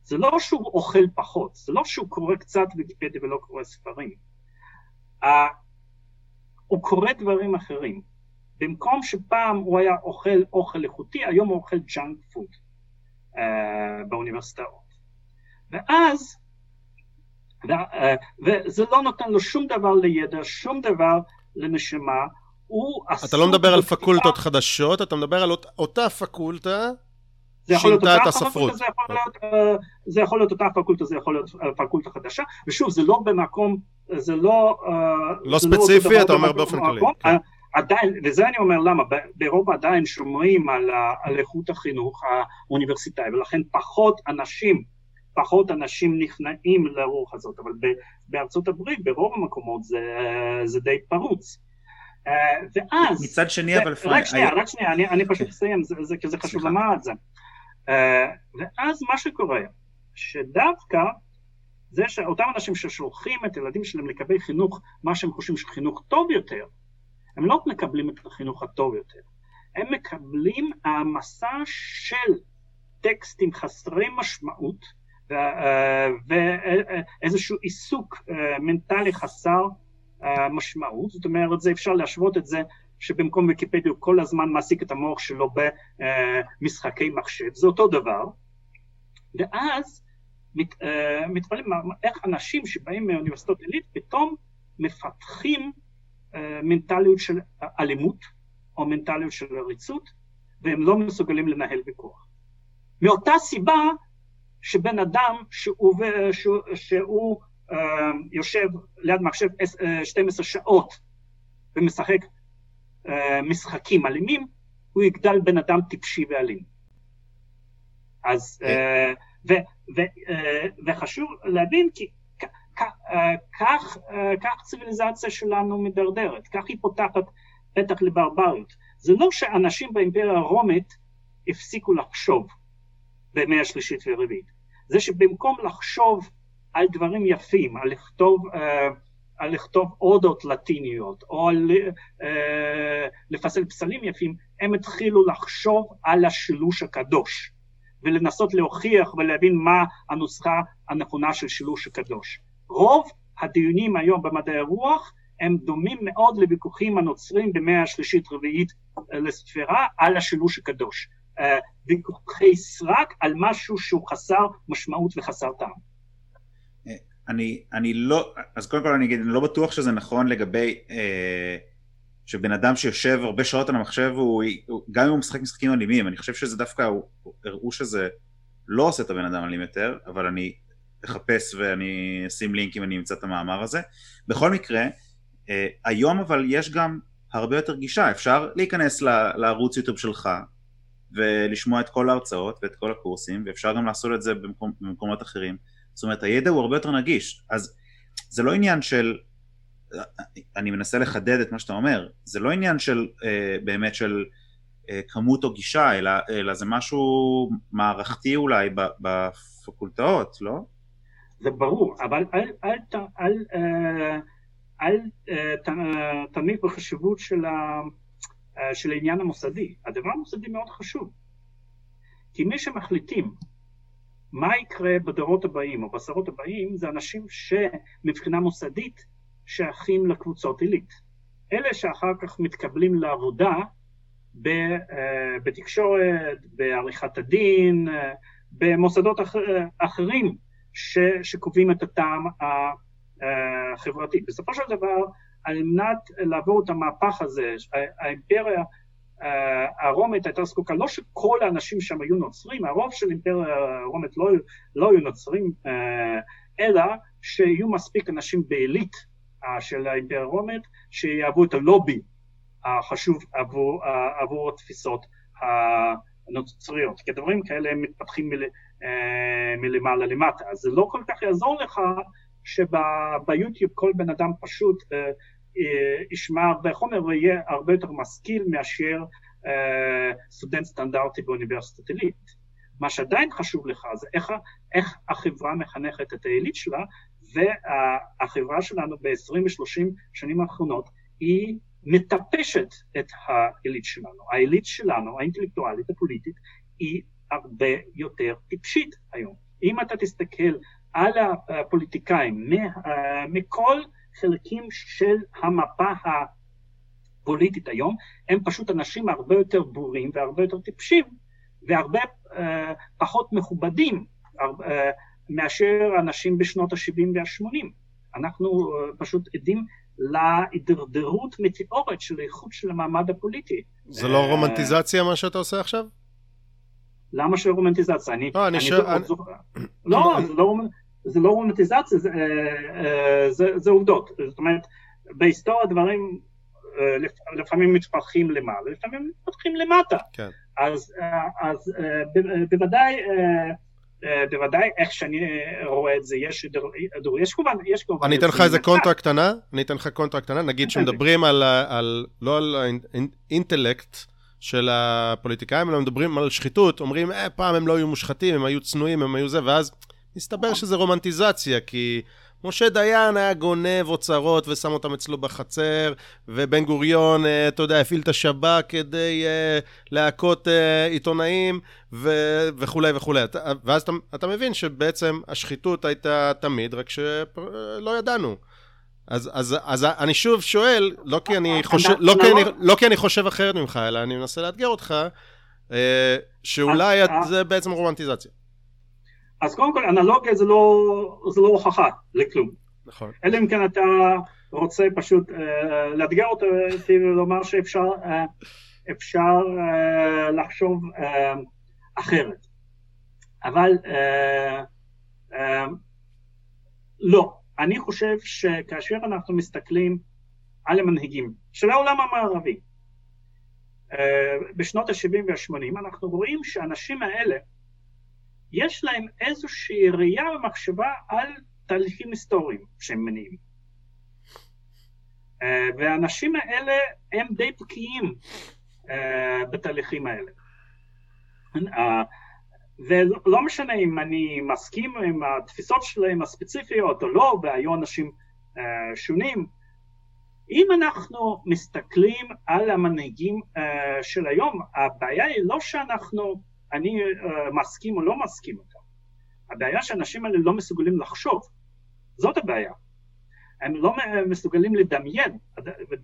זה לא שהוא אוכל פחות, זה לא שהוא קורא קצת ויקיפדיה ולא קורא ספרים. הוא קורא דברים אחרים. במקום שפעם הוא היה אוכל אוכל איכותי, היום הוא אוכל junk food אה, באוניברסיטאות. ואז, ו, אה, וזה לא נותן לו שום דבר לידע, שום דבר לנשמה, הוא עסוק... אתה לא מדבר על פקולטות חדשות, אתה מדבר על אותה פקולטה זה יכול להיות אותה הספרות. זה יכול להיות, אה, זה יכול להיות אותה פקולטה, זה יכול להיות אה, פקולטה חדשה, ושוב, זה לא במקום, זה לא... אה, לא זה לא ספציפי, לא אתה אומר באופן כללי. כן. עדיין, וזה אני אומר למה, באירופה עדיין שומרים על, על איכות החינוך האוניברסיטאי, ולכן פחות אנשים, פחות אנשים נכנעים לרוח הזאת, אבל בארצות הברית, ברוב המקומות זה, זה די פרוץ. ואז... מצד שני, אבל... רק שנייה, רק שנייה, אני, אני פשוט אסיים, כי זה חשוב לומר את זה. אה, ואז מה שקורה, שדווקא זה שאותם אנשים ששולחים את הילדים שלהם לקבל חינוך, מה שהם חושבים שחינוך טוב יותר, הם לא מקבלים את החינוך הטוב יותר, הם מקבלים העמסה של טקסטים חסרי משמעות אה, ואיזשהו עיסוק אה, מנטלי חסר משמעות, זאת אומרת, זה אפשר להשוות את זה שבמקום ויקיפדיה הוא כל הזמן מעסיק את המוח שלו במשחקי מחשב, זה אותו דבר, ואז מת, אה, מתפלאים איך אנשים שבאים מאוניברסיטאות עילית פתאום מפתחים אה, מנטליות של אלימות או מנטליות של עריצות, והם לא מסוגלים לנהל ויכוח. מאותה סיבה שבן אדם שהוא, שהוא, שהוא uh, יושב ליד מחשב 12 שעות ומשחק אה, משחקים אלימים, הוא יגדל בן אדם טיפשי ואלים. אז, אה, ו, אה, וחשוב להבין כי כך, כך ציוויליזציה שלנו מדרדרת, כך היא פותחת פתח לברבריות. זה לא שאנשים באימפריה הרומית הפסיקו לחשוב במאה השלישית והרביעית, זה שבמקום לחשוב על דברים יפים, על לכתוב על לכתוב אודות לטיניות, או על אה, לפסל פסלים יפים, הם התחילו לחשוב על השילוש הקדוש, ולנסות להוכיח ולהבין מה הנוסחה הנכונה של שילוש הקדוש. רוב הדיונים היום במדעי הרוח הם דומים מאוד לוויכוחים הנוצרים במאה השלישית רביעית אה, לספירה על השילוש הקדוש. אה, ויכוחי סרק על משהו שהוא חסר משמעות וחסר טעם. אני, אני לא, אז קודם כל אני אגיד, אני לא בטוח שזה נכון לגבי אה, שבן אדם שיושב הרבה שעות על המחשב, הוא, הוא, גם אם הוא משחק משחקים אלימים, אני חושב שזה דווקא, הוא, הראו שזה לא עושה את הבן אדם אלים יותר, אבל אני אחפש ואני אשים לינק אם אני אמצא את המאמר הזה. בכל מקרה, אה, היום אבל יש גם הרבה יותר גישה, אפשר להיכנס ל, לערוץ יוטיוב שלך ולשמוע את כל ההרצאות ואת כל הקורסים, ואפשר גם לעשות את זה במקום, במקומות אחרים. זאת אומרת הידע הוא הרבה יותר נגיש, אז זה לא עניין של, אני מנסה לחדד את מה שאתה אומר, זה לא עניין של אה, באמת של אה, כמות או גישה, אלא, אלא זה משהו מערכתי אולי בפקולטאות, לא? זה ברור, אבל אל, אל, אל, אל, אה, אל אה, תמיד בחשיבות של, ה, אה, של העניין המוסדי. הדבר המוסדי מאוד חשוב. כי מי שמחליטים מה יקרה בדורות הבאים או בעשרות הבאים זה אנשים שמבחינה מוסדית שייכים לקבוצות עילית. אלה שאחר כך מתקבלים לעבודה אה, בתקשורת, בעריכת הדין, אה, במוסדות אחר, אחרים ש, שקובעים את הטעם החברתי. בסופו של דבר, על מנת לעבור את המהפך הזה, האימפריה אה, הרומית הייתה זקוקה, לא שכל האנשים שם היו נוצרים, הרוב של אימפריה הרומית לא, לא היו נוצרים, אה, אלא שיהיו מספיק אנשים בעילית אה, של האימפריה הרומית שיהוו את הלובי החשוב עבור, עבור התפיסות הנוצריות, כי הדברים כאלה הם מתפתחים מל, מלמעלה למטה, אז זה לא כל כך יעזור לך שביוטיוב כל בן אדם פשוט ישמע הרבה חומר ויהיה הרבה יותר משכיל מאשר סטודנט סטנדרטי באוניברסיטת עילית. מה שעדיין חשוב לך זה איך, איך החברה מחנכת את העילית שלה, והחברה שלנו ב-20 ו-30 שנים האחרונות היא מטפשת את העילית שלנו. העילית שלנו, האינטלקטואלית, הפוליטית, היא הרבה יותר טיפשית היום. אם אתה תסתכל על הפוליטיקאים מכל חלקים של המפה הפוליטית היום, הם פשוט אנשים הרבה יותר בורים והרבה יותר טיפשים והרבה uh, פחות מכובדים uh, מאשר אנשים בשנות ה-70 וה-80. אנחנו uh, פשוט עדים להידרדרות מטאורית של איכות של המעמד הפוליטי. זה לא רומנטיזציה מה שאתה עושה עכשיו? למה של רומנטיזציה? אני... לא, אני שואל... לא, זה לא, זה לא רומנטיזציה, זה, זה, עובדות. זאת אומרת, בהיסטוריה דברים לפעמים מתפתחים למעלה, לפעמים מתפתחים למטה. כן. אז בוודאי, בוודאי איך שאני רואה את זה, יש, יש כמובן, יש כמובן... אני אתן לך איזה קונטרה קטנה, אני אתן לך קונטרה קטנה, נגיד שמדברים על, על, לא על האינטלקט של הפוליטיקאים, אלא מדברים על שחיתות, אומרים, אה, פעם הם לא היו מושחתים, הם היו צנועים, הם היו זה, ואז מסתבר שזה רומנטיזציה, כי משה דיין היה גונב אוצרות ושם אותם אצלו בחצר, ובן גוריון, אה, אתה יודע, הפעיל את השב"כ כדי uh, להכות uh, עיתונאים ו- וכולי וכולי. ואז אתה, אתה מבין שבעצם השחיתות הייתה תמיד, רק שלא ידענו. אז, אז, אז אני שוב שואל, לא כי אני חושב, לא כי אני, לא כי אני חושב אחרת ממך, אלא אני מנסה לאתגר אותך, שאולי זה בעצם רומנטיזציה. אז קודם כל אנלוגיה זה לא, זה לא הוכחה לכלום. נכון. אלא אם כן אתה רוצה פשוט uh, לאתגר אותי ולומר שאפשר uh, אפשר, uh, לחשוב uh, אחרת. אבל uh, uh, לא, אני חושב שכאשר אנחנו מסתכלים על המנהיגים של העולם המערבי, uh, בשנות ה-70 וה-80 אנחנו רואים שהאנשים האלה יש להם איזושהי ראייה ומחשבה על תהליכים היסטוריים שהם מניעים. אה, והאנשים האלה הם די בקיאים אה, בתהליכים האלה. אה, ולא משנה אם אני מסכים עם התפיסות שלהם הספציפיות או לא, והיו אנשים שונים, אם אנחנו מסתכלים על המנהיגים של היום, הבעיה היא לא שאנחנו אני uh, מסכים או לא מסכים איתם. הבעיה שאנשים האלה לא מסוגלים לחשוב, זאת הבעיה. הם לא מסוגלים לדמיין,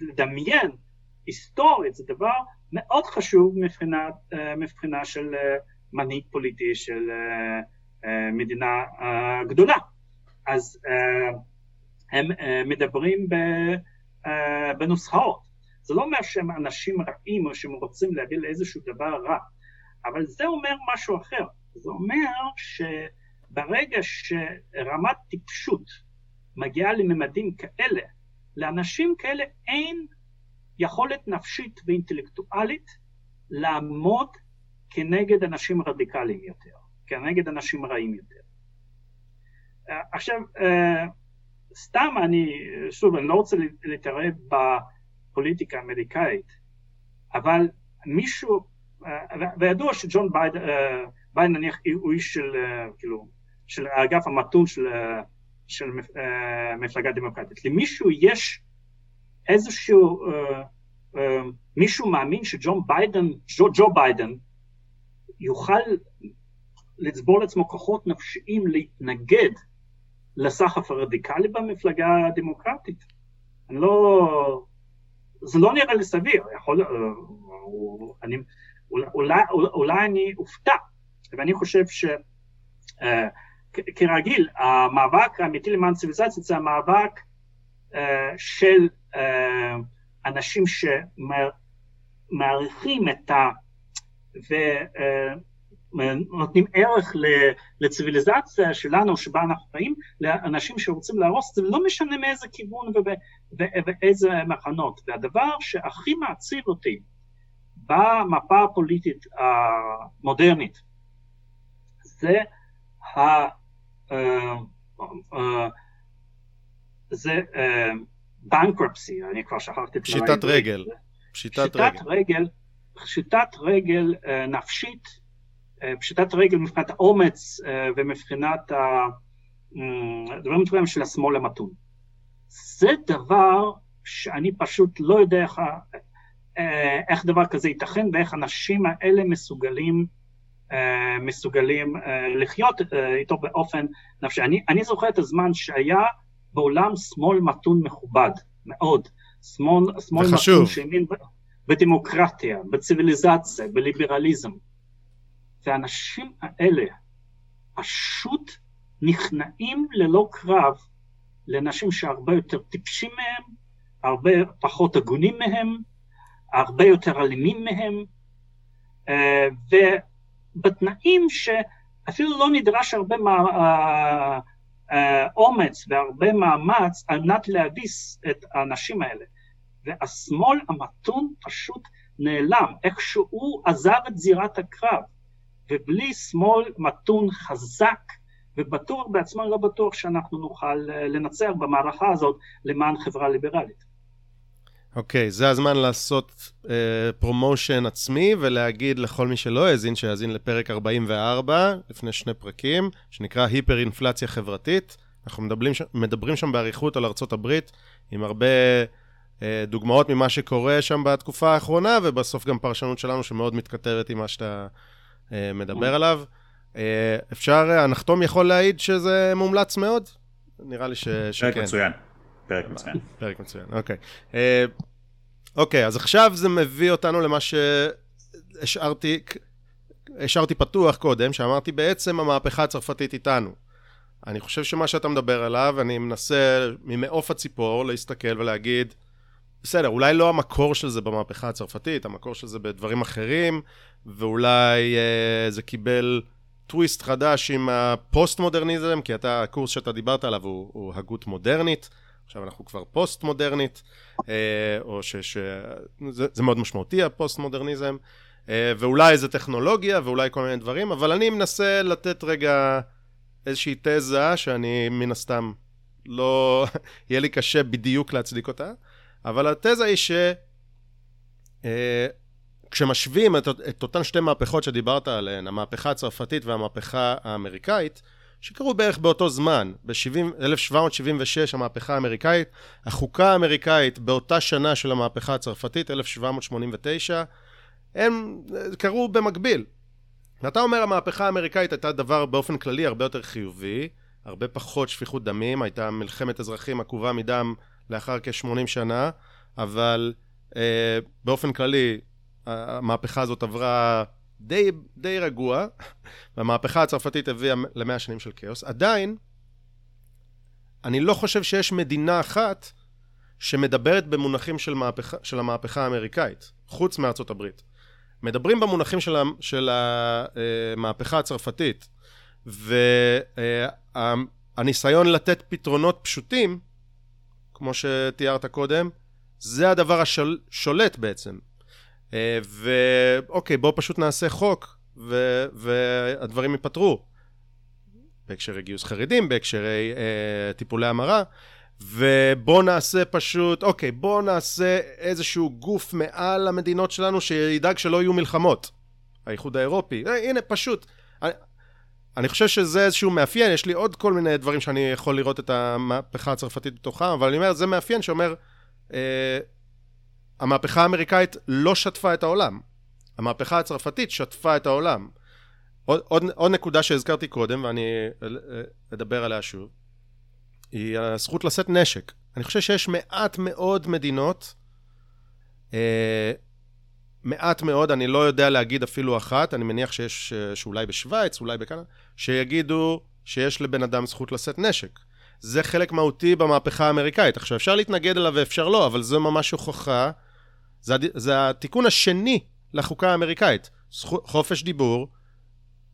לדמיין היסטורית זה דבר מאוד חשוב מבחינה, uh, מבחינה של מנהיג פוליטי של מדינה גדולה. אז הם מדברים בנוסחאות. זה לא אומר שהם אנשים רעים או שהם רוצים להביא לאיזשהו דבר רע. אבל זה אומר משהו אחר, זה אומר שברגע שרמת טיפשות מגיעה לממדים כאלה, לאנשים כאלה אין יכולת נפשית ואינטלקטואלית לעמוד כנגד אנשים רדיקליים יותר, כנגד אנשים רעים יותר. עכשיו, סתם אני, שוב, אני לא רוצה להתערב בפוליטיקה האמריקאית, אבל מישהו וידוע שג'ון ביידן, ביידן נניח הוא איש של, כאילו, של האגף המתון של, של מפלגה דמוקרטית. למישהו יש איזשהו, מישהו מאמין שג'ון ביידן, ג'ו, ג'ו ביידן, יוכל לצבור לעצמו כוחות נפשיים להתנגד לסחף הרדיקלי במפלגה הדמוקרטית. אני לא... זה לא נראה לי סביר, יכול... אני, אולי, אולי אני אופתע, ואני חושב שכרגיל, uh, המאבק האמיתי למען ציוויליזציה זה המאבק uh, של uh, אנשים שמעריכים את ה... ונותנים ערך לציוויליזציה שלנו, שבה אנחנו חיים, לאנשים שרוצים להרוס את זה, לא משנה מאיזה כיוון ובאיזה מחנות. והדבר שהכי מעציב אותי, במפה הפוליטית המודרנית זה ה... אה, אה, זה אה, bankruptcy, אני כבר שכחתי את פשיטת רגל. פשיטת רגל. פשיטת רגל נפשית, פשיטת רגל מבחינת האומץ ומבחינת הדברים um, של השמאל המתון. זה דבר שאני פשוט לא יודע איך, איך דבר כזה ייתכן ואיך האנשים האלה מסוגלים אה, מסוגלים אה, לחיות אה, איתו באופן נפשי. אני, אני זוכר את הזמן שהיה בעולם שמאל מתון מכובד, מאוד. שמאל, שמאל מתון שהאמין בדמוקרטיה, בציוויליזציה, בליברליזם. והאנשים האלה פשוט נכנעים ללא קרב לאנשים שהרבה יותר טיפשים מהם, הרבה פחות הגונים מהם, הרבה יותר אלימים מהם, ו... בתנאים שאפילו לא נדרש הרבה אה, אה, אומץ והרבה מאמץ על מנת להביס את האנשים האלה. והשמאל המתון פשוט נעלם, איכשהו עזב את זירת הקרב, ובלי שמאל מתון חזק ובטוח בעצמו, לא בטוח שאנחנו נוכל אה, לנצח במערכה הזאת למען חברה ליברלית. אוקיי, okay, זה הזמן לעשות פרומושן uh, עצמי ולהגיד לכל מי שלא האזין, שיאזין לפרק 44, לפני שני פרקים, שנקרא היפר-אינפלציה חברתית. אנחנו מדברים, מדברים שם באריכות על ארצות הברית, עם הרבה אה, דוגמאות ממה שקורה שם בתקופה האחרונה, ובסוף גם פרשנות שלנו שמאוד מתכתבת עם מה שאתה uh, מדבר עליו. אה, אפשר, הנחתום יכול להעיד שזה מומלץ מאוד? נראה לי ש... שכן. פרק מצוין. פרק מצוין. פרק מצוין, אוקיי. אה, אוקיי, אז עכשיו זה מביא אותנו למה שהשארתי השארתי פתוח קודם, שאמרתי בעצם המהפכה הצרפתית איתנו. אני חושב שמה שאתה מדבר עליו, אני מנסה ממעוף הציפור להסתכל ולהגיד, בסדר, אולי לא המקור של זה במהפכה הצרפתית, המקור של זה בדברים אחרים, ואולי אה, זה קיבל טוויסט חדש עם הפוסט-מודרניזם, כי אתה, הקורס שאתה דיברת עליו הוא, הוא הגות מודרנית. עכשיו אנחנו כבר פוסט-מודרנית, אה, או שזה מאוד משמעותי הפוסט-מודרניזם, אה, ואולי זה טכנולוגיה ואולי כל מיני דברים, אבל אני מנסה לתת רגע איזושהי תזה שאני מן הסתם לא... יהיה לי קשה בדיוק להצדיק אותה, אבל התזה היא ש... אה, כשמשווים את, את אותן שתי מהפכות שדיברת עליהן, המהפכה הצרפתית והמהפכה האמריקאית, שקרו בערך באותו זמן, ב-1776 המהפכה האמריקאית, החוקה האמריקאית באותה שנה של המהפכה הצרפתית, 1789, הם קרו במקביל. ואתה אומר המהפכה האמריקאית הייתה דבר באופן כללי הרבה יותר חיובי, הרבה פחות שפיכות דמים, הייתה מלחמת אזרחים עקובה מדם לאחר כ-80 שנה, אבל אה, באופן כללי המהפכה הזאת עברה די, די רגוע, והמהפכה הצרפתית הביאה למאה שנים של כאוס. עדיין, אני לא חושב שיש מדינה אחת שמדברת במונחים של, מהפכה, של המהפכה האמריקאית, חוץ מארצות הברית. מדברים במונחים של, של המהפכה הצרפתית, והניסיון לתת פתרונות פשוטים, כמו שתיארת קודם, זה הדבר השולט בעצם. אה, ואוקיי, בואו פשוט נעשה חוק, ו... והדברים ייפתרו. בהקשרי גיוס חרדים, בהקשרי אה, טיפולי המרה, ובואו נעשה פשוט, אוקיי, בואו נעשה איזשהו גוף מעל המדינות שלנו שידאג שלא יהיו מלחמות. האיחוד האירופי, אה, הנה, פשוט. אני, אני חושב שזה איזשהו מאפיין, יש לי עוד כל מיני דברים שאני יכול לראות את המהפכה הצרפתית בתוכם, אבל אני אומר, זה מאפיין שאומר, אה, המהפכה האמריקאית לא שטפה את העולם. המהפכה הצרפתית שטפה את העולם. עוד, עוד, עוד נקודה שהזכרתי קודם, ואני אדבר עליה שוב, היא הזכות לשאת נשק. אני חושב שיש מעט מאוד מדינות, אה, מעט מאוד, אני לא יודע להגיד אפילו אחת, אני מניח שיש, שאולי בשוויץ, אולי בכאן, שיגידו שיש לבן אדם זכות לשאת נשק. זה חלק מהותי במהפכה האמריקאית. עכשיו, אפשר להתנגד אליו ואפשר לא, אבל זו ממש הוכחה זה, זה התיקון השני לחוקה האמריקאית. זכו, חופש דיבור,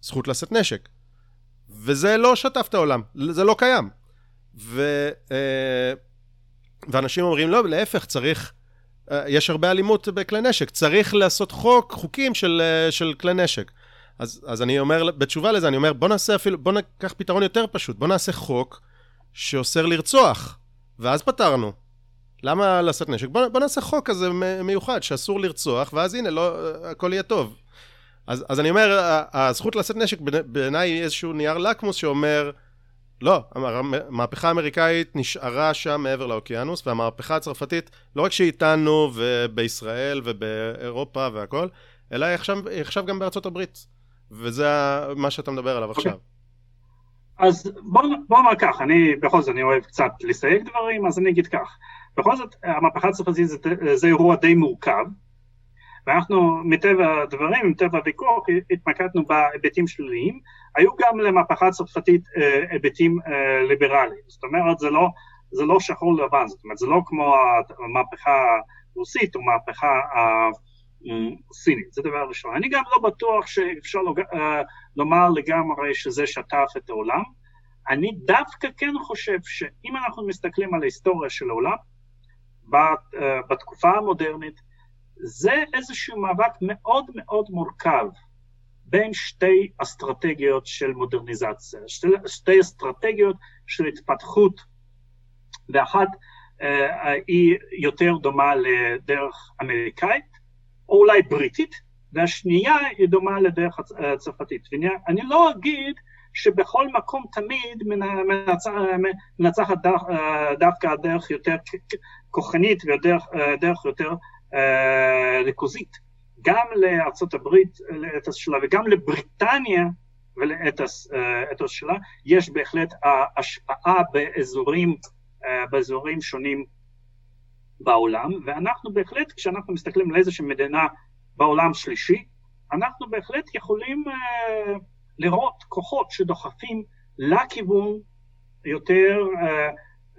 זכות לשאת נשק. וזה לא שטף את העולם, זה לא קיים. ו, אה, ואנשים אומרים, לא, להפך, צריך, אה, יש הרבה אלימות בכלי נשק, צריך לעשות חוק, חוקים של, אה, של כלי נשק. אז, אז אני אומר, בתשובה לזה, אני אומר, בוא נעשה אפילו, בוא ניקח פתרון יותר פשוט, בוא נעשה חוק שאוסר לרצוח, ואז פתרנו. למה לשאת נשק? בוא, בוא נעשה חוק כזה מיוחד, שאסור לרצוח, ואז הנה, לא, הכל יהיה טוב. אז, אז אני אומר, הזכות לשאת נשק בעיניי היא איזשהו נייר לקמוס שאומר, לא, המהפכה האמריקאית נשארה שם מעבר לאוקיינוס, והמהפכה הצרפתית, לא רק שהיא איתנו ובישראל ובאירופה והכל, אלא היא עכשיו, היא עכשיו גם בארצות הברית. וזה מה שאתה מדבר עליו okay. אוקיי. עכשיו. אז בוא, בוא נאמר כך, אני בכל זאת אני אוהב קצת לסייג דברים, אז אני אגיד כך. בכל זאת, המהפכה הצרפתית זה, זה אירוע די מורכב, ואנחנו מטבע הדברים, מטבע הוויכוח, התמקדנו בהיבטים שליליים, היו גם למהפכה הצרפתית אה, היבטים אה, ליברליים, זאת אומרת זה לא, זה לא שחור לבן, זאת אומרת זה לא כמו המהפכה הרוסית או מהפכה הסינית, זה דבר ראשון. אני גם לא בטוח שאפשר אה, לומר לגמרי שזה שטף את העולם, אני דווקא כן חושב שאם אנחנו מסתכלים על ההיסטוריה של העולם, בתקופה המודרנית, זה איזשהו מאבק מאוד מאוד מורכב בין שתי אסטרטגיות של מודרניזציה, שתי, שתי אסטרטגיות של התפתחות, ואחת אה, היא יותר דומה לדרך אמריקאית, או אולי בריטית, והשנייה היא דומה לדרך הצרפתית. ואני לא אגיד שבכל מקום תמיד מנצחת אה, דווקא הדרך יותר כוחנית ודרך יותר אה, ריכוזית. גם לארצות הברית לאתוס שלה וגם לבריטניה ולאתוס אה, שלה יש בהחלט השפעה באזורים, אה, באזורים שונים בעולם, ואנחנו בהחלט, כשאנחנו מסתכלים על איזושהי מדינה בעולם שלישי, אנחנו בהחלט יכולים לראות כוחות שדוחפים לכיוון יותר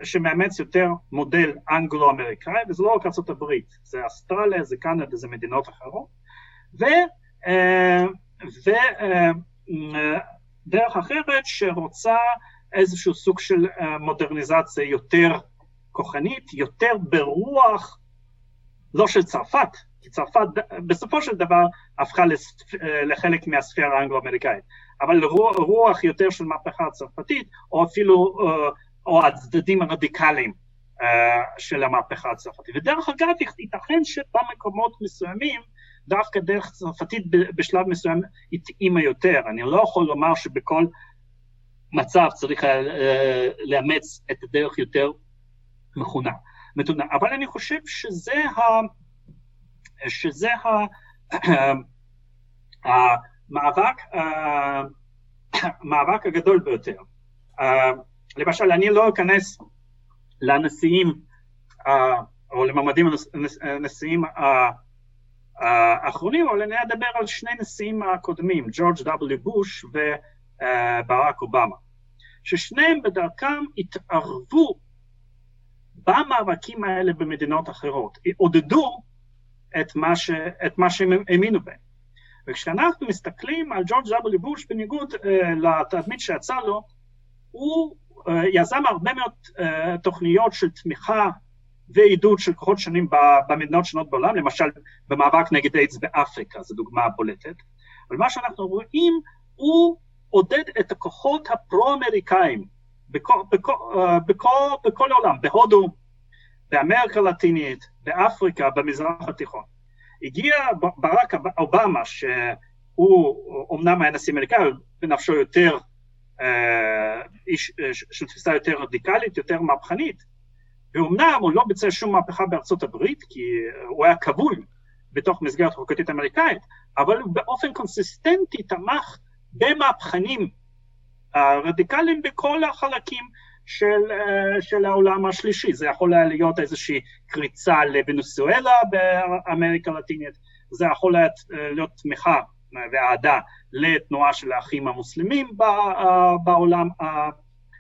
שמאמץ יותר מודל אנגלו-אמריקאי, וזה לא רק ארה"ב, זה אסטרליה, זה קנדה, זה מדינות אחרות, ודרך אה, אחרת שרוצה איזשהו סוג של אה, מודרניזציה יותר כוחנית, יותר ברוח, לא של צרפת, כי צרפת בסופו של דבר הפכה אה, לחלק מהספירה האנגלו-אמריקאית, אבל רוח יותר של מהפכה הצרפתית, או אפילו או הצדדים הרדיקליים uh, של המהפכה הצרפתית. ודרך אגב, ייתכן שבמקומות מסוימים, דווקא דרך צרפתית בשלב מסוים התאימה יותר. אני לא יכול לומר שבכל מצב צריך uh, לאמץ את הדרך יותר מכונה, מתונה. אבל אני חושב שזה ה... שזה ה... המאבק, המאבק הגדול ביותר. למשל, אני לא אכנס לנשיאים uh, או למעמדים הנשיאים האחרונים, אבל אני אדבר על שני נשיאים הקודמים, ג'ורג' W. בוש וברק אובמה, ששניהם בדרכם התערבו במאבקים האלה במדינות אחרות, עודדו את מה, ש, את מה שהם האמינו בהם. וכשאנחנו מסתכלים על ג'ורג' W. בוש, בניגוד uh, לתדמית שיצא לו, הוא אה, יזם הרבה מאוד אה, תוכניות של תמיכה ועידוד של כוחות שונים במדינות שונות בעולם, למשל במאבק נגד איידס באפריקה, זו דוגמה בולטת, אבל מה שאנחנו רואים, הוא עודד את הכוחות הפרו-אמריקאים בכל, בכל, בכל, בכל העולם, בהודו, באמריקה הלטינית, באפריקה, במזרח התיכון. הגיע ברק אובמה, שהוא אומנם היה נשיא אמריקאי, בנפשו יותר אה, איש אה, של תפיסה יותר רדיקלית, יותר מהפכנית, ואומנם הוא לא ביצע שום מהפכה בארצות הברית, כי הוא היה כבול בתוך מסגרת חוקתית אמריקאית, אבל הוא באופן קונסיסטנטי תמך במהפכנים הרדיקליים בכל החלקים של, אה, של העולם השלישי. זה יכול היה להיות איזושהי קריצה לוונצואלה באמריקה הלטינית, זה יכול להיות תמיכה ואהדה לתנועה של האחים המוסלמים בעולם,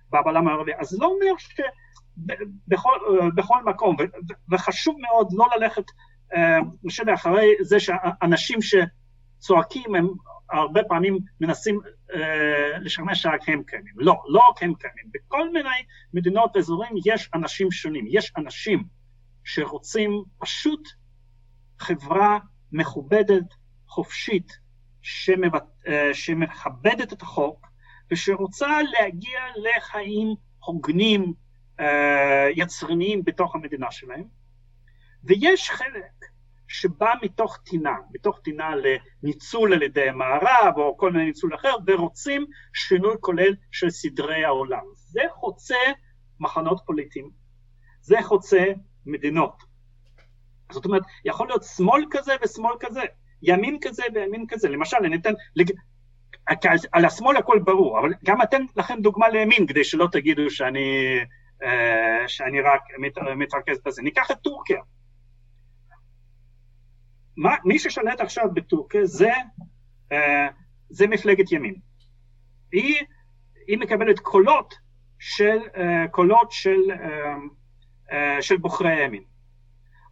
בעולם הערבי. אז לא אומר שבכל מקום, וחשוב מאוד לא ללכת, אני חושב, אחרי זה שאנשים שצועקים הם הרבה פעמים מנסים אה, לשמש שרק הם קיימים. לא, לא רק הם קיימים. בכל מיני מדינות ואזורים יש אנשים שונים. יש אנשים שרוצים פשוט חברה מכובדת, חופשית, אה, שמכבדת את החוק ושרוצה להגיע לחיים הוגנים יצרניים בתוך המדינה שלהם, ויש חלק שבא מתוך טינה, מתוך טינה לניצול על ידי המערב או כל מיני ניצול אחר, ורוצים שינוי כולל של סדרי העולם. זה חוצה מחנות פוליטיים, זה חוצה מדינות. זאת אומרת, יכול להיות שמאל כזה ושמאל כזה, ימין כזה וימין כזה. למשל, אני אתן, לג... על השמאל הכל ברור, אבל גם אתן לכם דוגמה לימין, כדי שלא תגידו שאני, אה, שאני רק מתרכז בזה. ניקח את טורקיה. מה, מי ששולט עכשיו בטורקיה זה, אה, זה מפלגת ימין. היא, היא מקבלת קולות של, אה, קולות של, של בוחרי הימין.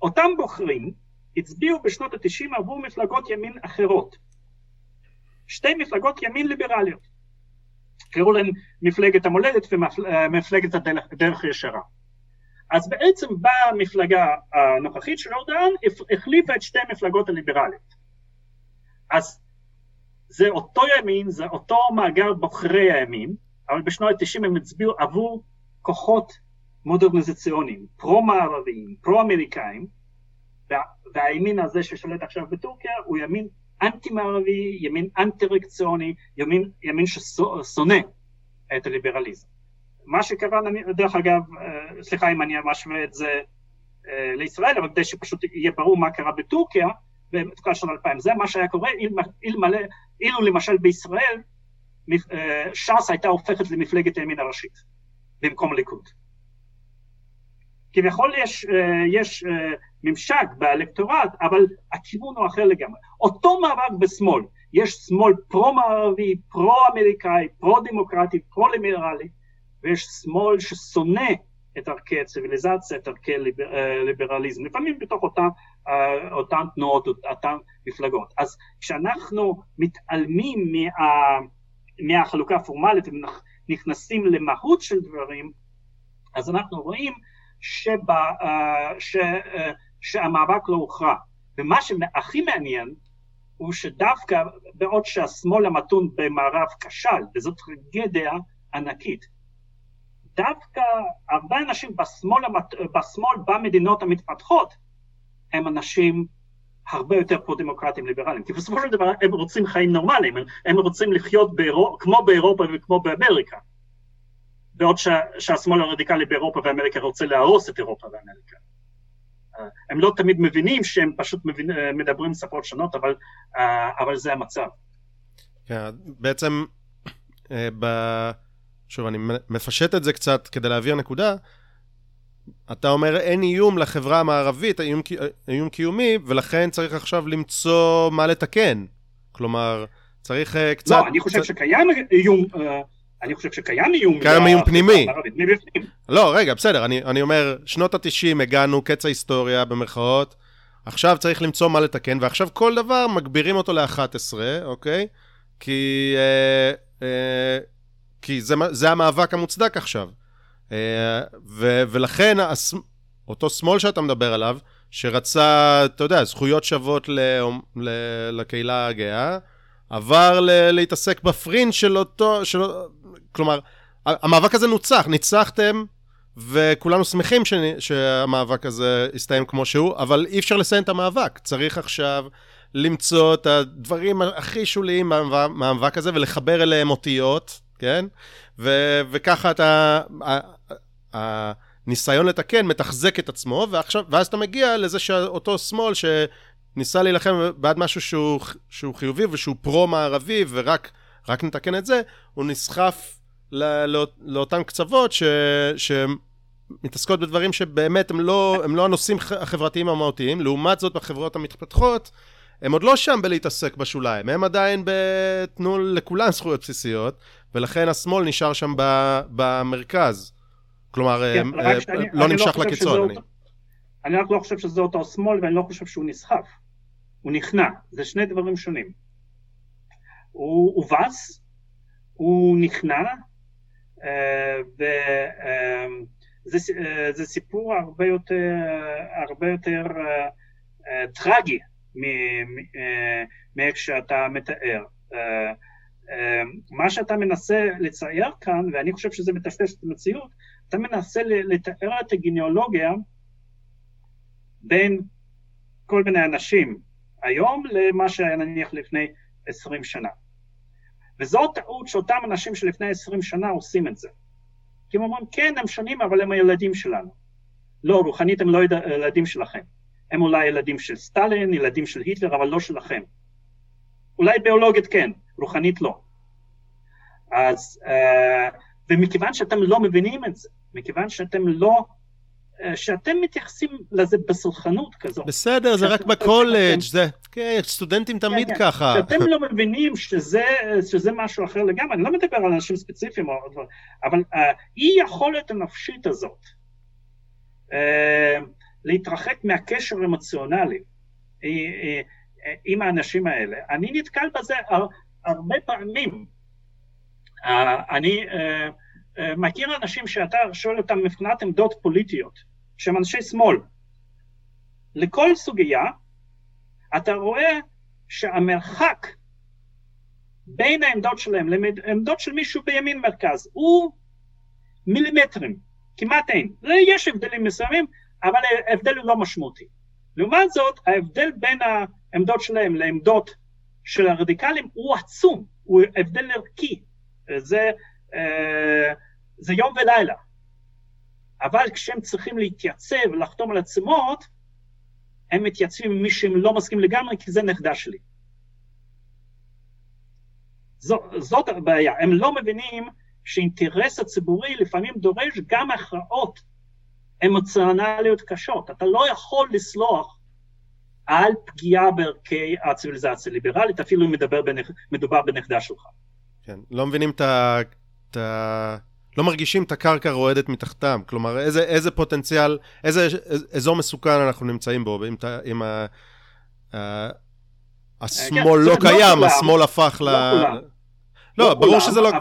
אותם בוחרים הצביעו בשנות התשעים עבור מפלגות ימין אחרות. שתי מפלגות ימין ליברליות. קראו להן מפלגת המולדת ומפלגת הדרך ישרה. אז בעצם באה המפלגה הנוכחית של אורדן, החליפה את שתי המפלגות הליברליות. אז זה אותו ימין, זה אותו מאגר בוחרי הימין, אבל בשנות ה-90 הם הצביעו עבור כוחות מודרניזציוניים, פרו-מערביים, פרו-אמריקאים, והימין הזה ששולט עכשיו בטורקיה הוא ימין אנטי-מערבי, ימין אנטי-ריאקציוני, ימין, ימין ששונא את הליברליזם. מה שקרה, דרך אגב, אה, סליחה אם אני משווה את זה אה, לישראל, אבל כדי שפשוט יהיה ברור מה קרה בטורקיה, בתקופה של 2000, זה מה שהיה קורה אילו, אילו למשל בישראל אה, ש"ס הייתה הופכת למפלגת הימין הראשית במקום ליכוד. כביכול יש, יש ממשק באלקטורט, אבל הכיוון הוא אחר לגמרי. אותו מאבק בשמאל, יש שמאל פרו-מערבי, פרו-אמריקאי, פרו-דמוקרטי, פרו-ליברלי, ויש שמאל ששונא את ערכי הציוויליזציה, את ערכי ליברליזם, לפעמים בתוך אותה, אה, אותן תנועות, אותן מפלגות. אז כשאנחנו מתעלמים מה, מהחלוקה הפורמלית ונכנסים למהות של דברים, אז אנחנו רואים שבה, אה, ש, אה, שהמאבק לא הוכרע. ומה שהכי מעניין הוא שדווקא בעוד שהשמאל המתון במערב כשל, וזאת טרגדיה ענקית, דווקא הרבה אנשים בשמאל, בשמאל במדינות המתפתחות הם אנשים הרבה יותר פרו-דמוקרטיים ליברליים, כי בסופו של דבר הם רוצים חיים נורמליים, הם רוצים לחיות באירופ, כמו באירופה וכמו באמריקה. בעוד שה, שהשמאל הרדיקלי באירופה ואמריקה רוצה להרוס את אירופה ואמריקה. הם לא תמיד מבינים שהם פשוט מבין, מדברים שפות שונות, אבל, אבל זה המצב. כן, בעצם, אה, ב... שוב, אני מפשט את זה קצת כדי להביא הנקודה. אתה אומר אין איום לחברה המערבית, איום, איום קיומי, ולכן צריך עכשיו למצוא מה לתקן. כלומר, צריך uh, קצת... לא, אני חושב קצת... שקיים איום... Uh, אני חושב שקיים איום... קיים איום פנימי. לא, רגע, בסדר, אני, אני אומר, שנות ה-90 הגענו, קץ ההיסטוריה, במרכאות, עכשיו צריך למצוא מה לתקן, ועכשיו כל דבר מגבירים אותו ל-11, אוקיי? כי, אה, אה, כי זה, זה המאבק המוצדק עכשיו. אה, ו, ולכן הס, אותו שמאל שאתה מדבר עליו, שרצה, אתה יודע, זכויות שוות ל, ל, לקהילה הגאה, עבר ל- להתעסק בפרינג' של אותו, של... כלומר, המאבק הזה נוצח, ניצחתם, וכולנו שמחים ש... שהמאבק הזה יסתיים כמו שהוא, אבל אי אפשר לסיים את המאבק. צריך עכשיו למצוא את הדברים הכי שוליים מהמאבק הזה ולחבר אליהם אותיות, כן? ו... וככה אתה... הניסיון לתקן מתחזק את עצמו, ועכשיו, ואז אתה מגיע לזה שאותו שמאל ש... ניסה להילחם בעד משהו שהוא, שהוא חיובי ושהוא פרו-מערבי, ורק נתקן את זה, הוא נסחף לא, לא, לאותן קצוות ש, שמתעסקות בדברים שבאמת הם לא, הם לא הנושאים החברתיים המהותיים. לעומת זאת, בחברות המתפתחות, הם עוד לא שם בלהתעסק בשוליים, הם עדיין תנו לכולם זכויות בסיסיות, ולכן השמאל נשאר שם במרכז. כלומר, כן, אה, שאני, לא נמשך לא לקיצון. אני... אני רק לא חושב שזה אותו שמאל, ואני לא חושב שהוא נסחף. הוא נכנע, זה שני דברים שונים. הוא הובס, הוא נכנע, אה, וזה אה, זה סיפור הרבה יותר, הרבה יותר אה, טרגי מאיך שאתה מתאר. מה שאתה מנסה לצייר כאן, ואני חושב שזה מטשטש את המציאות, אתה מנסה לתאר את הגניאולוגיה בין כל מיני אנשים היום למה שהיה נניח לפני עשרים שנה. וזו טעות שאותם אנשים שלפני עשרים שנה עושים את זה. כי הם אומרים, כן, הם שונים, אבל הם הילדים שלנו. לא, רוחנית הם לא ילדים שלכם. הם אולי ילדים של סטלין, ילדים של היטלר, אבל לא שלכם. אולי ביולוגית כן, רוחנית לא. אז, uh, ומכיוון שאתם לא מבינים את זה, מכיוון שאתם לא, uh, שאתם מתייחסים לזה בסלחנות כזאת. בסדר, זה רק בקולג', זה, כן, סטודנטים כן, תמיד כן, ככה. שאתם לא מבינים שזה, שזה משהו אחר לגמרי, אני לא מדבר על אנשים ספציפיים, אבל uh, אי יכולת הנפשית הזאת, להתרחק מהקשר האמוציונלי uh, uh, עם האנשים האלה, אני נתקל בזה הרבה פעמים. אני מכיר אנשים שאתה שואל אותם מבחינת עמדות פוליטיות, שהם אנשי שמאל. לכל סוגיה, אתה רואה שהמרחק בין העמדות שלהם לעמדות של מישהו בימין מרכז הוא מילימטרים, כמעט אין. יש הבדלים מסוימים, אבל ההבדל הוא לא משמעותי. לעומת זאת, ההבדל בין העמדות שלהם לעמדות של הרדיקלים הוא עצום, הוא הבדל ערכי. זה, אה, זה יום ולילה. אבל כשהם צריכים להתייצב ולחתום על עצמות, הם מתייצבים עם מי שהם לא מסכימים לגמרי, כי זה נכדה שלי. זו, זאת הבעיה, הם לא מבינים שאינטרס הציבורי לפעמים דורש גם הכרעות אמוציונליות קשות. אתה לא יכול לסלוח על פגיעה בערכי הציוויליזציה הליברלית, אפילו אם מדבר בנכ... מדובר בנכדה שלך. כן, לא מבינים את ה... לא מרגישים את הקרקע רועדת מתחתם. כלומר, איזה, איזה פוטנציאל, איזה אזור מסוכן אנחנו נמצאים בו, אם, אם ה, ה, השמאל כן, לא קיים, לא השמאל הפך ל... לא, לא ברור שזה לא...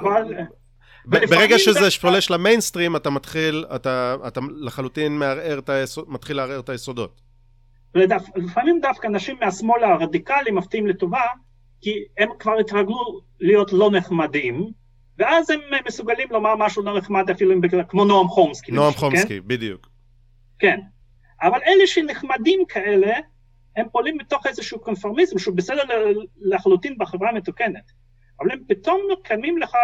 ברגע שזה פולש למיינסטרים, אתה מתחיל, אתה, אתה לחלוטין מערער את היסוד, מתחיל לערער את היסודות. לפעמים דווקא אנשים מהשמאל הרדיקלי מפתיעים לטובה, כי הם כבר התרגלו להיות לא נחמדים, ואז הם מסוגלים לומר משהו לא נחמד אפילו כמו נועם חומסקי. נועם חומסקי, כן? בדיוק. כן. אבל אלה שנחמדים כאלה, הם פועלים מתוך איזשהו קונפורמיזם שהוא בסדר לחלוטין בחברה המתוקנת. אבל הם פתאום מקיימים לך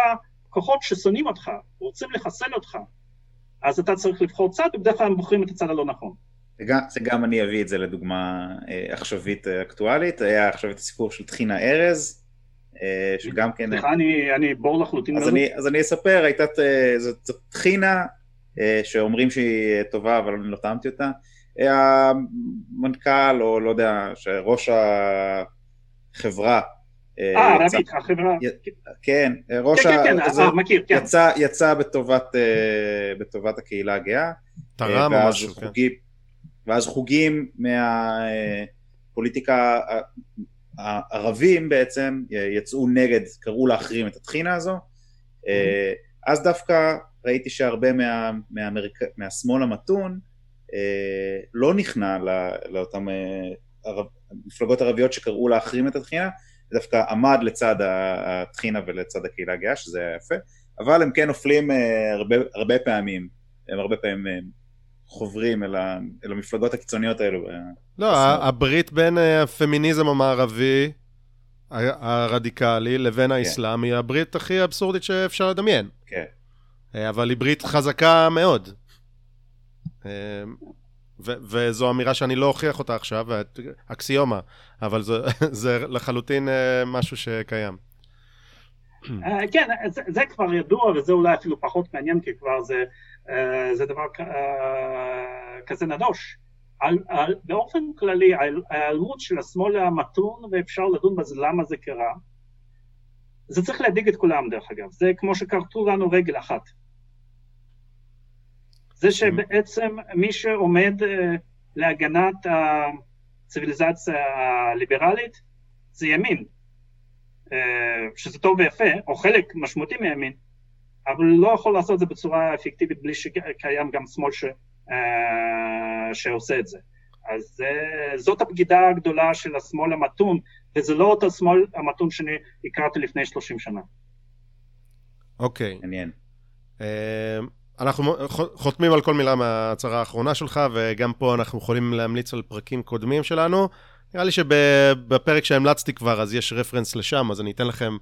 כוחות ששונאים אותך, רוצים לחסל אותך, אז אתה צריך לבחור צד, ובדרך כלל הם בוחרים את הצד הלא נכון. זה גם אני אביא את זה לדוגמה אה, עכשווית אה, אקטואלית, היה עכשיו את הסיפור של טחינה ארז, אה, שגם כן... סליחה, אני, אני בור לחלוטין. אז, אני, אז אני אספר, הייתה, זאת טחינה שאומרים שהיא טובה, אבל אני לא טעמתי אותה. המנכ"ל, או לא יודע, ראש החברה, אה, רבית, החברה. כן, ראש כן, כן, כן, מכיר, כן. יצא בטובת הקהילה הגאה. תרם או משהו, כן. ואז חוגים מהפוליטיקה הערבים בעצם יצאו נגד, קראו להחרים את הטחינה הזו. Mm-hmm. אז דווקא ראיתי שהרבה מה, מהאמריק... מהשמאל המתון לא נכנע לאותן מפלגות ערביות שקראו להחרים את הטחינה, דווקא עמד לצד הטחינה ולצד הקהילה הגאה, שזה היה יפה, אבל הם כן נופלים הרבה, הרבה פעמים, הם הרבה פעמים חוברים אל, ה, אל המפלגות הקיצוניות האלו. לא, הברית בין אה, הפמיניזם המערבי הרדיקלי לבין כן. האסלאם היא הברית הכי אבסורדית שאפשר לדמיין. כן. אה, אבל היא ברית חזקה מאוד. אה, ו- וזו אמירה שאני לא אוכיח אותה עכשיו, אקסיומה, אבל זה, זה לחלוטין משהו שקיים. כן, זה, זה כבר ידוע וזה אולי אפילו פחות מעניין כי כבר זה אה, זה דבר אה, כזה נדוש. על, על, באופן כללי, ההיעלמות של השמאל המתון, ואפשר לדון בזה למה זה קרה, זה צריך להדאיג את כולם דרך אגב, זה כמו שכרתו לנו רגל אחת. זה שבעצם מי שעומד אה, להגנת הציוויליזציה הליברלית זה ימין, שזה טוב ויפה, או חלק משמעותי מימין, אבל לא יכול לעשות את זה בצורה אפקטיבית בלי שקיים גם שמאל ש, uh, שעושה את זה. אז זאת הבגידה הגדולה של השמאל המתון, וזה לא אותו שמאל המתון שאני הכרתי לפני 30 שנה. אוקיי. מעניין. Uh, אנחנו חותמים על כל מילה מההצהרה האחרונה שלך, וגם פה אנחנו יכולים להמליץ על פרקים קודמים שלנו. נראה לי שבפרק שהמלצתי כבר, אז יש רפרנס לשם, אז אני אתן לכם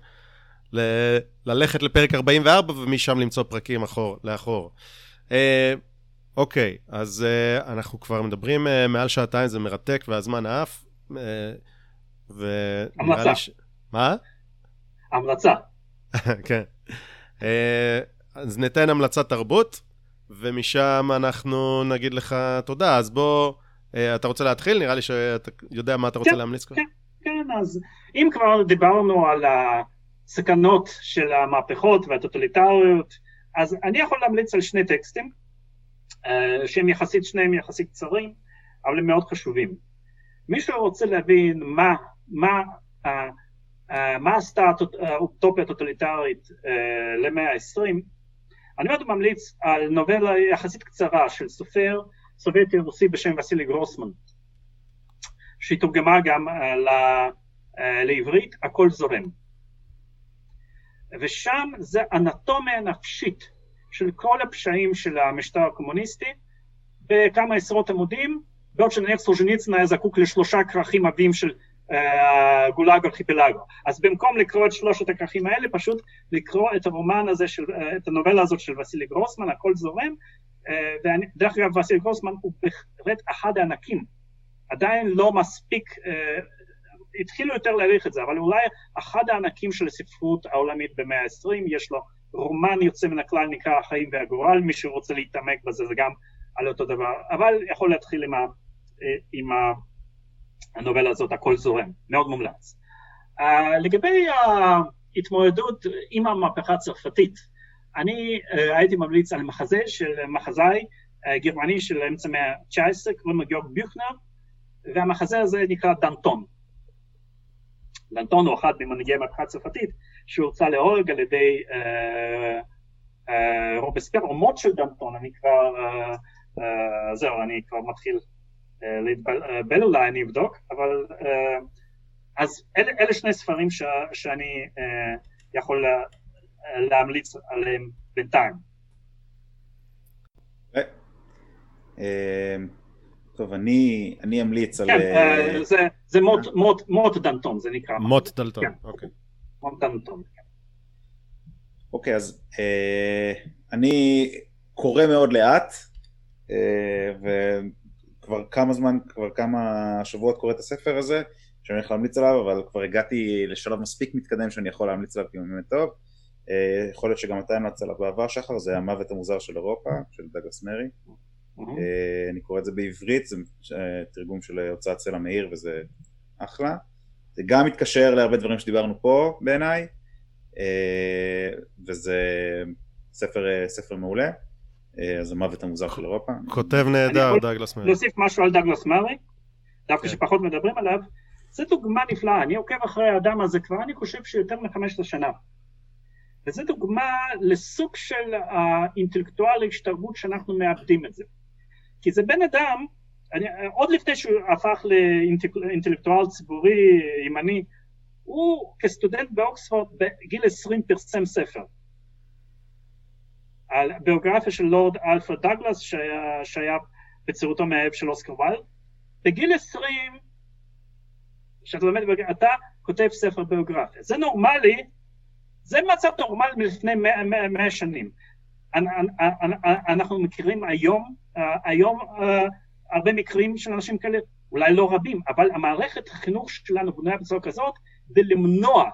ל- ללכת לפרק 44, ומשם למצוא פרקים אחור, לאחור. אה, אוקיי, אז אה, אנחנו כבר מדברים אה, מעל שעתיים, זה מרתק, והזמן עף. אה, ונראה לי ש... מה? המלצה. כן. אה, אז ניתן המלצת תרבות, ומשם אנחנו נגיד לך תודה. אז בוא, אה, אתה רוצה להתחיל? נראה לי שאתה יודע מה אתה רוצה כן, להמליץ כבר. כן, כן, אז אם כבר דיברנו על הסכנות של המהפכות והטוטליטריות, אז אני יכול להמליץ על שני טקסטים, אה, שהם יחסית, שניהם יחסית קצרים, אבל הם מאוד חשובים. מי שרוצה להבין מה, מה, מה עשתה האוטופיה הטוטליטרית למאה ה-20, אני מאוד ממליץ על נובלה יחסית קצרה של סופר סובייטי רוסי בשם וסילי גרוסמן, שהיא תורגמה גם אה, אה, לעברית, הכל זורם. ושם זה אנטומיה נפשית של כל הפשעים של המשטר הקומוניסטי בכמה עשרות עמודים, בעוד שנניח סוז'ניצין היה זקוק לשלושה כרכים עבים של גולאג ארכיפלגו. אז במקום לקרוא את שלושת הכרכים האלה, פשוט לקרוא את הרומן הזה, של, את הנובלה הזאת של וסילי גרוסמן, הכל זורם, ודרך אגב וסילי גרוסמן הוא בהחלט אחד הענקים, עדיין לא מספיק, התחילו יותר להעריך את זה, אבל אולי אחד הענקים של הספרות העולמית במאה ה-20, יש לו רומן יוצא מן הכלל נקרא החיים והגורל, מי שרוצה להתעמק בזה זה גם על אותו דבר, אבל יכול להתחיל עם, ה, עם ה, הנובלה הזאת, הכל זורם, מאוד מומלץ. Uh, לגבי ההתמודדות עם המהפכה הצרפתית, אני uh, הייתי ממליץ על מחזה של מחזאי uh, גרמני של אמצע המאה ה-19, קוראים לו גיאורג ביוכנר, והמחזה הזה נקרא דנטון. דנטון הוא אחד ממנהיגי המהפכה הצרפתית, שהוצא להורג על ידי uh, uh, רובספר, או מות של דנטון, אני כבר, uh, uh, זהו, אני כבר מתחיל להתבלבל אולי, אני אבדוק, אבל אז אלה, אלה שני ספרים ש, שאני יכול לה, להמליץ עליהם בינתיים. טוב, אני, אני אמליץ על... כן, זה, זה מוט, מוט, מוט דנטון, זה נקרא. מוט דלטון, כן. אוקיי. מוט דנטון. כן. אוקיי, אז אה, אני קורא מאוד לאט, אה, כבר כמה זמן, כבר כמה שבועות קורא את הספר הזה, שאני הולך להמליץ עליו, אבל כבר הגעתי לשלב מספיק מתקדם שאני יכול להמליץ עליו כי הוא באמת טוב. Uh, יכול להיות שגם אתה המלצת עליו בעבר שחר, זה המוות המוזר של אירופה, של דגלס מרי. Uh, אני קורא את זה בעברית, זה uh, תרגום של הוצאת סלע מאיר וזה אחלה. זה גם מתקשר להרבה דברים שדיברנו פה בעיניי, וזה ספר, ספר מעולה. אה, אז המוות המוזר של אירופה. כותב נהדר, דאגלס מארי. להוסיף משהו על דאגלס מארי, דווקא כן. שפחות מדברים עליו, זו דוגמה נפלאה, אני עוקב אחרי האדם הזה כבר, אני חושב שיותר מ-15 שנה. וזו דוגמה לסוג של האינטלקטואל השתרבות שאנחנו מאבדים את זה. כי זה בן אדם, אני, עוד לפני שהוא הפך לאינטלקטואל ציבורי ימני, הוא כסטודנט באוקספורד בגיל 20 פרסם ספר. על ביוגרפיה של לורד אלפרד דגלס שהיה, שהיה בצורתו מהאב של אוסקר ויילד. בגיל 20, כשאתה לומד, אתה כותב ספר ביוגרפיה. זה נורמלי, זה מצב נורמלי מלפני 100 שנים. אנחנו מכירים היום, היום הרבה מקרים של אנשים כאלה, אולי לא רבים, אבל המערכת החינוך שלנו בנויה בצורה כזאת, כדי למנוע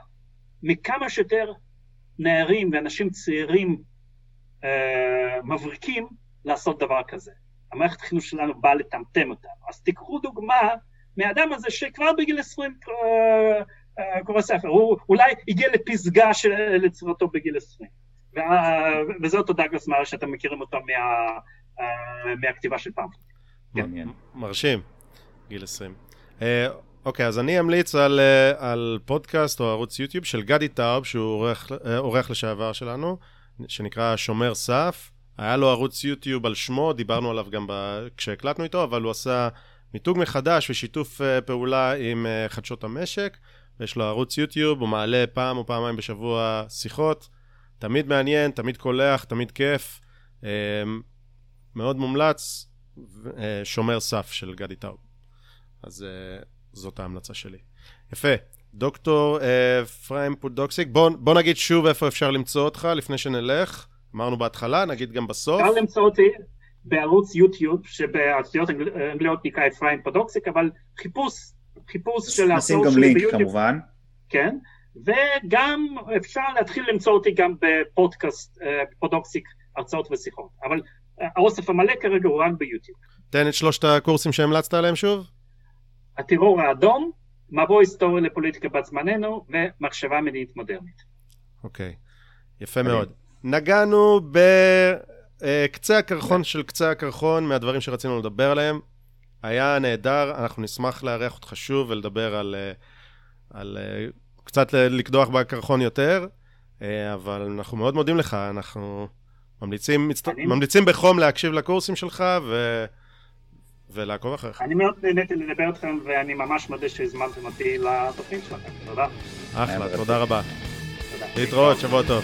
מכמה שיותר נערים ואנשים צעירים אה, מבריקים לעשות דבר כזה. המערכת החינוך שלנו באה לטמטם אותנו. אז תיקחו דוגמה מהאדם הזה שכבר בגיל 20 אה, אה, קורא ספר, הוא אולי הגיע לפסגה של לצורתו בגיל 20. וזה אותו דאגלס מארי שאתם מכירים אותו מה, מהכתיבה של פעם. כן. מרשים, גיל 20. אוקיי, אז אני אמליץ על, על פודקאסט או ערוץ יוטיוב של גדי טאוב, שהוא אורח לשעבר שלנו. שנקרא שומר סף. היה לו ערוץ יוטיוב על שמו, דיברנו עליו גם ב... כשהקלטנו איתו, אבל הוא עשה מיתוג מחדש ושיתוף אה, פעולה עם אה, חדשות המשק. יש לו ערוץ יוטיוב, הוא מעלה פעם או פעמיים בשבוע שיחות. תמיד מעניין, תמיד קולח, תמיד כיף. מאוד מומלץ, שומר סף של גדי טאוב. אז זאת ההמלצה שלי. יפה. דוקטור פריים פודוקסיק, בוא, בוא נגיד שוב איפה אפשר למצוא אותך לפני שנלך. אמרנו בהתחלה, נגיד גם בסוף. אפשר למצוא אותי בערוץ יוטיוב, שבאותיות אנגליות נקרא אפרים פודוקסיק, אבל חיפוש, חיפוש של הסרט שלי ביוטיוב. נשים גם לינק כמובן. כן, וגם אפשר להתחיל למצוא אותי גם בפודקאסט פודוקסיק הרצאות ושיחות, אבל האוסף המלא כרגע הוא רק ביוטיוב. תן את שלושת הקורסים שהמלצת עליהם שוב. הטרור האדום, מבוא היסטורי לפוליטיקה בת זמננו ומחשבה מדינית מודרנית. אוקיי, יפה מאוד. נגענו בקצה הקרחון של קצה הקרחון מהדברים שרצינו לדבר עליהם. היה נהדר, אנחנו נשמח לארח אותך שוב ולדבר על, על קצת לקדוח בקרחון יותר, אבל אנחנו מאוד מודים לך, אנחנו ממליצים, מצט... ממליצים בחום להקשיב לקורסים שלך ו... ולעקוב אחריך. אני מאוד נהניתי לדבר איתכם, ואני ממש מודה שהזמנתם אותי לתוכנית שלכם. תודה. אחלה, תודה רבה. להתראות, שבוע טוב.